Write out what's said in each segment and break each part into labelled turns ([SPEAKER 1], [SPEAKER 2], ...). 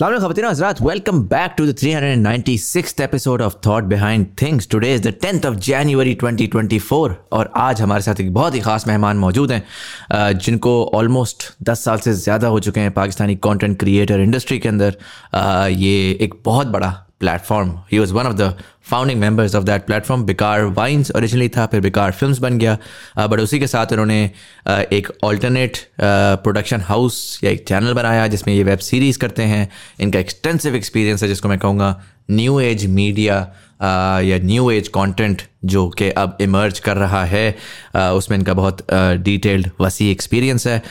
[SPEAKER 1] खबरतीन हजरा welcome back to three hundred and the six episode of thought behind things today is the tenth of January twenty twenty four और आज हमारे साथ एक बहुत ही ख़ास मेहमान मौजूद हैं जिनको ऑलमोस्ट दस साल से ज़्यादा हो चुके हैं पाकिस्तानी कॉन्टेंट क्रिएटर इंडस्ट्री के अंदर ये एक बहुत बड़ा platform he was one of the founding members of that platform बिकार wines originally था फिर बिकार फिल्म बन गया बट उसी के साथ उन्होंने एक ऑल्टरनेट प्रोडक्शन हाउस या एक चैनल बनाया जिसमें ये वेब सीरीज़ करते हैं इनका एक्सटेंसिव एक्सपीरियंस है जिसको मैं कहूँगा न्यू एज मीडिया या न्यू एज कंटेंट जो कि अब इमर्ज कर रहा है उसमें इनका बहुत डिटेल्ड वसी एक्सपीरियंस है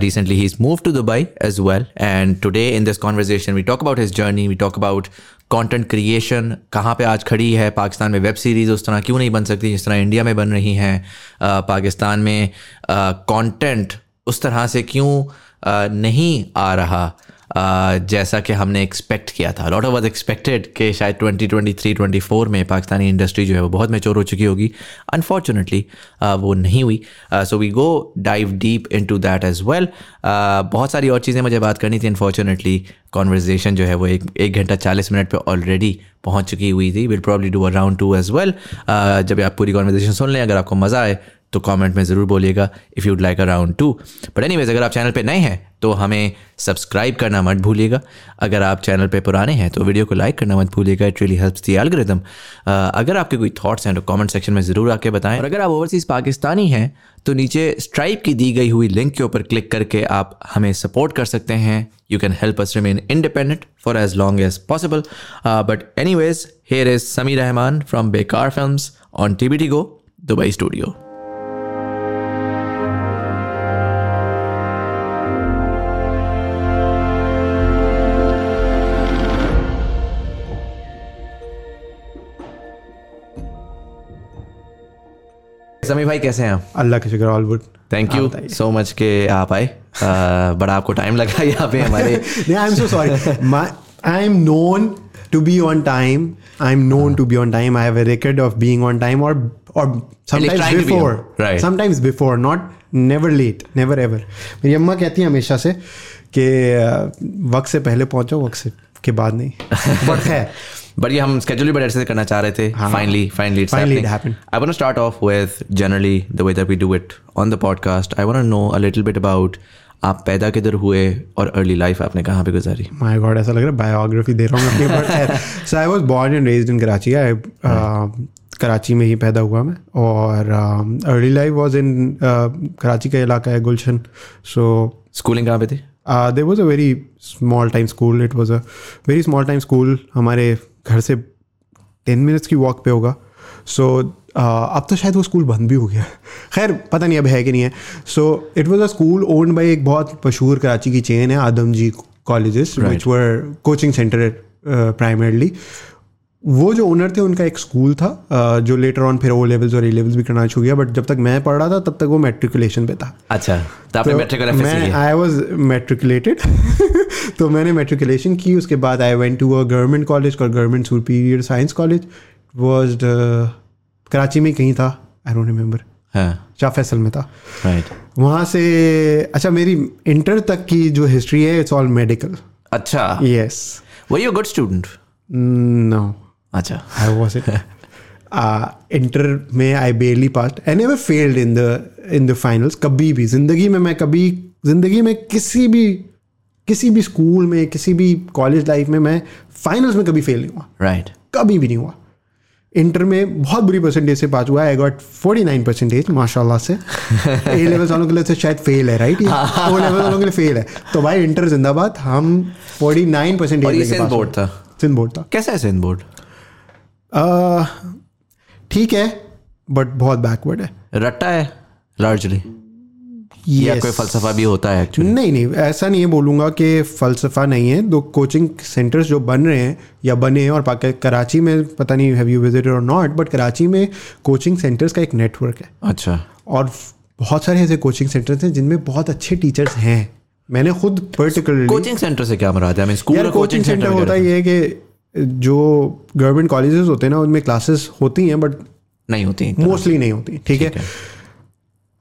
[SPEAKER 1] रिसेंटली ही is move to Dubai as well and today in this conversation we talk about his journey we talk about content creation कहाँ पे आज खड़ी है पाकिस्तान में वेब सीरीज़ उस तरह क्यों नहीं बन सकती जिस तरह इंडिया में बन रही हैं पाकिस्तान में कंटेंट उस तरह से क्यों नहीं आ रहा जैसा कि हमने एक्सपेक्ट किया था लॉट ऑफ वॉज एक्सपेक्टेड कि शायद 2023 24 में पाकिस्तानी इंडस्ट्री जो है वो बहुत मेचोर हो चुकी होगी अनफॉर्चुनेटली वो नहीं हुई so we go dive deep in to that as well बहुत सारी और चीज़ें मुझे बात करनी थी अनफॉर्चुनेटली कॉन्वर्जेशन जो है वो एक एक घंटा चालीस मिनट पे ऑलरेडी पहुंच चुकी हुई थी will probably do around two as well जब आप पूरी कॉन्वर्जेशन सुन लें अगर आपको मज़ा आए तो कमेंट में ज़रूर बोलिएगा if you'd like a round two but any अगर आप चैनल पे नए हैं तो हमें सब्सक्राइब करना मत भूलिएगा अगर आप चैनल पे पुराने हैं तो वीडियो को लाइक करना मत भूलिएगा it really helps the algorithm अगर आपके कोई थॉट्स हैं तो कमेंट सेक्शन में ज़रूर आके बताएं और अगर आप ओवरसीज़ पाकिस्तानी हैं तो नीचे स्ट्राइप की दी गई हुई लिंक के ऊपर क्लिक करके आप हमें सपोर्ट कर सकते हैं you can help us remain independent for as long as possible but anyways here is Sami Rahman from Bekaar film on T B T go Dubai studio Sami भाई कैसे हैं आप
[SPEAKER 2] अल्लाह के शुक्र all good
[SPEAKER 1] thank you so much के आप आए बड़ा आपको टाइम लगा यहाँ पे हमारे
[SPEAKER 2] I am known to be on time I am known to be on time I have a of being on time और और sometimes before not never late never ever मेरी अम्मा कहती हैं हमेशा से कि वक्त से पहले पहुंचो वक्त से के बाद
[SPEAKER 1] नहीं बट है बट ये हम भी बड़े से करना चाह रहे थे. फाइनली हाँ, फाइनली हाँ. finally it's finally happening. It happened. I want to start off with generally the way that we do it on the podcast. I want to आप पैदा किधर हुए और अर्ली लाइफ आपने कहाँ पे गुजारी
[SPEAKER 2] माय गॉड ऐसा लग रहा है बायोग्राफी दे रहा हूँ so I was born and raised in Karachi I Karachi में ही पैदा हुआ मैं और early life was in Karachi का इलाका है गुलशन सो
[SPEAKER 1] स्कूलिंग कहाँ पे
[SPEAKER 2] थी there was a very small time school it was a very small time school हमारे घर से टेन मिनट्स की वॉक पे होगा सो so, अब तो शायद वो स्कूल बंद भी हो गया खैर पता नहीं अब है कि नहीं है so it was a school owned by एक बहुत मशहूर कराची की चेन है Adamjee college which were coaching centre primarily वो जो ओनर थे उनका एक स्कूल था जो लेटर ऑन फिर ओ लेवल्स और ए लेवल्स भी करना छू गया बट जब तक मैं पढ़ रहा था तब तक वो मेट्रिकुलेशन पे था अच्छा
[SPEAKER 1] तो तो
[SPEAKER 2] मैं आई वाज मेट्रिकुलेटेड तो मैंने मेट्रिकुलेशन की उसके बाद I went to a government college और government superior science college was Karachi में कहीं था I don't remember Shah Faisal
[SPEAKER 1] में था राइट right. वहाँ से
[SPEAKER 2] अच्छा मेरी इंटर तक की जो हिस्ट्री है इट्स ऑल मेडिकल अच्छा yes were
[SPEAKER 1] you good student no अच्छा
[SPEAKER 2] आई वॉज इट इंटर में I barely pass and ever failed in the in the finals कभी भी जिंदगी में मैं कभी जिंदगी में किसी भी किसी भी स्कूल में किसी भी कॉलेज लाइफ में मैं फाइनल्स में कभी फेल नहीं हुआ
[SPEAKER 1] राइट right.
[SPEAKER 2] कभी भी नहीं हुआ इंटर में बहुत बुरी परसेंटेज से पास हुआ I got forty nine percentage माशाल्लाह से ए लेवल वालों के लिए तो शायद फेल है राइट ओ लेवल वालों के लिए फेल है तो भाई इंटर जिंदाबाद हम फोर्टी नाइन परसेंटेज बोर्ड था सिंध बोर्ड था कैसा है सिंध बोर्ड ठीक है बट बहुत बैकवर्ड है
[SPEAKER 1] रट्टा है लार्जली yes. या कोई फलसफा भी होता है
[SPEAKER 2] actually? नहीं नहीं ऐसा नहीं है बोलूंगा कि फ़लसफ़ा नहीं है दो कोचिंग सेंटर्स जो बन रहे हैं या बने हैं और कराची में पता नहीं हैव यू विजिटेड और नॉट बट कराची में कोचिंग सेंटर्स का एक नेटवर्क है
[SPEAKER 1] अच्छा
[SPEAKER 2] और बहुत सारे ऐसे कोचिंग सेंटर्स हैं जिनमें बहुत अच्छे टीचर्स हैं मैंने खुद पर्टिकुलरली कोचिंग सेंटर से क्या मरा है स्कूल कोचिंग सेंटर होता ये है कि जो गवर्नमेंट कॉलेजेस होते हैं ना उनमें क्लासेस होती हैं बट
[SPEAKER 1] नहीं होती
[SPEAKER 2] मोस्टली नहीं होती ठीक है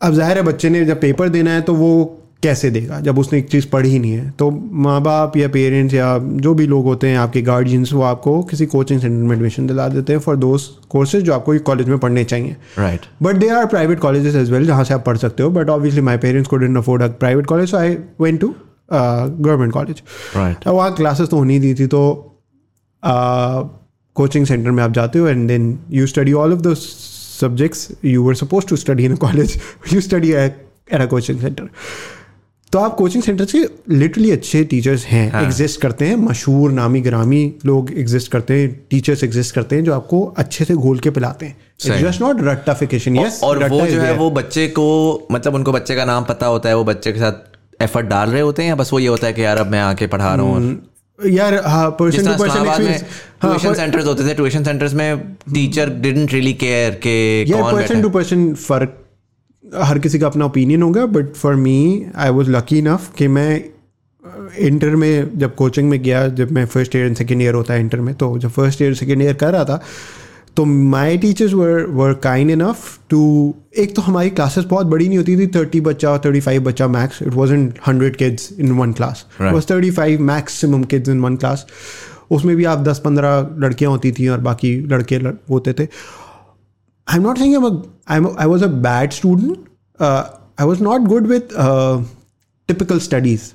[SPEAKER 2] अब जाहिर है बच्चे ने जब पेपर देना है तो वो कैसे देगा जब उसने एक चीज़ पढ़ी ही नहीं है तो माँ बाप या पेरेंट्स या जो भी लोग होते हैं आपके गार्जियंस वो आपको किसी कोचिंग सेंटर में एडमिशन दिला देते हैं फॉर दोज कोर्सेज जो आपको कॉलेज में पढ़ने चाहिए right but they are private colleges as well जहाँ से आप पढ़ सकते हो बट ऑब्वियसली माई पेरेंट्स को dent afford private college I went to government college वहाँ क्लासेस तो होनी दी थी तो कोचिंग सेंटर में आप जाते हो and then you study all of the subjects you were suppose to study in college you study at a coaching centre तो आप कोचिंग सेंटर से लिटरली अच्छे टीचर्स हैं हाँ. एग्जिस्ट करते हैं मशहूर नामी ग्रामी लोग एग्जिस्ट करते हैं टीचर्स एग्जिस्ट करते हैं जो आपको अच्छे से घोल के पिलाते हैं जस्ट नॉट
[SPEAKER 1] रट्टाफिकेशन यस और वो जो है वो बच्चे को मतलब उनको बच्चे का नाम पता होता है वो बच्चे के साथ एफर्ट डाल रहे होते हैं या बस वो ये होता है कि यार अब मैं आके पढ़ा रहा हूँ hmm,
[SPEAKER 2] यार हाँ person to
[SPEAKER 1] person tuition centres होते थे ट्यूशन सेंटर्स में टीचर डिडंट रियली केयर के
[SPEAKER 2] पर्सन टू पर्सन फर्क हर किसी का अपना ओपिनियन होगा but for me I was lucky enough कि मैं इंटर में जब कोचिंग में गया जब मैं first year and second year होता है इंटर में तो जब फर्स्ट ईयर सेकेंड ईयर कर रहा था तो my teachers were were kind enough to एक तो हमारी क्लासेस बहुत बड़ी नहीं होती थी थर्टी बच्चा और थर्टी फाइव बच्चा max it was in hundred kids in one class was thirty five maximum kids in one class उसमें भी आप दस पंद्रह लड़कियाँ होती थी और बाकी लड़के लड़, होते थे I am not thing I was a bad student I was not good with typical studies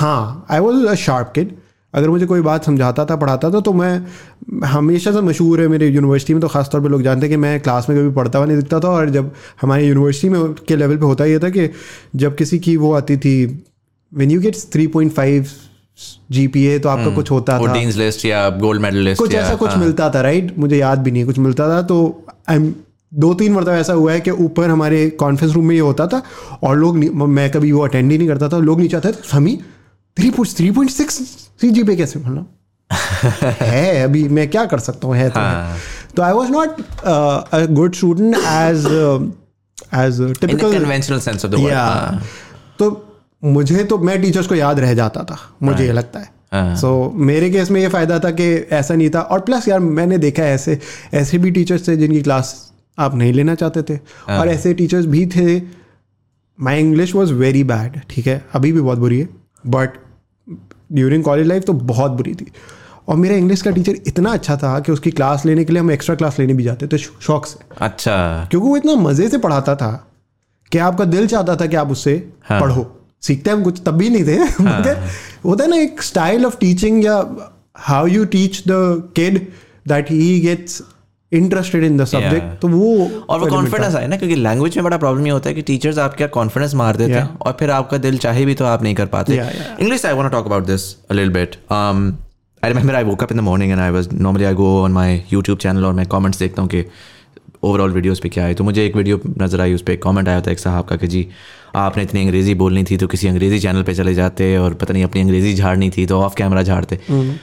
[SPEAKER 2] हाँ I was a sharp kid अगर मुझे कोई बात समझाता था पढ़ाता था तो मैं हमेशा से मशहूर है मेरे यूनिवर्सिटी में तो खासतौर पे लोग जानते हैं कि मैं क्लास में कभी पढ़ता हुआ नहीं दिखता था और जब हमारी यूनिवर्सिटी में के लेवल पे होता ये था कि जब किसी की वो आती थी when you gets three point five
[SPEAKER 1] G P A तो आपका हम्म, कुछ होता था लिस्ट या गोल्ड मेडल लिस्ट कुछ ऐसा कुछ हाँ। मिलता था राइट मुझे याद भी नहीं
[SPEAKER 2] कुछ मिलता था तो आई एम दो तीन मरतब ऐसा हुआ है कि ऊपर हमारे कॉन्फ्रेंस रूम में ये होता था और लोग मैं कभी वो अटेंड ही नहीं करता था लोग नहीं चाहते थे ही three point three point six C G पे कैसे बोलना है अभी मैं क्या कर सकता हूँ है तो हाँ। तो I was not good student as as typical
[SPEAKER 1] sense of the
[SPEAKER 2] word तो मुझे तो मैं टीचर्स को याद रह जाता था मुझे right. ये लगता है सो हाँ। मेरे केस में ये फ़ायदा था कि ऐसा नहीं था और प्लस यार मैंने देखा है ऐसे ऐसे भी टीचर्स थे जिनकी क्लास आप नहीं लेना चाहते थे हाँ। और ऐसे टीचर्स भी थे my English was very bad ठीक है अभी भी बहुत बुरी है बट ड्यूरिंग कॉलेज लाइफ तो बहुत बुरी थी और मेरा इंग्लिश का टीचर इतना अच्छा था कि उसकी क्लास लेने के लिए हम एक्स्ट्रा क्लास लेने भी जाते थे शौक से
[SPEAKER 1] अच्छा
[SPEAKER 2] क्योंकि वो इतना मज़े से पढ़ाता था कि आपका दिल चाहता था कि आप उससे हाँ। पढ़ो सीखते हम कुछ तब भी नहीं थे हाँ। होता है ना एक स्टाइल ऑफ टीचिंग या how you teach the kid that he gets interested in the subject तो वो
[SPEAKER 1] और वो कॉन्फिडेंस आए ना क्योंकि लैंग्वेज में बड़ा प्रॉब्लम ये होता है कि टीचर्स आपका कॉन्फिडेंस मार देते हैं और फिर आपका दिल चाहे भी तो आप नहीं कर पाते English I want talk about this a I bit um, I remember I woke up in the morning and I was normally I go on my YouTube channel और मैं कमेंट्स देखता हूँ कि ओवरऑल वीडियोस पे क्या है तो मुझे एक वीडियो नज़र आई उस पर एक कॉमेंट आया था एक साहब का कि जी आपने इतनी अंग्रेज़ी बोलनी थी तो किसी अंग्रेज़ी चैनल पे चले जाते और पता नहीं अपनी अंग्रेज़ी झाड़नी थी तो ऑफ कैमरा झाड़ते mm-hmm.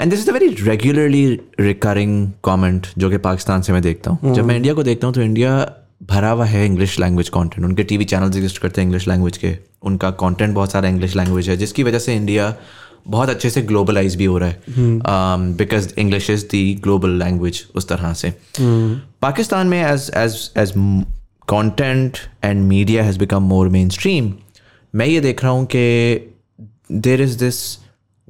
[SPEAKER 1] And this is a very regularly recurring comment जो कि पाकिस्तान से मैं देखता हूँ mm. जब मैं इंडिया hmm. को देखता हूँ तो इंडिया भरा हुआ है इंग्लिश लैंग्वेज कंटेंट उनके टीवी चैनल्स एग्जिस्ट करते हैं इंग्लिश लैंग्वेज के उनका कंटेंट बहुत सारा इंग्लिश लैंग्वेज है जिसकी वजह से इंडिया बहुत अच्छे से ग्लोबलाइज भी हो रहा है because English is the global language उस तरह से hmm. पाकिस्तान में as as as content and media has become more mainstream मैं ये देख रहा हूँ कि there is this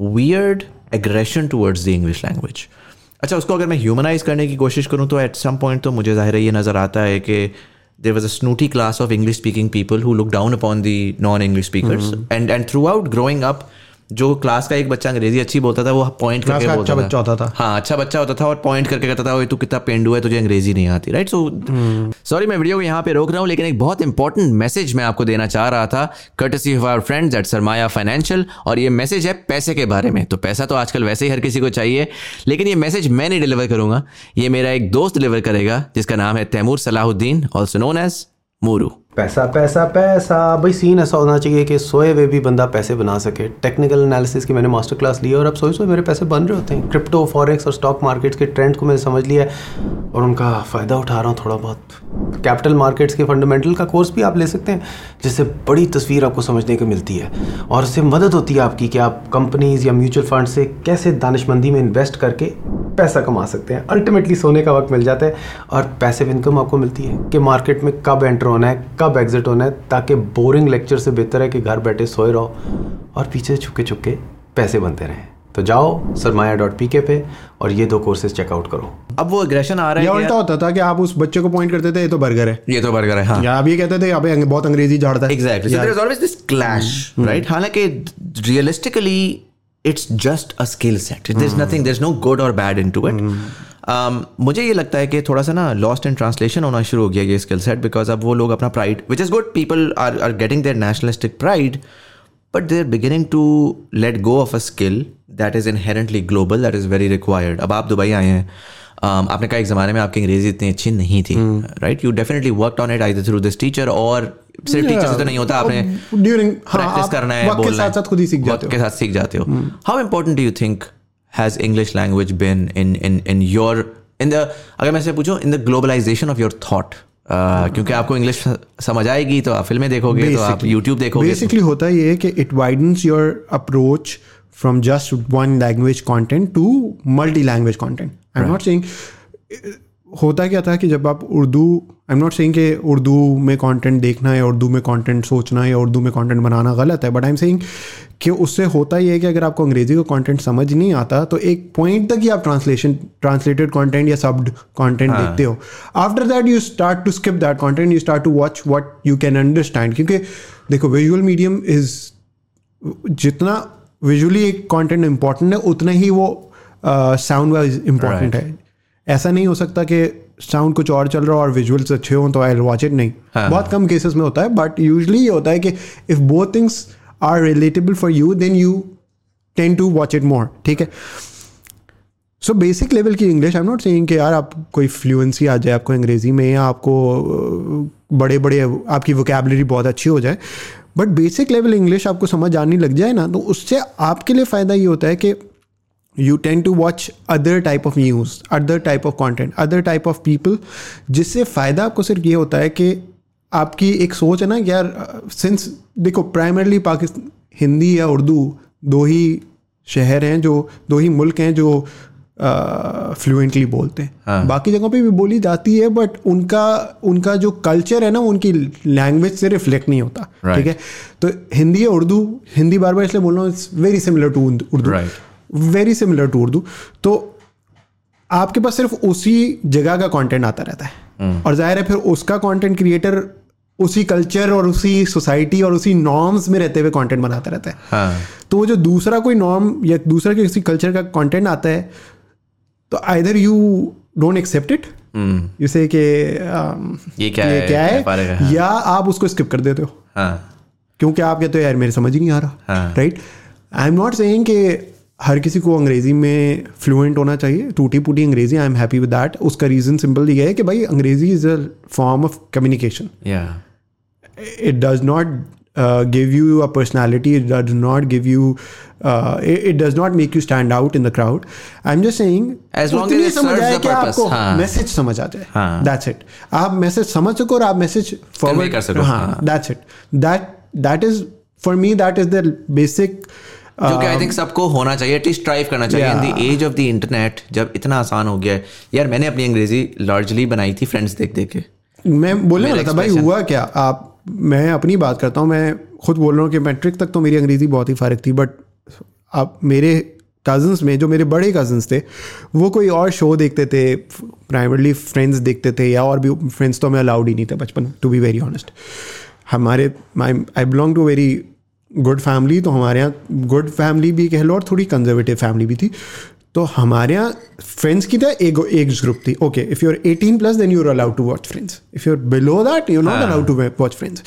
[SPEAKER 1] weird Aggression towards the English language. अच्छा उसको अगर मैं ह्यूमनाइज करने की कोशिश करूँ तो एट सम पॉइंट तो मुझे ज़ाहिर है ये नज़र आता है कि there was a snooty class of English speaking people who looked down upon the non English speakers. Mm-hmm. And and throughout growing up, जो क्लास का एक बच्चा अंग्रेजी अच्छी बोलता था वो पॉइंट
[SPEAKER 2] करके बोलता अच्छा बच्चा होता था
[SPEAKER 1] हाँ अच्छा बच्चा होता था और पॉइंट करके कहता था तू कितना पेंडू है तुझे अंग्रेजी नहीं आती राइट सो सॉरी मैं वीडियो को यहाँ पे रोक रहा हूँ लेकिन एक बहुत इंपॉर्टेंट मैसेज मैं आपको देना चाह रहा था courtesy of our friends at Sarmaya financial और ये मैसेज है पैसे के बारे में तो पैसा तो आजकल वैसे ही हर किसी को चाहिए लेकिन ये मैसेज मैं नहीं डिलीवर करूंगा ये मेरा एक दोस्त डिलीवर करेगा जिसका नाम है Taimur Salahuddin also known as Mooroo
[SPEAKER 3] पैसा पैसा पैसा भाई सीन ऐसा होना चाहिए कि सोए हुए भी बंदा पैसे बना सके टेक्निकल एनालिसिस की मैंने मास्टर क्लास ली है और अब सोए सोए मेरे पैसे बन रहे होते हैं क्रिप्टो फॉरेक्स और स्टॉक मार्केट्स के ट्रेंड को मैंने समझ लिया है और उनका फ़ायदा उठा रहा हूँ थोड़ा बहुत कैपिटल मार्केट्स के फंडामेंटल का कोर्स भी आप ले सकते हैं जिससे बड़ी तस्वीर आपको समझने को मिलती है और उससे मदद होती है आपकी कि आप कंपनीज़ या म्यूचुअल फंड से कैसे दानशमंदी में इन्वेस्ट करके पैसा कमा सकते हैं अल्टीमेटली सोने का वक्त मिल जाता है और पैसिव इनकम आपको मिलती है कि मार्केट में कब एंटर होना है कब कब एग्जिट होना है ताकि बोरिंग लेक्चर से बेहतर है कि घर बैठे सोए रहो और पीछे छुके छुके पैसे बनते रहें तो जाओ सरमाया डॉट पी के पे और ये दो कोर्सेज चेकआउट करो
[SPEAKER 1] अब वो एग्रेशन आ रहा
[SPEAKER 2] है उल्टा होता था कि आप उस बच्चे को पॉइंट करते थे ये तो बर्गर है ये तो
[SPEAKER 1] बर्गर
[SPEAKER 2] है हाँ या आप ये कहते थे आप बहुत अंग्रेजी
[SPEAKER 1] झाड़ता है exactly so always this clash right हालांकि realistically it's just a skill set. There's mm. nothing, there's no good or bad into it. It hmm. um, मुझे ये लगता है कि थोड़ा सा ना लॉस्ट इन ट्रांसलेशन होना शुरू हो गया ये स्किल सेट बिकॉज अब वो लोग अपना pride which is good people are are getting there nationalistic pride but they are beginning to let go of a skill that is inherently global that is very required अब आप Dubai आए हैं um, आपने कहा एक ज़माने में आपकी अंग्रेजी इतनी अच्छी नहीं थी right you definitely work on it I through this teacher और सिर्फ टीचर से तो नहीं होता आपने ड्यूरिंग हाँ,
[SPEAKER 2] प्रैक्टिस करना है बोलना है खुद ही
[SPEAKER 1] के साथ सीख जाते हो how important do you think has English language been in in in your in the अगर मैं से पूछूं in the globalization of your thought uh, क्योंकि hmm. आपको English समझ तो फिल्में देखोगे basically, तो आप YouTube देखोगे
[SPEAKER 2] basically तो, होता ये है कि it widens your approach from just one language content to multi language content I'm not saying होता क्या था कि जब आप Urdu I am not saying कि उर्दू में कंटेंट देखना या उर्दू में कंटेंट सोचना या उर्दू में कंटेंट बनाना गलत है बट आई एम सेइंग कि उससे होता ही है कि अगर आपको अंग्रेज़ी का कंटेंट समझ नहीं आता तो एक पॉइंट तक ही आप ट्रांसलेशन ट्रांसलेटेड कंटेंट या सब्ड कंटेंट हाँ. देखते हो after that you start to skip that content you start to watch what you can understand क्योंकि देखो विजुअल मीडियम इज़ जितना विजुअली एक कॉन्टेंट इम्पॉर्टेंट है उतना ही वो साउंड वाइज इम्पॉर्टेंट है ऐसा नहीं हो सकता कि साउंड कुछ और चल रहा हो और विजुअल्स अच्छे हों तो आई वॉच इट नहीं हाँ. बहुत कम केसेस में होता है बट यूजली ये होता है कि if both things are relatable for you then you tend to watch it more ठीक है सो बेसिक लेवल की English I am not saying कि यार आप कोई फ्लुएंसी आ जाए आपको अंग्रेज़ी में या आपको बड़े बड़े आपकी वोकेबलरी बहुत अच्छी हो जाए बट बेसिक लेवल इंग्लिश आपको समझ आने लग जाए ना तो उससे आपके लिए फ़ायदा ये होता है कि you tend to watch other type of news other type of content other type of people जिससे फ़ायदा आपको सिर्फ ये होता है कि आपकी एक सोच है ना यार सिंस देखो प्राइमरली पाकिस्तान हिंदी या उर्दू दो ही शहर हैं जो दो ही मुल्क हैं जो फ्लुएंटली बोलते हैं हाँ. बाकी जगहों पे भी बोली जाती है बट उनका उनका जो कल्चर है ना उनकी लैंग्वेज से रिफ्लेक्ट नहीं होता right. ठीक है तो हिंदी या उर्दू हिंदी बार बार इसलिए बोल रहा हूँ it's very similar to Urdu right. Very similar to Urdu तो आपके पास सिर्फ उसी जगह का कंटेंट आता रहता है हम्म। और जाहिर है फिर उसका कंटेंट क्रिएटर उसी कल्चर और उसी सोसाइटी और उसी नॉर्म्स में रहते हुए कंटेंट बनाता रहता है हाँ. तो वो जो दूसरा कोई नॉर्म या दूसरा किसी कल्चर का कंटेंट आता है तो either you don't accept it you कि um, ये क्या ये है, क्या है, है हाँ. या आप उसको स्किप कर देते हो हाँ. क्योंकि आप कहते हो यार मेरे समझ ही नहीं आ
[SPEAKER 1] रहा right
[SPEAKER 2] I am not saying कि हर किसी को अंग्रेजी में फ्लुएंट होना चाहिए टूटी पुटी अंग्रेजी I am happy with that उसका रीजन सिंपल ये है कि भाई अंग्रेजी is a form of communication it does not give you a personality it does not give you it does not make you stand out in the crowd I am just say
[SPEAKER 1] आपको message हाँ। समझ आ
[SPEAKER 2] जाए that's it आप message समझ सको और आप मैसेज फॉरवर्ड
[SPEAKER 1] कर सको
[SPEAKER 2] हाँ that's it that that is for me that is the basic
[SPEAKER 1] जो कि आई थिंक सबको होना चाहिए एटलीस्ट ट्राइव करना चाहिए in the age of the internet जब इतना आसान हो गया है यार मैंने अपनी अंग्रेजी लार्जली बनाई थी फ्रेंड्स देख देख के
[SPEAKER 2] मैं बोलने वाला था भाई हुआ क्या आप मैं अपनी बात करता हूँ मैं खुद बोल रहा हूँ कि मैट्रिक तक तो मेरी अंग्रेज़ी बहुत ही फ़र्क थी बट आप मेरे कज़न्स में जो मेरे बड़े कज़न्स थे वो कोई और शो देखते थे प्राइवेटली फ्रेंड्स देखते थे या और भी फ्रेंड्स तो हमें अलाउड ही नहीं थे बचपन टू बी वेरी ऑनेस्ट हमारे I belong to very good family तो हमारे यहाँ गुड फैमिली भी कह लो और थोड़ी कंजर्वेटिव फैमिली भी थी तो हमारे यहाँ फ्रेंड्स की था एक एक ग्रुप थी okay if you are eighteen plus then you are allowed to watch Friends if you are below that you not allowed to watch Friends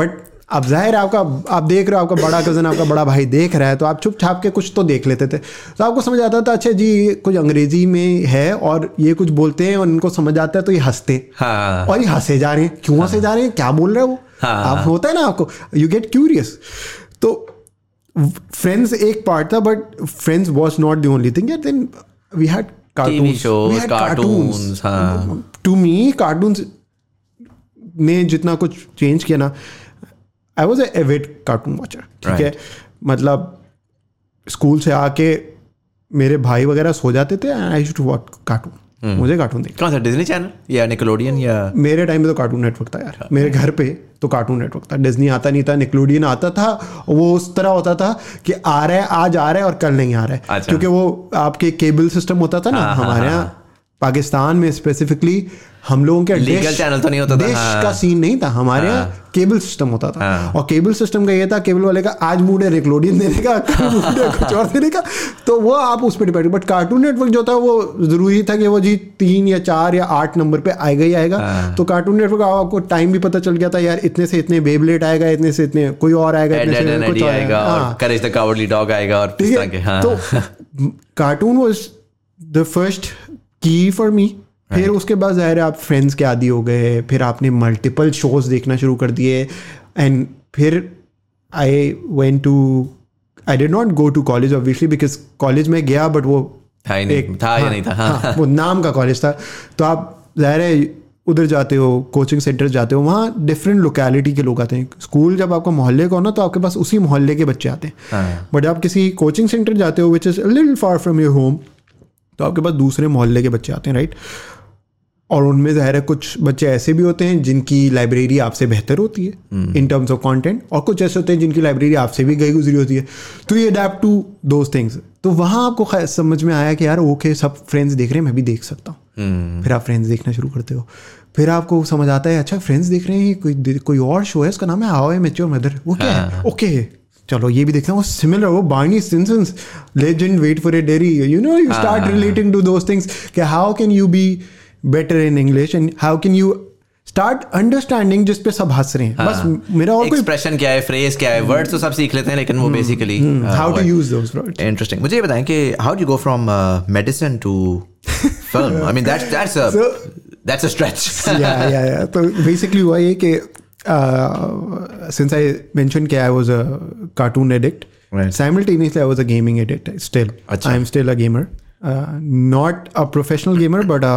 [SPEAKER 2] but अब जाहिर है आपका आप देख रहे हो आपका बड़ा कज़न आपका बड़ा भाई देख रहा है तो आप चुप छाप के कुछ तो देख लेते थे तो आपको समझ आता था अच्छा जी कुछ अंग्रेजी में है और ये कुछ बोलते हैं और इनको समझ आता है तो ये हंसते हैं हाँ। और ये हंसे जा रहे हैं क्यों हंसे हाँ। जा रहे हैं क्या बोल रहे हैं वो हाँ, आप हाँ। होता है ना आपको यू गेट क्यूरियस तो फ्रेंड्स एक पार्ट था but friends was not the only thing then we had
[SPEAKER 1] to
[SPEAKER 2] me cartoon ने जितना कुछ चेंज किया ना I was avid cartoon watcher ठीक है मतलब स्कूल से आके मेरे भाई वगैरह सो जाते थे आई शुड वॉट कार्टून
[SPEAKER 1] हम्म। मुझे कार्टून देखना कहाँ था डिज्नी चैनल या निकलोडियन या
[SPEAKER 2] मेरे टाइम में तो कार्टून नेटवर्क था यार मेरे घर पे तो कार्टून नेटवर्क था डिज्नी आता नहीं था निकलोडियन आता था वो उस तरह होता था कि आ रहा है आज आ रहा है और कल नहीं आ रहा है अच्छा। क्योंकि वो आपके केबल सिस्टम होता था ना हाँ, हाँ, हमारे हाँ, यहाँ पाकिस्तान में स्पेसिफिकली हम लोगों के
[SPEAKER 1] लीगल चैनल तो नहीं होता था
[SPEAKER 2] देश का सीन हाँ। नहीं था हमारे यहाँ केबल हाँ। सिस्टम होता था हाँ। और केबल सिस्टम का ये था केबल वाले का आज मूड है रिकलोडियन देने का कुछ और देने का तो वो आप उस पर डिपेंड बट कार्टून नेटवर्क जो था वो जरूरी था कि वो जी तीन या चार या आठ नंबर पे आएगा ही आएगा तो कार्टून नेटवर्क आपको टाइम भी पता चल गया था यार इतने से इतने बेबलेट आएगा इतने से इतने कोई और आएगा इतने से कुछ आएगा करेज डॉग आएगा और तो कार्टून वॉज द फर्स्ट की फॉर मी फिर उसके बाद ज़ाहिर है आप फ्रेंड्स के आदि हो गए फिर आपने मल्टीपल शोज देखना शुरू कर दिए एंड फिर I went to I did not go to college obviously because college में गया बट वो
[SPEAKER 1] था ही नहीं था या नहीं था हाँ, हाँ,
[SPEAKER 2] वो नाम का कॉलेज था तो आप ज़ाहिर है उधर जाते हो कोचिंग सेंटर जाते हो वहाँ डिफरेंट लोकेलिटी के लोग आते हैं स्कूल जब आपका मोहल्ले का हो ना तो आपके पास उसी मोहल्ले के बच्चे आते हैं बट हाँ। आप किसी कोचिंग सेंटर जाते हो which is little far from your home तो आपके पास दूसरे मोहल्ले के बच्चे आते हैं राइट right? और उनमें ज़ाहिर है कुछ बच्चे ऐसे भी होते हैं जिनकी लाइब्रेरी आपसे बेहतर होती है इन टर्म्स ऑफ कंटेंट और कुछ ऐसे होते हैं जिनकी लाइब्रेरी आपसे भी गई गुजरी होती है तो ये अडेप्ट टू दोज थिंग्स तो वहाँ आपको समझ में आया कि यार ओके सब फ्रेंड्स देख रहे हैं मैं भी देख सकता हूँ हम्म। फिर आप फ्रेंड्स देखना शुरू करते हो फिर आपको समझ आता है अच्छा फ्रेंड्स देख रहे हैं कोई कोई और शो है उसका नाम है हाउ आई मेच्योर मदर वो क्या है ओके हाँ। चलो ये भी देखते हैं वो सिमिलर वो Barney सिंसन्स legend wait for a dairy you know you start relating to those things कि how can you be better in English and how can you start understanding जिसपे सब हंस रहे हैं बस
[SPEAKER 1] हाँ। मेरा और एक्सप्रेशन क्या है फ्रेज क्या है वर्ड्स hmm. तो सब सीख लेते हैं लेकिन वो basically
[SPEAKER 2] how to use those
[SPEAKER 1] interesting मुझे ये बताएं कि how do go from medicine to film I mean that's that's a that's a stretch
[SPEAKER 2] या या या तो बेसिकली हुआ ये कि सिंस आई मेंशन कि I was a cartoon addict simultaneously I was a gaming addict still I am still a gamer not a professional gamer but a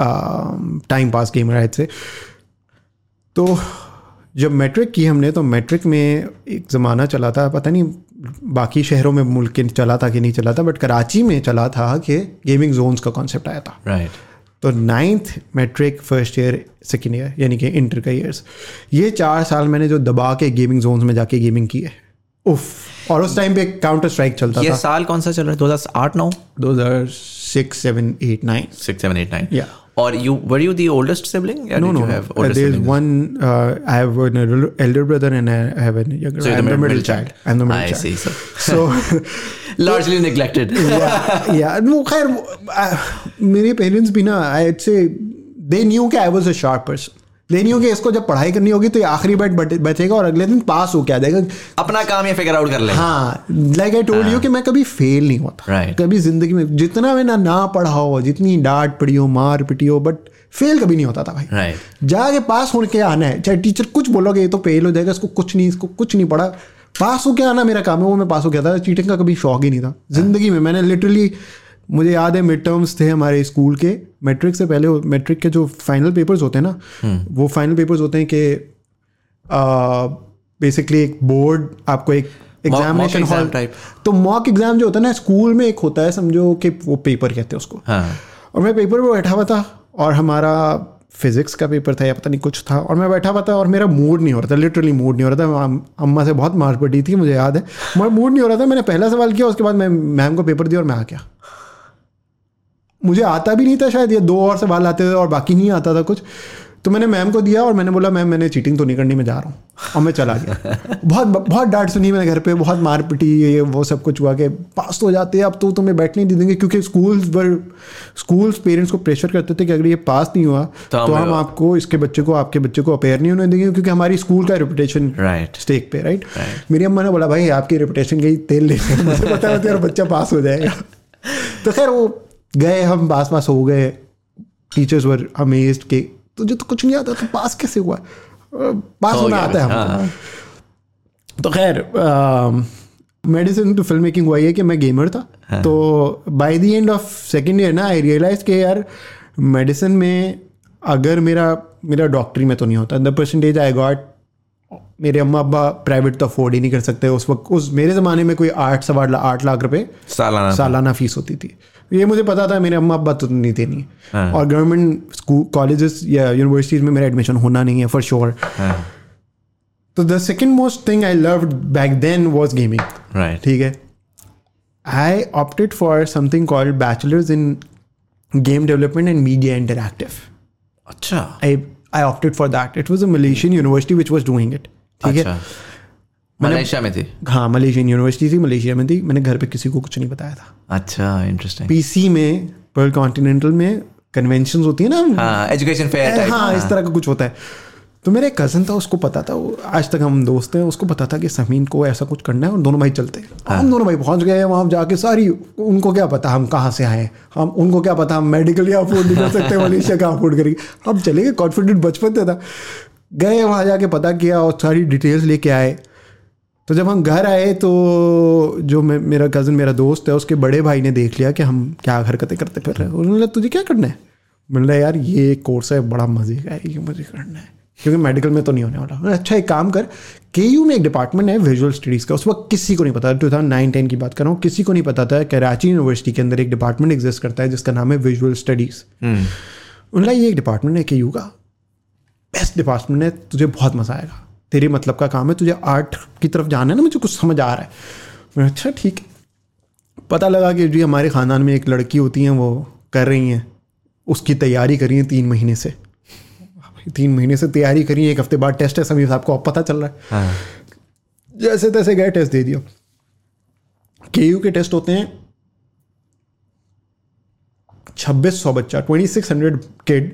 [SPEAKER 2] time pass game right से तो जब matric की हमने तो matric में एक ज़माना चला था पता नहीं बाकी शहरों में मुल्क के चला था कि नहीं चला था बट कराची में चला था कि गेमिंग जोन्स का कॉन्सेप्ट आया था
[SPEAKER 1] राइट right. तो
[SPEAKER 2] ninth matric first year second year यानी कि इंटर का ईयर्स ये चार साल मैंने जो दबा के गेमिंग जोन्स में जाके गेमिंग की है उफ और उस टाइम पे काउंटर स्ट्राइक चलता ये था साल कौन सा चल रहा है दो
[SPEAKER 1] हज़ार आठ नौ दो हज़ार six seven eight nine six seven eight nine या or you were you the oldest sibling? no, no. have
[SPEAKER 2] uh, there's siblings? one. Uh, I have an elder brother and I have a younger.
[SPEAKER 1] So I'm the middle, middle child.
[SPEAKER 2] child. I'm the middle I child.
[SPEAKER 1] see. So, so largely neglected. yeah,
[SPEAKER 2] yeah. No, खैर uh, my parents bi,na I'd say they knew that I was a sharp person. नहीं होगी इसको जब पढ़ाई करनी होगी तो ये आखिरी बैट बचेगा और अगले दिन पास हो क्या देगा
[SPEAKER 1] अपना काम ये फिगर आउट कर ले
[SPEAKER 2] हाँ लाइक आई टोल्ड यू कि मैं कभी फेल नहीं होता
[SPEAKER 1] right.
[SPEAKER 2] कभी जिंदगी में जितना मैंने ना पढ़ा हो जितनी डांट पड़ी हो मार पिटी हो बट फेल कभी नहीं होता था भाई
[SPEAKER 1] right. जाके पास के आना है चाहे टीचर कुछ बोलोगे ये तो फेल हो जाएगा इसको कुछ नहीं इसको कुछ नहीं पढ़ा पास हो के आना मेरा काम है वो मैं पास हो गया था चीटिंग का कभी शौक ही नहीं था हाँ। जिंदगी में मैंने लिटरली मुझे याद है मिड टर्म्स थे हमारे स्कूल के मैट्रिक से पहले मैट्रिक के जो फाइनल पेपर्स होते हैं ना हम्म। वो फाइनल पेपर्स होते हैं कि बेसिकली एक बोर्ड आपको एक एग्जामिनेशन हॉल टाइप तो मॉक एग्जाम जो होता है ना स्कूल में एक होता है समझो कि वो पेपर कहते हैं उसको हाँ. और मैं पेपर पर बैठा हुआ था और हमारा फिजिक्स का पेपर था या पता नहीं कुछ था और मैं बैठा हुआ था और मेरा मूड नहीं हो रहा था लिटरली मूड नहीं हो रहा था अम्मा से बहुत मार पड़ी थी मुझे याद है मगर मूड नहीं हो रहा था मैंने पहला सवाल किया उसके बाद मैं मैम को पेपर दिया और मैं आ गया मुझे आता भी नहीं था शायद ये दो और सवाल आते थे और बाकी नहीं आता था कुछ तो मैंने मैम को दिया और मैंने बोला मैम मैंने चीटिंग तो नहीं करनी मैं जा रहा हूँ और मैं चला गया बहुत बहुत डांट सुनी मैंने घर पे बहुत मार पिटी ये वो सब कुछ हुआ कि पास तो जाते अब तो तुम्हें बैठने नहीं दे देंगे क्योंकि स्कूल्स पर स्कूल्स पेरेंट्स को प्रेशर करते
[SPEAKER 4] थे कि अगर ये पास नहीं हुआ तो, तो हम आपको इसके बच्चे को आपके बच्चे को अपेयर नहीं होने देंगे क्योंकि हमारी स्कूल का रेपुटेशन स्टेक पे राइट मेरी अम्मा ने बोला भाई आपकी रेपुटेशन गई तेल ले बच्चा पास हो जाएगा तो खैर वो गए हम पास पास हो गए टीचर्स वर अमेज के तुझे तो कुछ नहीं आता तो पास कैसे हुआ पास होना आता है हमको हाँ। तो खैर मेडिसिन टू फिल्म मेकिंग हुआ है कि मैं गेमर था हाँ. तो by the end of second year ना आई रियलाइज के यार मेडिसिन में अगर मेरा मेरा डॉक्टरी में तो नहीं होता द परसेंटेज आई गॉट मेरे अम्मा अब्बा प्राइवेट तो अफोर्ड ही नहीं कर सकते उस वक्त उस मेरे ज़माने में कोई आठ सवा आठ लाख रुपए सालाना सालाना फीस होती थी ये मुझे पता था मेरे अम्मा अब्बा तो नहीं देनी है हाँ। और गवर्नमेंट स्कूल कॉलेजेस या यूनिवर्सिटीज़ में मेरा एडमिशन होना नहीं है फॉर श्योर हाँ। तो the second most thing I love back then was gaming ठीक है I opted for something called bachelors in development and media interactive अच्छा I I opted for that it was a Malaysian university which was doing it ठीक है अच्छा।
[SPEAKER 5] Malaysia में थी
[SPEAKER 4] हाँ Malaysian university थी मलेशिया में थी मैंने घर पे किसी को कुछ नहीं बताया था
[SPEAKER 5] अच्छा इंटरेस्टिंग
[SPEAKER 4] पीसी में वर्ल्ड कॉन्टिनेंटल में कन्वेंशन होती है
[SPEAKER 5] ना एजुकेशन फेयर हाँ, हाँ,
[SPEAKER 4] eh, हाँ, हाँ इस तरह का कुछ होता है तो मेरा कज़न था उसको पता था वो आज तक हम दोस्त हैं उसको पता था कि समीन को ऐसा कुछ करना है और दोनों भाई चलते हैं हम दोनों भाई पहुंच गए हैं वहाँ जाके सारी उनको क्या पता हम कहाँ से आए हम उनको क्या पता हम मेडिकल या अफोर्ड नहीं कर सकते मलेशिया का अफोर्ड करेंगे हम चले गए कॉन्फिडेंट बचपन से था गए वहाँ जाके पता किया और सारी डिटेल्स लेके आए तो जब हम घर आए तो जो मे, मेरा कज़न मेरा दोस्त है उसके बड़े भाई ने देख लिया कि हम क्या हरकतें करते फिर रहे हैं उन्होंने लगा तुझे क्या करना है मैंने यार ये कोर्स है बड़ा मज़े का है ये मुझे करना है क्योंकि मेडिकल में तो नहीं होने वाला अच्छा एक काम कर के यू में एक डिपार्टमेंट है विजुअल स्टडीज़ का उस वक्त किसी को नहीं पता टू थाउजेंड नाइन टेन की बात कर रहा हूँ किसी को नहीं पता था कराची यूनिवर्सिटी के अंदर एक डिपार्टमेंट एग्जिस्ट करता है जिसका नाम है विजुअल स्टडीज़ लगा ये एक डिपार्टमेंट है के यू का बेस्ट डिपार्टमेंट है तुझे बहुत मज़ा आएगा तेरे मतलब का काम है तुझे आर्ट की तरफ जाना है ना मुझे कुछ समझ आ रहा है मैं अच्छा ठीक है पता लगा कि जी हमारे ख़ानदान में एक लड़की होती हैं वो कर रही हैं उसकी तैयारी करी है तीन महीने से तीन महीने से तैयारी करी है एक हफ्ते बाद टेस्ट है सभी आपको अब पता चल
[SPEAKER 5] रहा है हाँ।
[SPEAKER 4] जैसे तैसे गए टेस्ट दे दिया के यू के टेस्ट होते हैं छब्बीस सौ बच्चा twenty six hundred kid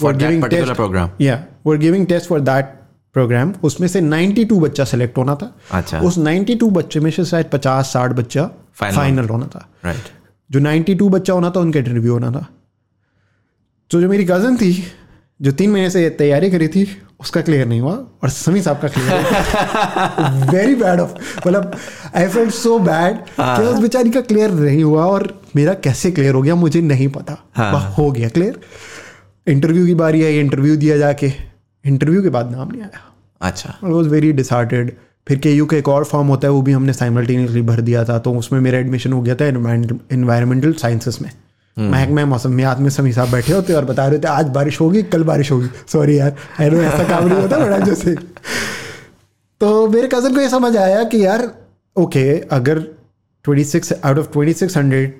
[SPEAKER 4] for giving test, program. Yeah, programme उसमें से 92 बच्चा सेलेक्ट होना था
[SPEAKER 5] अच्छा
[SPEAKER 4] उस 92 बच्चे में से शायद 50 साठ बच्चा फाइनल होना था
[SPEAKER 5] राइट
[SPEAKER 4] जो 92 बच्चा होना था उनका इंटरव्यू होना था तो जो मेरी कज़न थी जो तीन महीने से तैयारी करी थी उसका क्लियर नहीं हुआ और समी साहब का क्लियर वेरी बैड ऑफ मतलब आई फेल्ट सो बैड उस बेचारी का क्लियर नहीं हुआ और मेरा कैसे क्लियर हो गया मुझे नहीं पता हाँ। हो गया क्लियर इंटरव्यू की बारी आई इंटरव्यू दिया जाके इंटरव्यू के बाद नाम नहीं आया
[SPEAKER 5] अच्छा
[SPEAKER 4] आई वॉज वेरी डिसार्टेड फिर के यू का एक और फॉर्म होता है वो भी हमने साइमल्टेनियसली भर दिया था तो उसमें मेरा एडमिशन हो गया था इन्वायरमेंटल साइंसेस में महक हम्म। में मौसमियात में समी साहब बैठे होते और बता रहे थे आज बारिश होगी कल बारिश होगी सॉरी यार आई नो ऐसा काम नहीं होता बड़ा जैसे तो मेरे कज़न को ये समझ आया कि यार ओके अगर twenty six out of twenty six hundred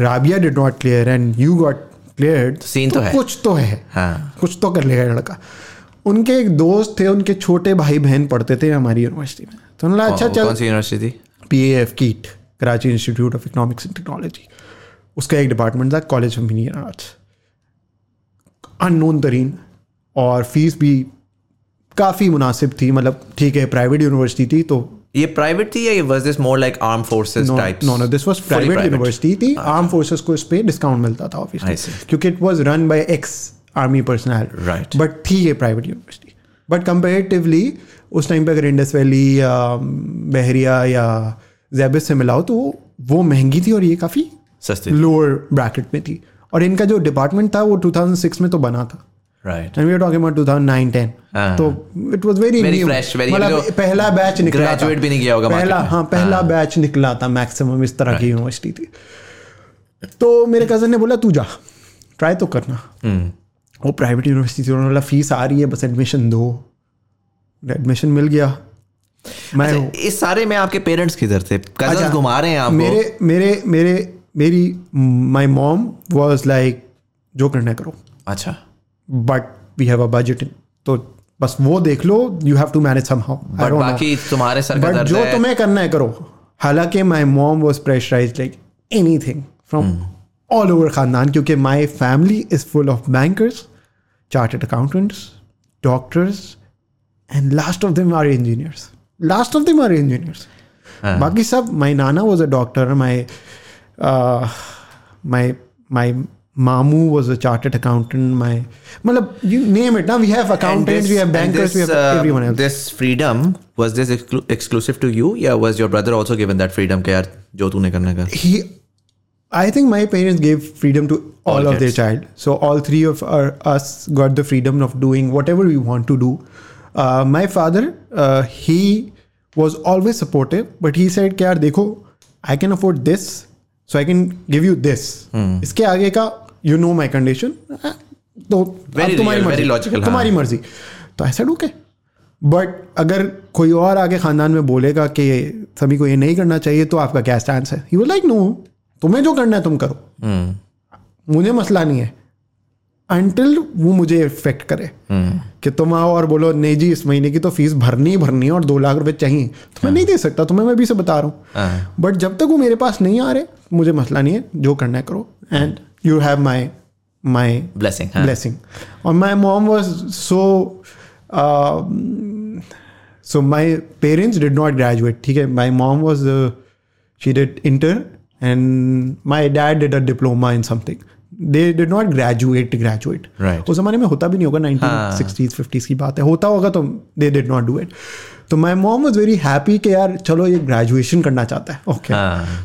[SPEAKER 4] Rabia did not clear and you got clear
[SPEAKER 5] scene तो, है कुछ तो है हाँ। कुछ तो कर लेगा लड़का
[SPEAKER 4] उनके एक दोस्त थे उनके छोटे भाई बहन पढ़ते थे हमारी यूनिवर्सिटी
[SPEAKER 5] में तो उन्होंने अच्छा चल कौन सी यूनिवर्सिटी थी
[SPEAKER 4] P F KIET Karachi institute of economics and technology उसका एक डिपार्टमेंट था college of engineer arts unknown तरीन और फीस भी काफ़ी मुनासिब थी मतलब ठीक है प्राइवेट यूनिवर्सिटी थी तो
[SPEAKER 5] ये
[SPEAKER 4] प्राइवेट थी या ये was this more like arm forces types no no this was private university थी आर्म अच्छा। फोर्सेस को इस पे डिस्काउंट मिलता था ऑब्वियसली क्योंकि it was run by ex army personal
[SPEAKER 5] right
[SPEAKER 4] but थी ये प्राइवेट यूनिवर्सिटी बट कंपेरेटिवली उस टाइम पे अगर इंडस वैली या बहरिया या जैबिस से मिलाओ तो वो महंगी थी और ये काफ़ी
[SPEAKER 5] सस्ती
[SPEAKER 4] लोअर ब्रैकेट में थी और इनका जो डिपार्टमेंट था वो 2006 में तो बना था right and we are talking तो इट वाज वेरी पहला बैच निकला भी नहीं किया पहला हाँ, पहला बैच हाँ। निकला था मैक्सिमम इस तरह की यूनिवर्सिटी थी तो मेरे कजन ने बोला तू जा ट्राई तो करना हम्म। वो प्राइवेट यूनिवर्सिटी से उन्होंने बोला फीस आ रही है बस एडमिशन दो एडमिशन मिल गया
[SPEAKER 5] मैं अच्छा, इस सारे में आपके पेरेंट्स किधर थे अच्छा, घुमा रहे हैं आप
[SPEAKER 4] मेरे मेरे मेरे मेरी माय मॉम वाज लाइक जो करना करो
[SPEAKER 5] अच्छा
[SPEAKER 4] but we have a budget तो बस वो देख लो you have to
[SPEAKER 5] manage somehow बाकी तुम्हारे सर बट जो
[SPEAKER 4] तुम्हें करना है करो हालांकि my mom was pressurise like anything from all over खानदान क्योंकि my family is full of bankers chartered accountants, doctors, and last of them are engineers. Last of them are engineers. Uh-huh. sab, my nana was a doctor. My uh, my my Mamu was a chartered accountant. My, malab, you name it. Now we have accountants, this, we have bankers, this, we have uh, everyone else. This
[SPEAKER 5] freedom was this exclu- exclusive to you? Yeah, was your brother also given that freedom? Kya,
[SPEAKER 4] jo tune karne He I think my parents gave freedom to all, all of kids. their child. So all three of our, us got the freedom of doing whatever we want to do. Uh, my father, uh, he was always supportive, but he said, "Kya, dekho, I can afford this, so I can give you this.
[SPEAKER 5] Hmm.
[SPEAKER 4] इसके आगे का, you know my condition. तो ah,
[SPEAKER 5] very तुम्हारी real, मर्जी, very logical, तुम्हारी
[SPEAKER 4] हाँ. मर्जी.
[SPEAKER 5] तो I said, okay. बट अगर
[SPEAKER 4] कोई और आगे खानदान में बोलेगा कि सभी को ये नहीं करना चाहिए तो आपका क्या स्टैंड है यू लाइक नो तुम्हें जो करना है तुम
[SPEAKER 5] करो
[SPEAKER 4] मुझे मसला नहीं है अनटिल वो मुझे इफेक्ट करे कि तुम आओ और बोलो नहीं जी इस महीने की तो फीस भरनी ही भरनी है और दो लाख रुपए चाहिए तो मैं नहीं दे सकता तुम्हें मैं भी से बता रहा हूँ बट हाँ। जब तक वो मेरे पास नहीं आ रहे मुझे मसला नहीं है जो करना है करो and you have my my blessing blessing और my mom was so so my parents did not graduate ठीक है my mom was she did inter and my dad did a diploma in something they did not graduate graduate उस जमाने
[SPEAKER 5] में होता
[SPEAKER 4] भी नहीं होगा हाँ। नाइनटीन सिक्सटीज फिफ्टीज की बात है होता होगा तो they did not do it तो my mom was very happy कि यार चलो ये ग्रेजुएशन करना चाहता है okay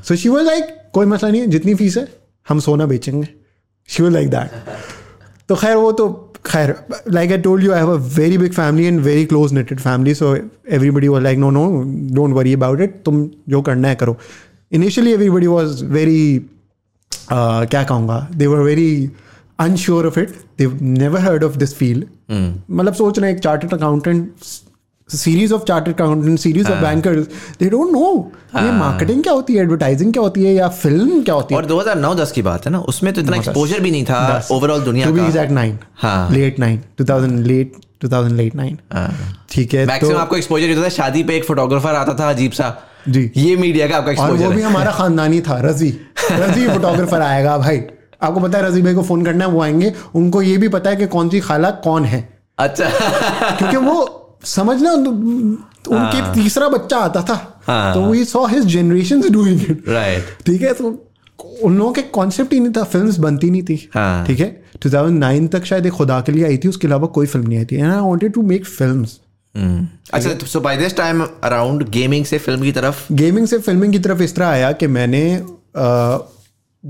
[SPEAKER 4] so she was like कोई मसला नहीं है जितनी फीस है हम सोना बेचेंगे शी वॉज लाइक दैट तो खैर वो तो खैर like I told you I have a very big family and very close knitted family so everybody was like no no don't worry about it तुम जो करना है करो initially everybody was very uh, they were very unsure of it they've never heard of this field मतलब hmm. chartered रहे एक accountant series of chartered accountant series of bankers they don't know ये marketing क्या होती है advertising क्या होती है या फिल्म क्या होती है
[SPEAKER 5] और 2009-10 की बात है ना उसमें तो इतना एक्सपोजर भी नहीं था ओवरऑल दुनिया
[SPEAKER 4] का एग्जैक्ट 9 हां लेट 9 2000 लेट 2000 लेट 9 ठीक है
[SPEAKER 5] मैक्सिमम तो- आपको एक्सपोजर होता था शादी पे एक फोटोग्राफर आता था अजीब सा
[SPEAKER 4] जी
[SPEAKER 5] ये मीडिया का आपका एक्सपोजर
[SPEAKER 4] और वो भी हमारा खानदानी था रजी रजी फोटोग्राफर आएगा भाई आपको पता है रजी भाई को फोन करना है वो आएंगे उनको ये भी पता है कि कौन सी खाला कौन है अच्छा क्योंकि वो समझना तो उनके आ, हाँ। तीसरा बच्चा आता था आ, हाँ। तो we saw his generation doing it
[SPEAKER 5] right
[SPEAKER 4] ठीक है तो उन लोगों के कॉन्सेप्ट ही नहीं था फिल्म बनती नहीं थी
[SPEAKER 5] हाँ। ठीक
[SPEAKER 4] है टू थाउजेंड नाइन तक शायद एक खुदा के लिए आई थी उसके अलावा कोई फिल्म नहीं आई थी and I wanted to make film
[SPEAKER 5] अच्छा so by this time around gaming से फिल्म
[SPEAKER 4] की तरफ गेमिंग से फिल्मिंग की तरफ इस तरह आया कि मैंने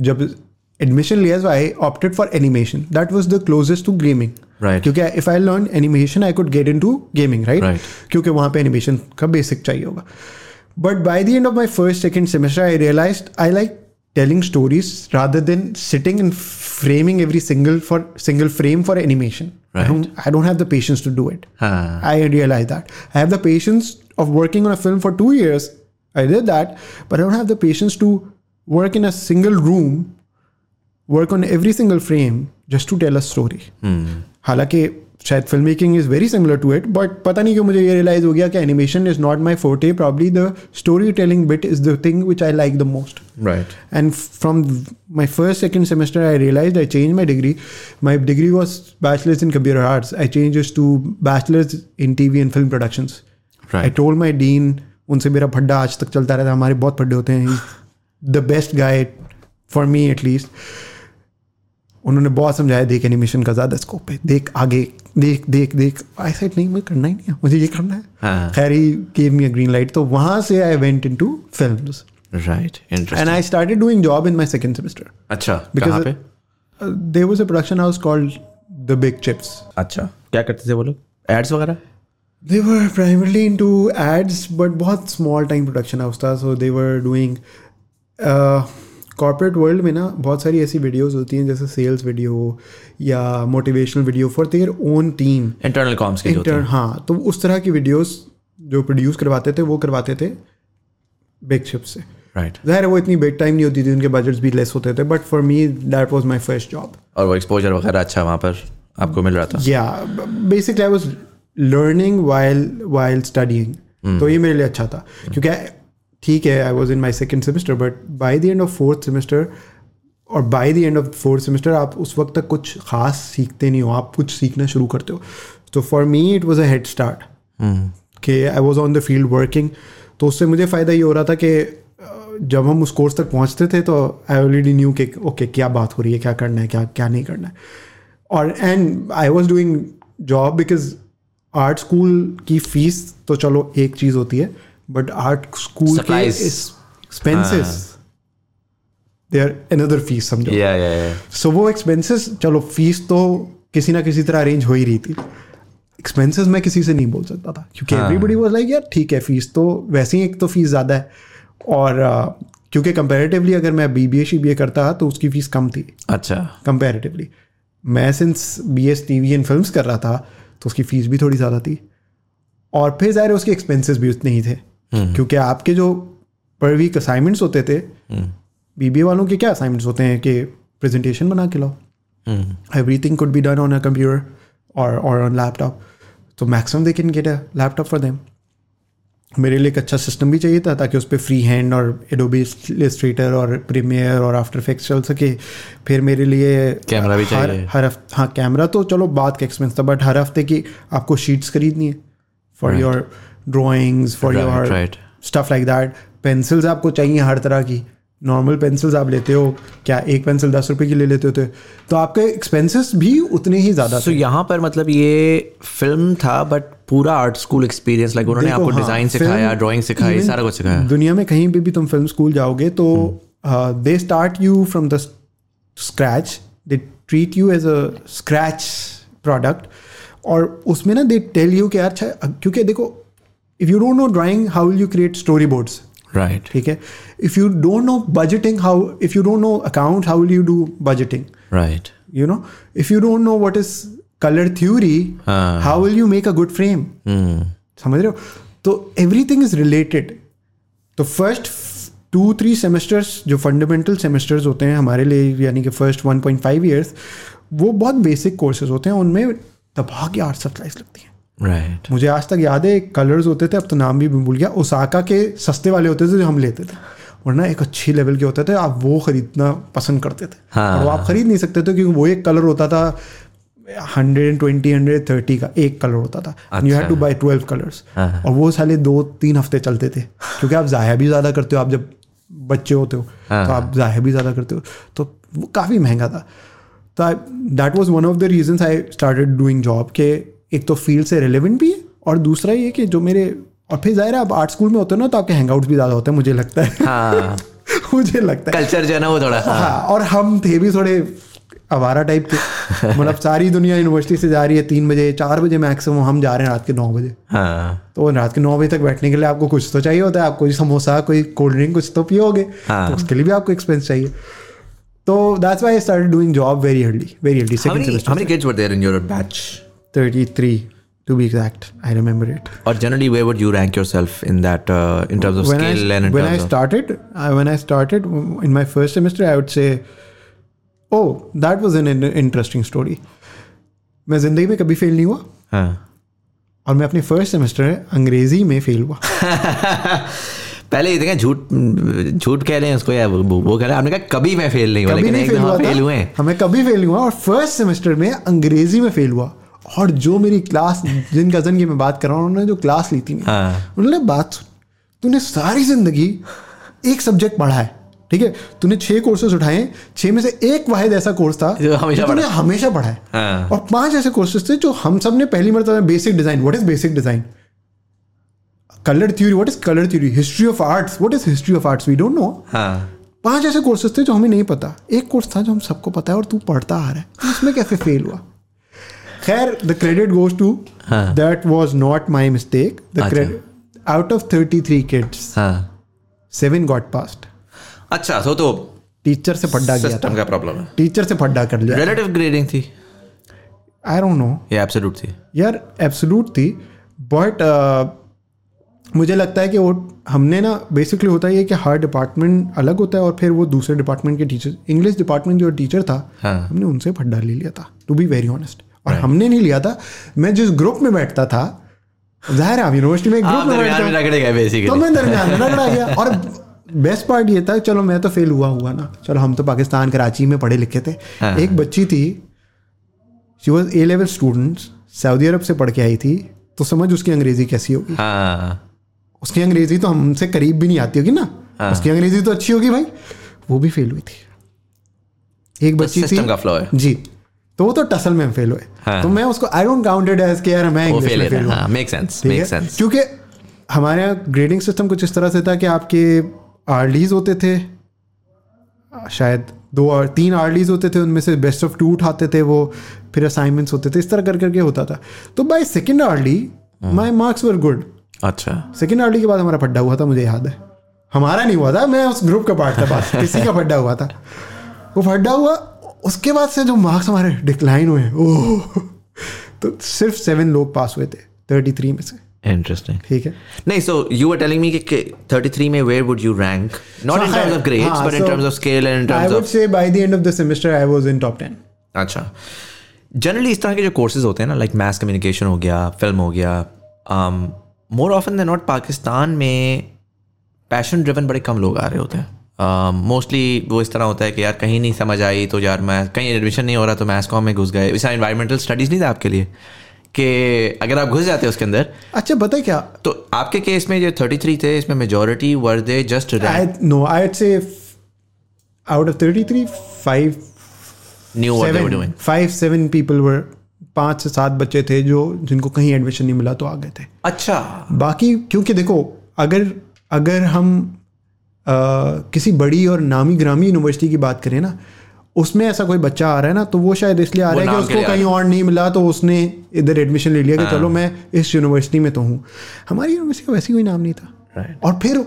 [SPEAKER 4] जब admission layers i opted for animation that was the closest to gaming
[SPEAKER 5] right Because
[SPEAKER 4] if i learn animation i could get into gaming right, right. Because
[SPEAKER 5] वहाँ पे animation
[SPEAKER 4] का basic चाहिए होगा but by the end of my first second semester i realized i like telling stories rather than sitting and framing every single for single frame for animation
[SPEAKER 5] right.
[SPEAKER 4] I, don't, I don't have the patience to do it huh. i realized that i have the patience of working on a film for two years i did that but i don't have the patience to work in a single room work on every single frame just to tell a story हालांकि शायद film making is very similar to it but पता नहीं क्यों मुझे ये realise हो गया कि animation is not my forte probably the story telling bit is the thing which I like the most
[SPEAKER 5] right
[SPEAKER 4] and from my first second semester I realise I change my degree my degree was bachelors in computer arts I change to bachelors in T V and film productions I told my dean उनसे मेरा फड्डा आज तक चलता रहता हमारे बहुत फड्डे होते हैं the best guide for me at least उन्होंने बहुत समझाया देख एनिमेशन का ज़्यादा स्कोप है देख आगे देख देख देख आई साइड नहीं मुझे करना ही नहीं है मुझे ये करना है हाँ। खैर ही gave me a green light तो वहाँ से I went into film
[SPEAKER 5] right
[SPEAKER 4] and I started doing job in my second semester
[SPEAKER 5] अच्छा because
[SPEAKER 4] they was a production house called the big chips अच्छा क्या करते थे वो लोग एड्स वगैरह they were primarily into ads but बहुत small time production house था so they were doing corporate world में ना बहुत सारी ऐसी वीडियोस होती हैं जैसे सेल्स वीडियो या motivational video for their own team
[SPEAKER 5] internal comms के
[SPEAKER 4] इंटर, हाँ तो उस तरह की वीडियोस जो प्रोड्यूस करवाते थे वो करवाते थे बिग शिप से
[SPEAKER 5] राइट right.
[SPEAKER 4] जाहिर है वो इतनी बिग टाइम नहीं होती थी उनके बजट्स भी लेस होते थे but for me
[SPEAKER 5] that was my first job और वो एक्सपोजर वगैरह अच्छा वहाँ पर
[SPEAKER 4] आपको मिल रहा था या basically I was learning while while studying तो ये मेरे लिए अच्छा था क्योंकि ठीक है I was in my second semester but by the end of fourth semester और by the end of fourth semester आप उस वक्त तक कुछ खास सीखते नहीं हो आप कुछ सीखना शुरू करते हो तो for me it was a head start कि I was on the field working तो उससे मुझे फ़ायदा ये हो रहा था कि जब हम उस कोर्स तक पहुँचते थे तो आई ऑलरेडी न्यू कि ओके क्या बात हो रही है क्या करना है क्या क्या नहीं करना है और and I was doing job because art school की फ़ीस तो चलो एक चीज़ होती है बट आर्ट स्कूल के
[SPEAKER 5] expenses
[SPEAKER 4] they are another fees समझो
[SPEAKER 5] सो वो
[SPEAKER 4] एक्सपेंसेस चलो फीस तो किसी ना किसी तरह अरेंज हो ही रही थी एक्सपेंसेस मैं किसी से नहीं बोल सकता था क्योंकि एवरीबडी वाज लाइक यार ठीक है फीस तो वैसे ही एक तो फीस ज़्यादा है और uh, क्योंकि कंपेरेटिवली अगर मैं B B S B A करता तो उसकी फीस कम थी अच्छा कंपेरेटिवली मैं since B S T V and film कर रहा था तो उसकी फ़ीस भी थोड़ी ज़्यादा थी और फिर ज़ाहिर उसके एक्सपेंसिस भी उतने ही थे हम्म। क्योंकि आपके जो पर वीक असाइनमेंट्स होते थे बीबीए हम्म। वालों के क्या असाइनमेंट्स होते हैं कि प्रेजेंटेशन बना के लाओ every thing could be done on a computer और और ऑन लैपटॉप तो maximum they can get a laptop for them मेरे लिए एक अच्छा सिस्टम भी चाहिए था ताकि उस पर फ्री हैंड और एडोबी इलस्ट्रेटर और प्रीमियर और आफ्टर इफेक्ट्स चल सके फिर मेरे लिए
[SPEAKER 5] कैमरा भी हर, चाहिए
[SPEAKER 4] हर हफ्ते हाँ कैमरा तो चलो बात का एक्सपेंस था बट हर हफ्ते की आपको शीट्स खरीदनी है for your right. Drawings for your stuff like that pencils आपको चाहिए हर तरह की नॉर्मल पेंसिल्स आप लेते हो क्या एक पेंसिल दस रुपए की ले लेते होते तो आपके एक्सपेंसेस भी उतने ही ज़्यादा
[SPEAKER 5] सो so, यहाँ पर मतलब ये फिल्म था बट पूरा आर्ट स्कूल एक्सपीरियंस लाइक उन्होंने आपको डिज़ाइन हाँ, सिखाया ड्राइंग सिखाई सारा कुछ सिखाया
[SPEAKER 4] दुनिया में कहीं पर भी तुम फिल्म स्कूल जाओगे तो they start you from the scratch they treat you as a scratch product और उसमें ना दे टेल यू कि यार अच्छा, क्योंकि देखो if you don't know drawing how will you create story boards
[SPEAKER 5] right
[SPEAKER 4] ठीक है if you don't know budgeting how if you don't know account how will you do budgeting
[SPEAKER 5] right
[SPEAKER 4] you know if you don't know what is colour theory how will you make a good frame समझ रहे हो तो everything is related तो first two three semesters जो fundamental semesters होते हैं हमारे लिए यानी कि first one point five years वो बहुत बेसिक कोर्सेज होते हैं उनमें दबा के आर्ट सप्लाइज लगती हैं
[SPEAKER 5] राइट right.
[SPEAKER 4] मुझे आज तक याद है कलर्स होते थे अब तो नाम भी भूल गया ओसाका के सस्ते वाले होते थे जो हम लेते थे वरना एक अच्छी लेवल के होते थे आप वो खरीदना पसंद करते थे हाँ। और वो आप खरीद नहीं सकते थे क्योंकि वो एक कलर होता था hundred and twenty hundred thirty का एक कलर होता था you had to buy twelve colours और वो साले दो तीन हफ्ते चलते थे क्योंकि आप ज़ाया भी ज़्यादा करते हो आप जब बच्चे होते हो हाँ। तो आप ज़ाया भी ज़्यादा करते हो तो वो काफ़ी महंगा था तो that was one of the reasons I started doing job के एक तो फील्ड से रिलेवेंट भी है और दूसरा ये कि जो मेरे और फिर जाहिर है आप आर्ट स्कूल में होते हो ना तो आपके हैंग भी ज़्यादा होते हैं मुझे लगता है हाँ। मुझे लगता
[SPEAKER 5] है कल्चर जो है ना वो थोड़ा
[SPEAKER 4] हाँ।, हाँ और हम थे भी थोड़े अवारा टाइप के मतलब सारी दुनिया यूनिवर्सिटी से जा रही है तीन बजे चार बजे मैक्सिमम हम जा रहे हैं रात के नौ बजे हाँ। तो रात के नौ बजे तक बैठने के लिए आपको कुछ तो चाहिए होता है आपको समोसा कोई कोल्ड ड्रिंक कुछ तो पियोगे हाँ। तो उसके लिए भी आपको एक्सपेंस चाहिए तो that's why I started doing job very early very early second semester how many kids were there in your batch 33 to be exact i remember it
[SPEAKER 5] or generally where would you rank yourself in that uh, in terms of
[SPEAKER 4] when
[SPEAKER 5] scale I, and in
[SPEAKER 4] when terms i started
[SPEAKER 5] of-
[SPEAKER 4] uh, when i started in my first semester i would say oh that was an interesting story मैं जिंदगी में कभी fail नहीं
[SPEAKER 5] हुआ हाँ. और
[SPEAKER 4] मैं अपने फर्स्ट सेमेस्टर अंग्रेजी में फेल हुआ पहले
[SPEAKER 5] ये
[SPEAKER 4] देखें झूठ
[SPEAKER 5] झूठ कह रहे हैं उसको या वो, वो कह रहे हैं हमने कहा कभी मैं फेल नहीं हुआ लेकिन नहीं फेल हुआ फेल हुए
[SPEAKER 4] हमें कभी फेल हुआ और फर्स्ट सेमेस्टर में अंग्रेजी में फेल हुआ और जो मेरी क्लास जिन कज़न की मैं बात कर रहा हूँ उन्होंने जो क्लास ली थी हाँ। उन्होंने बात सुन तूने सारी ज़िंदगी एक सब्जेक्ट पढ़ा है ठीक है तूने छह कोर्सेज उठाए छः में से एक वाहिद ऐसा कोर्स था
[SPEAKER 5] जो हमेशा जो
[SPEAKER 4] तूने हमेशा पढ़ा है हाँ। और पांच ऐसे कोर्सेज थे जो हम सब ने पहली बताया basic design what is basic design colour theory what is colour theory history of arts what is history of arts we don't know पांच ऐसे कोर्सेज थे जो हमें नहीं पता एक कोर्स था जो हम सबको पता है और तू पढ़ता आ रहा है उसमें कैसे फेल हुआ खैर the credit goes to that was not my mistake out of 33 kids हां सेवन गॉट पास
[SPEAKER 5] अच्छा, हाँ। अच्छा तो तो
[SPEAKER 4] टीचर से फड्डा गया
[SPEAKER 5] सिस्टम का प्रॉब्लम है
[SPEAKER 4] टीचर से फड्डा कर लिया
[SPEAKER 5] रिलेटिव ग्रेडिंग थी
[SPEAKER 4] आई डोंट नो
[SPEAKER 5] ये एब्सोल्यूट थी
[SPEAKER 4] यार एब्सोल्यूट थी बट uh, मुझे लगता है कि वो हमने ना बेसिकली होता है कि हर डिपार्टमेंट अलग होता है और फिर वो दूसरे डिपार्टमेंट के टीचर इंग्लिश डिपार्टमेंट जो टीचर था हाँ. हमने उनसे फड्डा ले लिया था टू बी वेरी ऑनेस्ट और right. हमने नहीं लिया था मैं जिस ग्रुप में बैठता था जाहिर है यूनिवर्सिटी में ग्रुप
[SPEAKER 5] हाँ, में बैठता
[SPEAKER 4] तो मैं दरमियान में रगड़ा गया और बेस्ट पार्ट ये था चलो मैं तो फेल हुआ हुआ ना चलो हम तो पाकिस्तान कराची में पढ़े लिखे थे हाँ, हाँ। एक बच्ची थी she was A level students Saudi अरब से पढ़ के आई थी तो समझ उसकी अंग्रेजी कैसी होगी उसकी अंग्रेजी तो हमसे करीब भी नहीं आती होगी ना उसकी अंग्रेजी तो अच्छी होगी भाई वो भी फेल हुई थी एक बच्ची थी जी तो वो तो टसल में फेल हुए हाँ. तो मैं उसको आई डोंट काउंटेड एज के यार मैं इंग्लिश
[SPEAKER 5] में फेल हुआ मेक सेंस मेक सेंस
[SPEAKER 4] क्योंकि हमारे यहाँ ग्रेडिंग सिस्टम कुछ इस तरह से था कि आपके आर होते थे शायद दो और तीन आर होते थे उनमें से बेस्ट ऑफ टू उठाते थे वो फिर असाइनमेंट्स होते थे इस तरह कर करके होता था तो by second are my marks were good अच्छा सेकंड आर के बाद हमारा फड्डा हुआ था मुझे याद है हमारा नहीं हुआ था मैं उस ग्रुप का पार्ट था पास किसी का फड्डा हुआ था वो फड्डा हुआ उसके बाद से जो मार्क्स हमारे डिक्लाइन हुए ओ, तो सिर्फ सेवन लोग पास हुए थे थर्टी थ्री में से
[SPEAKER 5] इंटरेस्टिंग ठीक है नहीं so you are telling me कि 33 में where would you rank not in terms of grades but in terms of scale and in terms of I
[SPEAKER 4] would say by the end of the semester I was in top 10
[SPEAKER 5] अच्छा generally इस तरह के जो courses होते हैं ना like mass communication हो गया फिल्म हो गया more often than not Pakistan में पैशन ड्रिवन बड़े कम लोग आ रहे होते हैं मोस्टली um, uh, वो इस तरह होता है कि यार कहीं नहीं समझ आई तो यार मैं कहीं एडमिशन नहीं हो रहा तो मैथ्स कॉम में घुस गए इस इन्वायरमेंटल स्टडीज़ नहीं था आपके लिए कि अगर आप घुस जाते हैं उसके अंदर
[SPEAKER 4] अच्छा बताए क्या
[SPEAKER 5] तो आपके केस में जो थर्टी थ्री थे इसमें majority were
[SPEAKER 4] they just I know I say out of thirty three five new five seven people were पाँच से सात बच्चे थे जो जिनको कहीं एडमिशन नहीं
[SPEAKER 5] मिला तो आ गए थे अच्छा बाकी
[SPEAKER 4] क्योंकि देखो अगर अगर हम किसी बड़ी और नामी ग्रामी यूनिवर्सिटी की बात करें ना उसमें ऐसा कोई बच्चा आ रहा है ना तो वो शायद इसलिए आ रहा है कि उसको कहीं और नहीं मिला तो उसने इधर एडमिशन ले लिया कि हाँ। चलो मैं इस यूनिवर्सिटी में तो हूँ हमारी यूनिवर्सिटी का वैसे कोई नाम नहीं था और फिर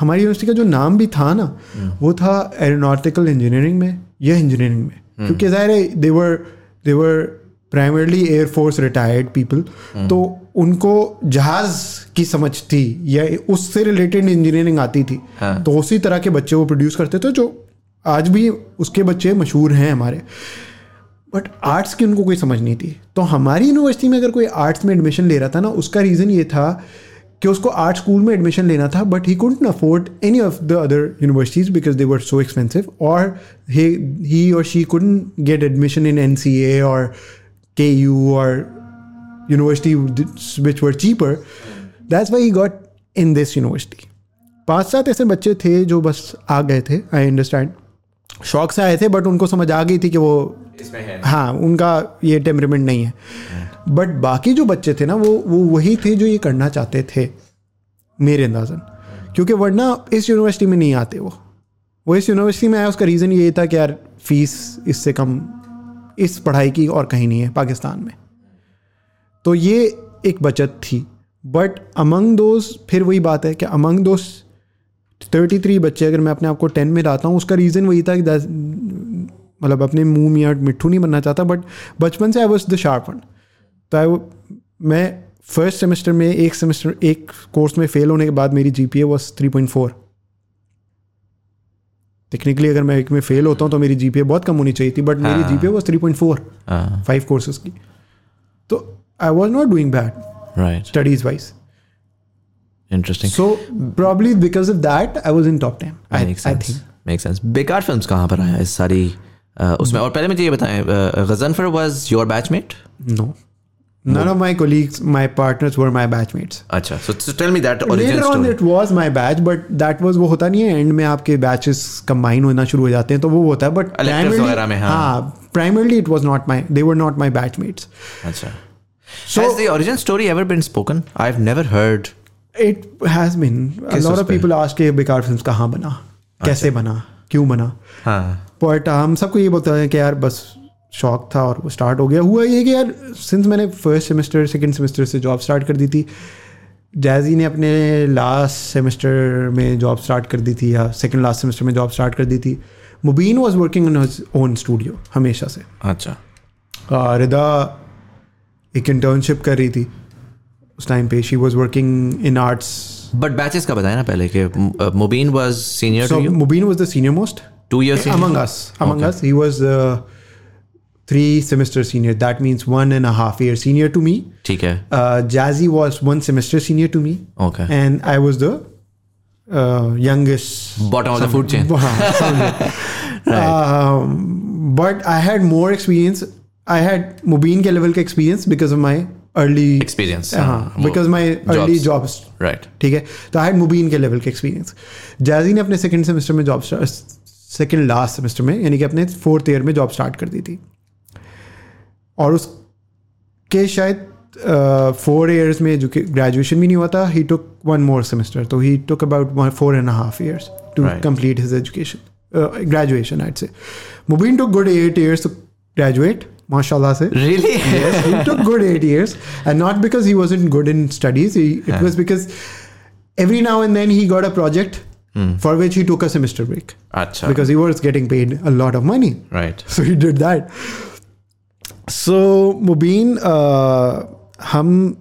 [SPEAKER 4] हमारी यूनिवर्सिटी का जो नाम भी था
[SPEAKER 5] ना हम्म। वो
[SPEAKER 4] था एरोनॉटिकल इंजीनियरिंग में या इंजीनियरिंग में हम्म। क्योंकि ज़ाहिर है they were they were primarily air force retired people तो उनको जहाज की समझ थी या उससे रिलेटेड इंजीनियरिंग आती थी हाँ. तो उसी तरह के बच्चे वो प्रोड्यूस करते थे जो आज भी उसके बच्चे मशहूर हैं हमारे बट आर्ट्स की उनको कोई समझ नहीं थी तो हमारी यूनिवर्सिटी में अगर कोई आर्ट्स में एडमिशन ले रहा था ना उसका रीज़न ये था कि उसको आर्ट स्कूल में एडमिशन लेना था but he couldn't afford any of the other universities because they were so expensive और ही और she couldn't get admission in N C A और KU or university which were cheaper. That's why he got in this university. पांच सात ऐसे बच्चे थे जो बस आ गए थे आई अंडरस्टैंड शौक से आए थे बट उनको समझ आ गई थी कि वो हाँ उनका ये टेम्परमेंट नहीं है बट बाकी जो बच्चे थे ना वो वो वही थे जो ये करना चाहते थे मेरे अंदाजन क्योंकि वरना इस यूनिवर्सिटी में नहीं आते वो वो इस यूनिवर्सिटी में आया उसका रीज़न ये था कि यार फीस इससे कम इस पढ़ाई की और कहीं नहीं है पाकिस्तान में तो ये एक बचत थी बट अमंग दोज फिर वही बात है कि अमंग दोज थर्टी थ्री बच्चे अगर मैं अपने आप को टेन में लाता हूँ उसका रीज़न वही था कि मतलब अपने मुँह या मिट्ठू नहीं बनना चाहता बट बचपन से I was the sharp one तो आई मैं फर्स्ट सेमेस्टर में एक सेमेस्टर एक कोर्स में फेल होने के बाद मेरी G P A was three point four technically अगर मैं एक में फेल होता हूँ तो मेरी जी बहुत कम होनी चाहिए थी बट मेरी G P was three point four five courses की तो I was not doing bad
[SPEAKER 5] right
[SPEAKER 4] studies wise
[SPEAKER 5] interesting
[SPEAKER 4] so probably because of that I was in top ten I think
[SPEAKER 5] make sense Bekaar film कहाँ पर आया इस सारी उसमें और पहले मुझे ये बताएं Ghazanfar was your batchmate
[SPEAKER 4] no None of my colleagues, my partners were my batchmates.
[SPEAKER 5] अच्छा, so, so tell me that origin Later
[SPEAKER 4] on
[SPEAKER 5] story.
[SPEAKER 4] it was my batch, but that was वो होता नहीं है end में आपके batches combine होना शुरू हो जाते हैं तो वो होता है बट
[SPEAKER 5] प्राइमरली हाँ
[SPEAKER 4] primarily it was not my they were not my batchmates.
[SPEAKER 5] अच्छा So, has the origin story ever been spoken? I've never heard.
[SPEAKER 4] It has been. A lot of people ask के Bekaar films कहाँ बना कैसे बना क्यों
[SPEAKER 5] बना हाँ
[SPEAKER 4] But हम सबको ये बोलते हैं कि यार बस शौक था और वो स्टार्ट हो गया हुआ ये कि यार सिंस मैंने फर्स्ट सेमेस्टर सेकेंड सेमेस्टर से जॉब स्टार्ट कर दी थी जैजी ने अपने लास्ट सेमेस्टर में जॉब स्टार्ट कर दी थी या सेकेंड लास्ट सेमेस्टर में जॉब स्टार्ट कर दी थी Mubin was working in his own studio हमेशा से
[SPEAKER 5] अच्छा
[SPEAKER 4] रिदा एक इंटर्नशिप कर रही थी उस टाइम पे she was working in arts
[SPEAKER 5] but batches का बताया ना पहले कि मुबीन
[SPEAKER 4] was senior Mubeen was the senior most two years among us among okay. three semester senior. That means one and a half year senior to me. ठीक Uh, Jazzy was one semester senior to me.
[SPEAKER 5] Okay.
[SPEAKER 4] And I was the uh, youngest.
[SPEAKER 5] Bottom of the food chain.
[SPEAKER 4] right. Um, but I had more experience. I had Mubin ke level experience because of my early
[SPEAKER 5] experience.
[SPEAKER 4] Uh-huh. Uh, because my jobs. early jobs.
[SPEAKER 5] Right. ठीक So
[SPEAKER 4] I had Mubin ke level experience. Jazzy ne apne second semester mein job second last semester में यानी कि अपने fourth year में job start कर दी थी और उसके शायद फोर ईयर्स में ग्रेजुएशन भी नहीं हुआ था he took one more semester तो he took about four and half years to complete his education graduation आइट से मुबीन took good eight years to graduate mashallah
[SPEAKER 5] really
[SPEAKER 4] yes he took good 8 years and not because he wasn't good in studies he, it yeah. was because every now and then he got a project mm. for which he took a semester break
[SPEAKER 5] Achha.
[SPEAKER 4] because he was getting paid a lot of money
[SPEAKER 5] right
[SPEAKER 4] so he did that so, Mubin, uh, hum,